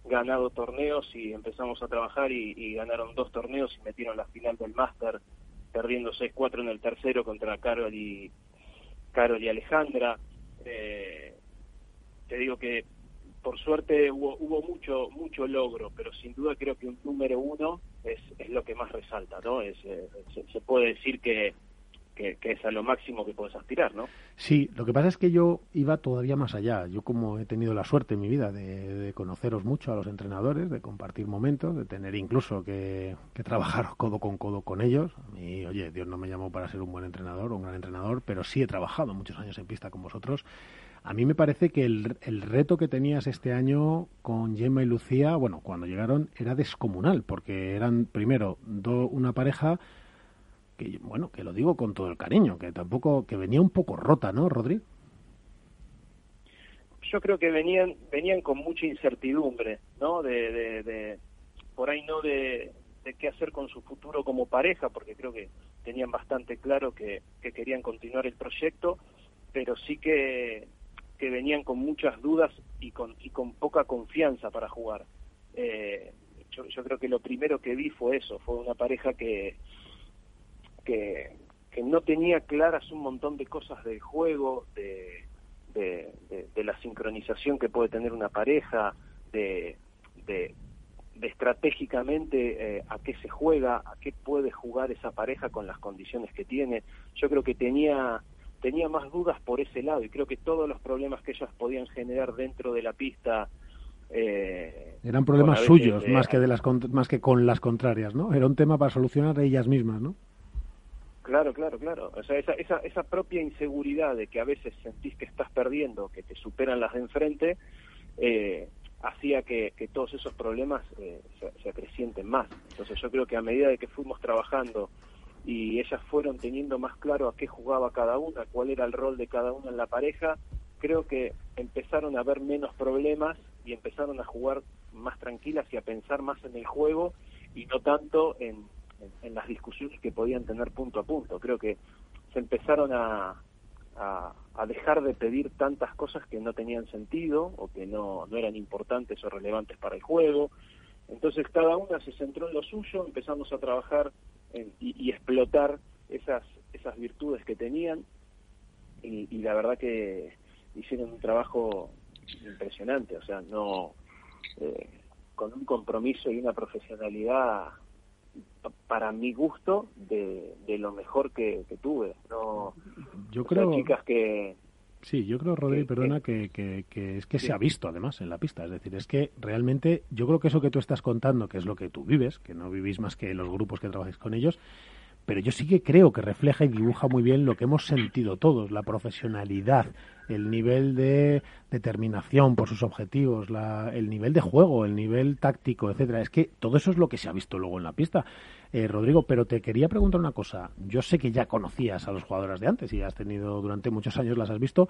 ganado torneos y empezamos a trabajar y, y ganaron dos torneos y metieron la final del Máster perdiendo 6-4 en el tercero contra Carol y, Carol y Alejandra. Eh, te digo que por suerte hubo, hubo mucho mucho logro, pero sin duda creo que un número uno es, es lo que más resalta, ¿no? Es, eh, se, puede decir que, que, es a lo máximo que puedes aspirar, ¿no? Sí, lo que pasa es que yo iba todavía más allá. Yo como he tenido la suerte en mi vida de, conoceros mucho a los entrenadores, de compartir momentos, de tener incluso que, trabajar codo con codo con ellos. Y oye, Dios no me llamó para ser un buen entrenador o un gran entrenador, pero sí he trabajado muchos años en pista con vosotros. A mí me parece que el, el reto que tenías este año con Gemma y Lucía, bueno, cuando llegaron era descomunal, porque eran primero una pareja que bueno, que lo digo con todo el cariño, que tampoco, que venía un poco rota, ¿no, Rodri? Yo creo que venían, venían con mucha incertidumbre, ¿no? De, de, por ahí no de, de, qué hacer con su futuro como pareja, porque creo que tenían bastante claro que, que querían continuar el proyecto, pero sí que, que venían con muchas dudas y con, y con poca confianza para jugar. Eh, yo, yo, creo que lo primero que vi fue eso, fue una pareja que, que, que no tenía claras un montón de cosas del juego, de, de, de, la sincronización que puede tener una pareja, de, de, estratégicamente eh, a qué se juega, a qué puede jugar esa pareja con las condiciones que tiene. Yo creo que tenía tenía más dudas por ese lado y creo que todos los problemas que ellas podían generar dentro de la pista eh, eran problemas suyos más que de las más que con las contrarias, ¿no? Era un tema para solucionar ellas mismas, ¿no? Claro, claro, claro. O sea, esa, esa, esa propia inseguridad de que a veces sentís que estás perdiendo, que te superan las de enfrente, eh, hacía que, todos esos problemas eh, se, se, acrecienten más. Entonces yo creo que a medida de que fuimos trabajando y ellas fueron teniendo más claro a qué jugaba cada una, cuál era el rol de cada una en la pareja, creo que empezaron a haber menos problemas y empezaron a jugar más tranquilas y a pensar más en el juego y no tanto en, en, las discusiones que podían tener punto a punto. Creo que se empezaron a, a, dejar de pedir tantas cosas que no tenían sentido o que no, no eran importantes o relevantes para el juego. Entonces cada una se centró en lo suyo, empezamos a trabajar y, explotar esas, esas virtudes que tenían y, y, la verdad que hicieron un trabajo impresionante, o sea, no eh, con un compromiso y una profesionalidad para mi gusto de, de lo mejor que, tuve no yo creo chicas que Sí, yo creo, Rodri, perdona, que, que, que, es que se ha visto además en la pista. Es decir, es que realmente yo creo que eso que tú estás contando, que es lo que tú vives, que no vivís más que los grupos que trabajáis con ellos, pero yo sí que creo que refleja y dibuja muy bien lo que hemos sentido todos, la profesionalidad, el nivel de determinación por sus objetivos, la, el nivel de juego, el nivel táctico, etcétera. Es que todo eso es lo que se ha visto luego en la pista. Eh, Rodrigo, pero te quería preguntar una cosa. Yo sé que ya conocías a los jugadoras de antes y has tenido durante muchos años las has visto,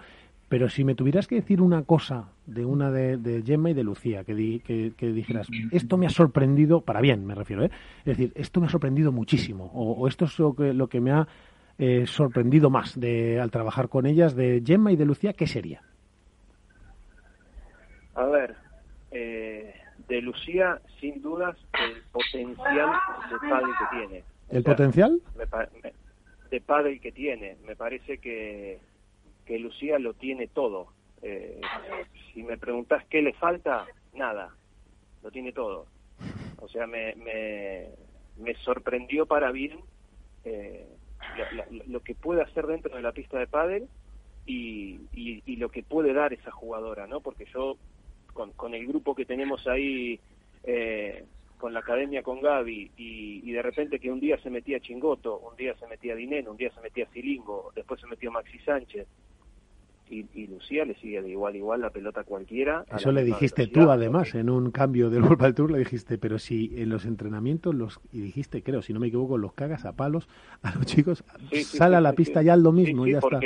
pero si me tuvieras que decir una cosa de una de, Gemma y de Lucía, que, que, dijeras, esto me ha sorprendido, para bien me refiero, ¿eh? es decir, esto me ha sorprendido muchísimo, o, esto es lo que, lo que me ha eh, sorprendido más de, al trabajar con ellas, de Gemma y de Lucía, ¿qué sería? A ver, eh, de Lucía, sin dudas, el potencial de padre que tiene. ¿El potencial? de padre que tiene. Me parece que, que Lucía lo tiene todo. Eh, si me preguntas qué le falta, nada. Lo tiene todo. O sea, me, me, me sorprendió para bien eh, lo, que puede hacer dentro de la pista de pádel y, y, y, lo que puede dar esa jugadora, ¿no? Porque yo con, el grupo que tenemos ahí, eh, con la academia con Gaby, y, de repente que un día se metía Chingoto, un día se metía Dineno, un día se metía Silingo, después se metió Maxi Sánchez, y, Lucía le sigue de igual igual la pelota cualquiera. Eso le dijiste tú además en un cambio del World Tour le dijiste, pero si en los entrenamientos los y dijiste, creo, si no me equivoco, los cagas a palos a los chicos, sale a la pista ya lo mismo y ya está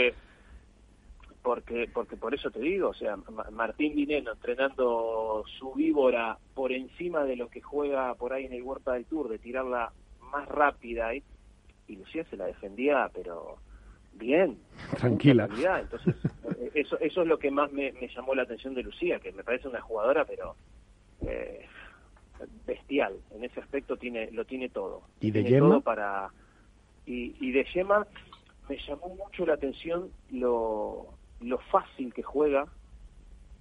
porque porque por eso te digo, o sea, Martín Vineno entrenando su víbora por encima de lo que juega por ahí en el Huerta del Tour, de tirarla más rápida y, y Lucía se la defendía, pero bien, tranquila. Entonces, eso eso es lo que más me, llamó la atención de Lucía, que me parece una jugadora, pero eh, bestial. En ese aspecto tiene lo tiene todo. ¿Y de Yema? para y, y de Yema me llamó mucho la atención lo lo fácil que juega,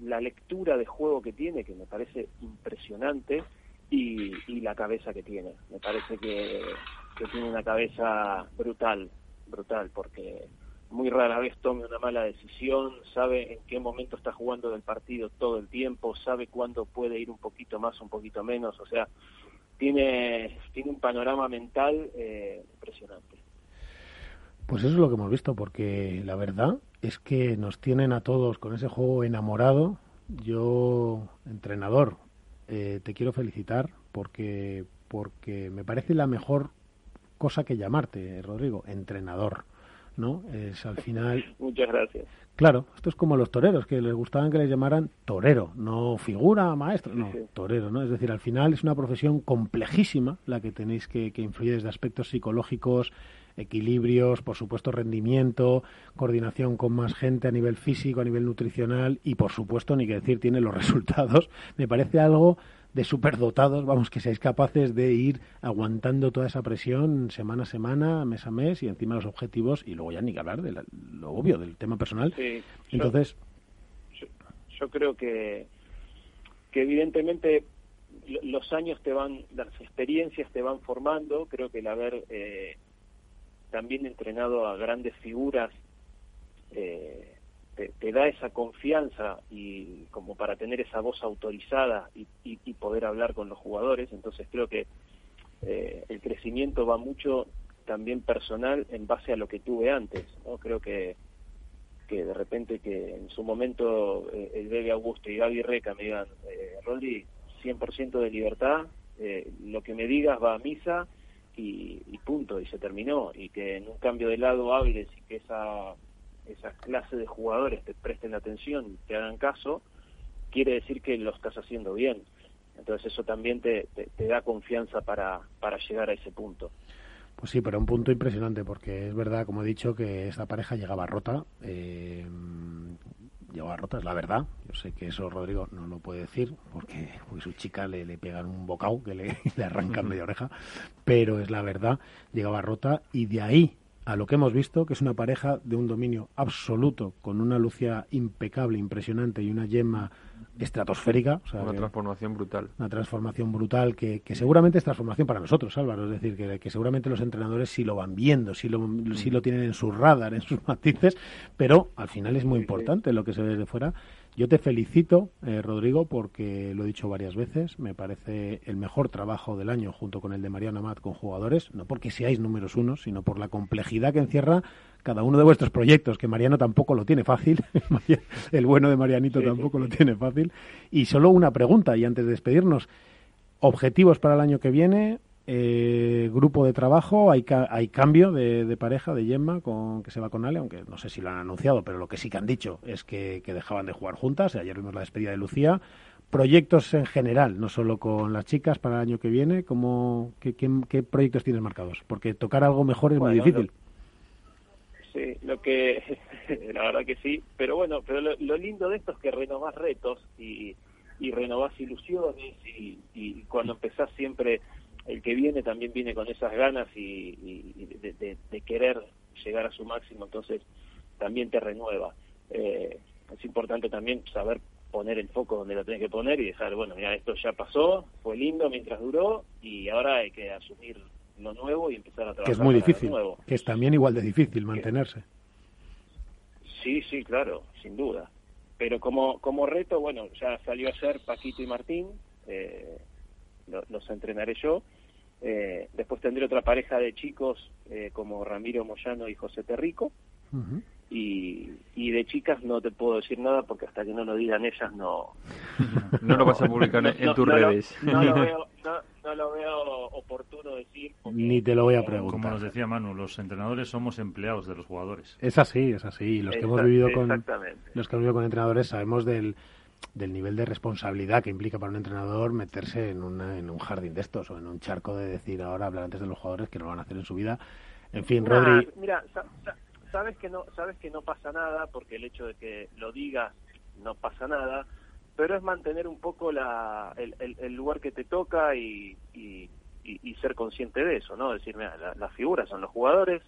la lectura de juego que tiene, que me parece impresionante, y, y la cabeza que tiene. Me parece que, que, tiene una cabeza brutal, brutal, porque muy rara vez tome una mala decisión, sabe en qué momento está jugando del partido todo el tiempo, sabe cuándo puede ir un poquito más, un poquito menos, o sea, tiene, tiene un panorama mental eh, impresionante. Pues eso es lo que hemos visto, porque la verdad es que nos tienen a todos con ese juego enamorado. Yo, entrenador, eh, te quiero felicitar porque, porque me parece la mejor cosa que llamarte, Rodrigo, entrenador. ¿no? Es al final. Muchas gracias. Claro, esto es como los toreros, que les gustaban que les llamaran torero, no figura, maestro, no, torero, ¿no? Es decir, al final es una profesión complejísima la que tenéis que, que influir desde aspectos psicológicos, equilibrios, por supuesto rendimiento, coordinación con más gente a nivel físico, a nivel nutricional y por supuesto, ni que decir, tiene los resultados. Me parece algo de superdotados, vamos, que seáis capaces de ir aguantando toda esa presión semana a semana, mes a mes y encima los objetivos y luego ya ni que hablar de lo obvio, del tema personal. Entonces... Yo, creo que, que evidentemente los años te van, las experiencias te van formando, creo que el haber eh, también entrenado a grandes figuras eh, te, da esa confianza y como para tener esa voz autorizada y, poder hablar con los jugadores. Entonces creo que eh, el crecimiento va mucho también personal en base a lo que tuve antes. ¿no? Creo que, que de repente que en su momento eh, el Bebe Augusto y Gaby Reca me digan, eh, Rolly, 100% de libertad, eh, lo que me digas va a misa y, y punto, y se terminó. Y que en un cambio de lado hables y que esa esa clase de jugadores te presten atención, te hagan caso, quiere decir que lo estás haciendo bien. Entonces eso también te, te, da confianza para, para llegar a ese punto. Pues sí, pero un punto impresionante, porque es verdad, como he dicho, que esta pareja llegaba rota. Eh, llegaba rota, es la verdad. Yo sé que eso Rodrigo no lo puede decir, porque, su chica le, le pegan un bocado que le, le arrancan media oreja, pero es la verdad, llegaba rota y de ahí a lo que hemos visto, que es una pareja de un dominio absoluto, con una Lucia impecable, impresionante y una yema estratosférica. una transformación brutal. Una transformación brutal que, seguramente es transformación para nosotros, Álvaro. Es decir, que, seguramente los entrenadores sí lo van viendo, sí lo, sí lo tienen en su radar, en sus matices, pero al final es muy importante lo que se ve desde fuera yo te felicito, eh, Rodrigo, porque lo he dicho varias veces, me parece el mejor trabajo del año junto con el de Mariano Amat con jugadores, no porque seáis números uno, sino por la complejidad que encierra cada uno de vuestros proyectos, que Mariano tampoco lo tiene fácil, el bueno de Marianito tampoco lo tiene fácil. Y solo una pregunta, y antes de despedirnos, objetivos para el año que viene, eh, grupo de trabajo, hay, hay cambio de, pareja de Gemma con que se va con Ale, aunque no sé si lo han anunciado, pero lo que sí que han dicho es que, dejaban de jugar juntas. Ayer vimos la despedida de Lucía. Proyectos en general, no solo con las chicas para el año que viene, como, ¿qué, qué, proyectos tienes marcados? Porque tocar algo mejor es muy difícil. sí, lo que, la verdad que sí, pero bueno, pero lo, lindo de esto es que renovás retos y, y renovás ilusiones y, y cuando empezás siempre el que viene también viene con esas ganas y, de, querer llegar a su máximo, entonces también te renueva. Eh, es importante también saber poner el foco donde lo tenés que poner y dejar, bueno, mira, esto ya pasó, fue lindo mientras duró y ahora hay que asumir lo nuevo y empezar a trabajar. Que es muy difícil, que es también igual de difícil mantenerse. Sí, sí, claro, sin duda. Pero como, como reto, bueno, ya salió ayer Paquito y Martín, eh, los entrenaré yo. Eh, después tendré otra pareja de chicos eh, como Ramiro Moyano y José Terrico. y, y, de chicas no te puedo decir nada porque hasta que no lo digan ellas no... no lo vas a publicar en tus redes. no, lo veo, no, lo veo oportuno decir. Ni te lo voy a preguntar. Como nos decía Manu, los entrenadores somos empleados de los jugadores. Es así, es así. Los que hemos vivido con los que hemos vivido con entrenadores sabemos del del nivel de responsabilidad que implica para un entrenador meterse en, en un jardín de estos o en un charco de decir ahora hablar antes de los jugadores que no lo van a hacer en su vida. En fin, Rodri. Mira, sabes que no sabes que no pasa nada porque el hecho de que lo digas no pasa nada, pero es mantener un poco la, el, lugar que te toca y, y, ser consciente de eso, ¿no? Decir, mira, las figuras son los jugadores,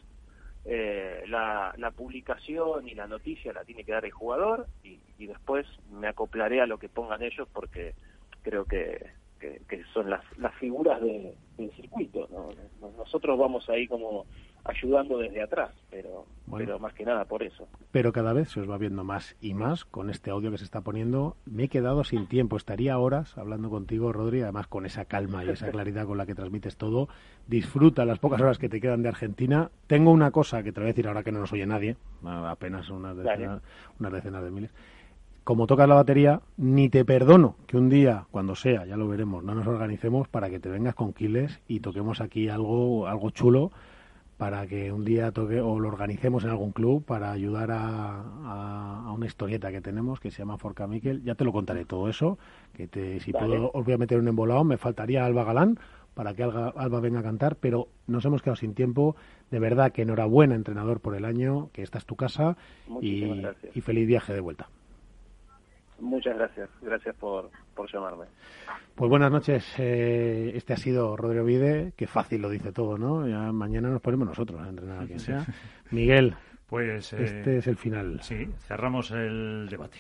eh, la, publicación y la noticia la tiene que dar el jugador y, después me acoplaré a lo que pongan ellos porque creo que, que, son las, las figuras del circuito. Nosotros vamos ahí como ayudando desde atrás, pero, pero más que nada por eso. Pero cada vez se os va viendo más y más con este audio que se está poniendo. Me he quedado sin tiempo, estaría horas hablando contigo, Rodri, además con esa calma y esa claridad con la que transmites todo. Disfruta las pocas horas que te quedan de Argentina. Tengo una cosa que te voy a decir ahora que no nos oye nadie, apenas unas decenas, unas decenas de miles como tocas la batería, ni te perdono que un día, cuando sea, ya lo veremos, no nos organicemos para que te vengas con Quiles y toquemos aquí algo, algo chulo para que un día toque o lo organicemos en algún club para ayudar a, una historieta que tenemos que se llama Forca Miquel. Ya te lo contaré todo eso, que te, si puedo, os voy a meter un embolado, me faltaría Alba Galán, para que Alba, venga a cantar, pero nos hemos quedado sin tiempo. De verdad que enhorabuena, entrenador, por el año, que esta es tu casa y, y, feliz viaje de vuelta. Muchas gracias, gracias por, por llamarme. Pues buenas noches, eh, este ha sido Rodrigo Vide, que fácil lo dice todo, ¿no? Ya mañana nos ponemos nosotros a entrenar a quien sea. Miguel, pues este eh, es el final. Sí, cerramos el debate.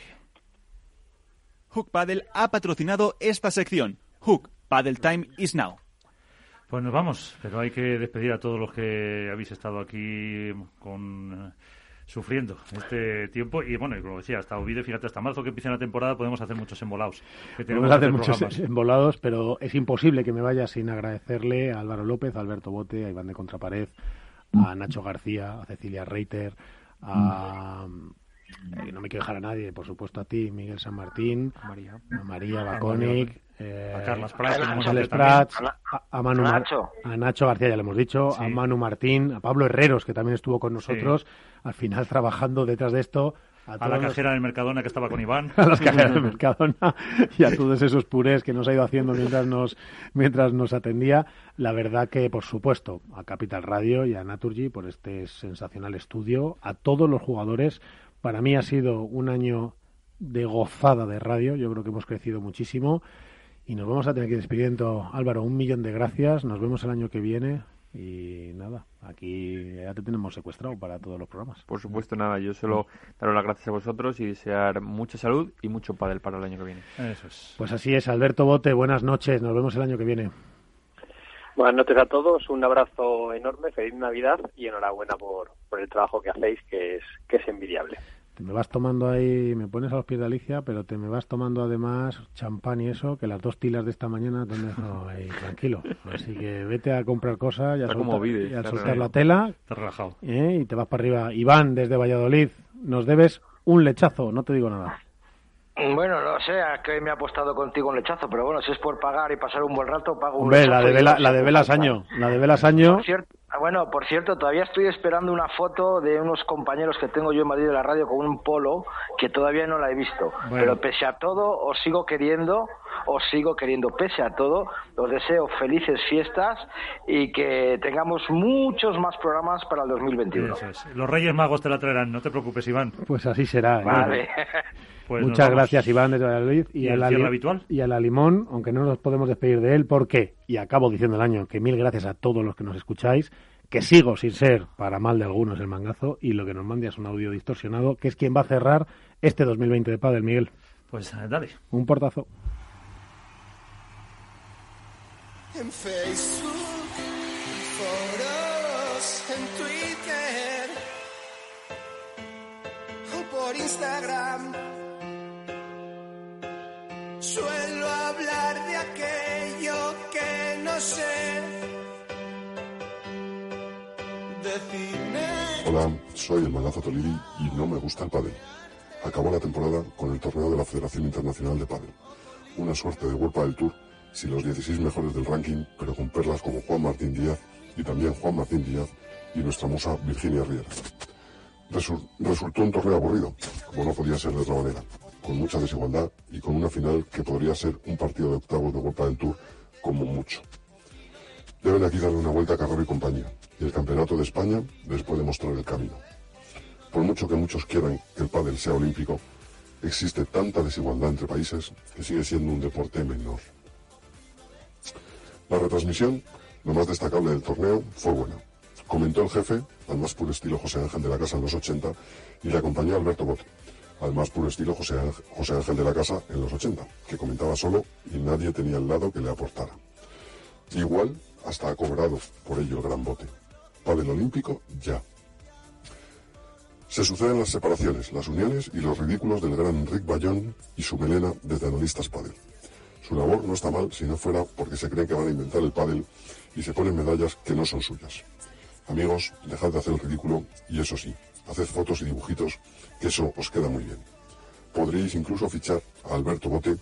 Hook Paddle ha patrocinado esta sección. Hook Paddle Time is now. Pues nos vamos, pero hay que despedir a todos los que habéis estado aquí con eh, sufriendo este tiempo. Y bueno, y como decía, hasta Ovide, fíjate, hasta marzo que empiece la temporada podemos hacer muchos embolados. podemos hacer, muchos embolados, pero es imposible que me vaya sin agradecerle a Álvaro López, a Alberto Bote, a Iván de Contrapared, a Nacho García, a Cecilia Reiter, a... Eh, no me quiero dejar a nadie, por supuesto a ti, Miguel San Martín, María, a María Baconic, eh, a Carlos Prats, a, Manu Nacho. a Nacho García, ya lo hemos dicho, a Manu Martín, a Pablo Herreros, que también estuvo con nosotros, al final trabajando detrás de esto. A, la cajera del Mercadona que estaba con Iván. A las cajeras del Mercadona y a todos esos purés que nos ha ido haciendo mientras nos, mientras nos atendía. La verdad que, por supuesto, a Capital Radio y a Naturgy por este sensacional estudio. A todos los jugadores. Para mí ha sido un año de gozada de radio. Yo creo que hemos crecido muchísimo. Y nos vamos a tener que ir despidiendo. Álvaro, un millón de gracias. Nos vemos el año que viene. Y nada, aquí ya te tenemos secuestrado para todos los programas. Por supuesto, nada, yo solo daros las gracias a vosotros y desear mucha salud y mucho padel para el año que viene. Eso es. Pues así es, Alberto Bote, buenas noches, nos vemos el año que viene. Buenas noches a todos, un abrazo enorme, feliz Navidad y enhorabuena por, por el trabajo que hacéis, que es, que es envidiable te me vas tomando ahí, me pones a los pies de Alicia, pero te me vas tomando además champán y eso, que las dos tilas de esta mañana te dejo ahí tranquilo. Así que vete a comprar cosas y a, soltar, la tela. relajado. ¿eh? Y te vas para arriba. Iván, desde Valladolid, nos debes un lechazo, no te digo nada. Bueno, no sé a qué me ha apostado contigo un lechazo, pero bueno, si es por pagar y pasar un buen rato, pago un lechazo. La de, Vela, la de Velas Año, la de Velas Año. Ah, bueno, por cierto, todavía estoy esperando una foto de unos compañeros que tengo yo en Madrid de la radio con un polo que todavía no la he visto. Pero pese a todo, os sigo queriendo, os sigo queriendo. Pese a todo, os deseo felices fiestas y que tengamos muchos más programas para el 2021. Los Reyes Magos te la traerán, no te preocupes, Iván. Pues así será. ¿eh? Vale. Pues Muchas gracias, Iván, de Valladolid. Y, a la, habitual? y a la Limón, aunque no nos podemos despedir de él, ¿por qué? Y acabo diciendo el año que mil gracias a todos los que nos escucháis, que sigo sin ser, para mal de algunos, el mangazo, y lo que nos manda es un audio distorsionado, que es quien va a cerrar este 2020 de Padel, Miguel. Pues eh, dale. Un portazo. En Facebook, en en Twitter o por Instagram Suelo Hola, soy el Malazo Tolili y no me gusta el pádel. Acabó la temporada con el torneo de la Federación Internacional de Pádel. Una suerte de World del Tour si los 16 mejores del ranking, pero con perlas como Juan Martín Díaz y también Juan Martín Díaz y nuestra musa Virginia Riera. resultó un torneo aburrido, como no podía ser de otra manera con mucha desigualdad y con una final que podría ser un partido de octavos de Copa del Tour como mucho. Deben aquí darle una vuelta a Carrero y compañía, y el Campeonato de España les puede mostrar el camino. Por mucho que muchos quieran que el pádel sea olímpico, existe tanta desigualdad entre países que sigue siendo un deporte menor. La retransmisión, lo más destacable del torneo, fue buena. Comentó el jefe, al más puro estilo José Ángel de la Casa en los 80, y le acompañó Alberto Bote, al más puro estilo José, Ángel de la Casa en los 80, que comentaba solo y nadie tenía al lado que le aportara. Igual hasta ha cobrado por ello el gran bote. Padel olímpico, ya. Se suceden las separaciones, las uniones y los ridículos del gran Rick Bayón y su melena de analistas pádel. Su labor no está mal si no fuera porque se creen que van a inventar el pádel y se ponen medallas que no son suyas. Amigos, dejad de hacer el ridículo y eso sí, haced fotos y dibujitos que eso os queda muy bien. Podréis incluso fichar a Alberto Bote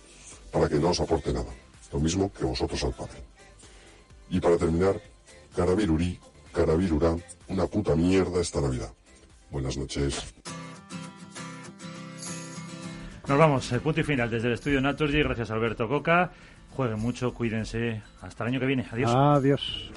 para que no os aporte nada, lo mismo que vosotros al padre. Y para terminar, Caravirurí, Caravirurá, una puta mierda esta Navidad. Buenas noches. Nos vamos, el punto y final desde el estudio Naturgy, gracias Alberto Coca. jueguen mucho, cuídense. Hasta el año que viene. Adiós. Adiós.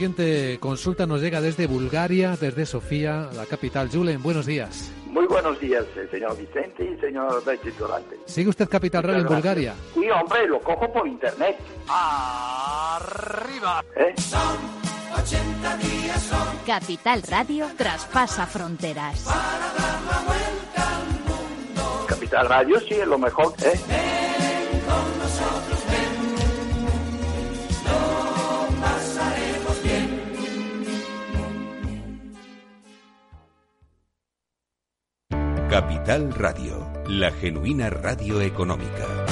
Siguiente consulta nos llega desde Bulgaria, desde Sofía, la capital. Julen, buenos días. Muy buenos días, eh, señor Vicente y señor Durante. ¿Sigue usted Capital Radio en Bulgaria? Sí, hombre, lo cojo por internet. ¡Arriba! ¿Eh? Son 80 días, son Capital Radio traspasa fronteras. para dar la vuelta al mundo. Capital Radio sí es lo mejor, ¿eh? Capital Radio, la genuina radio económica.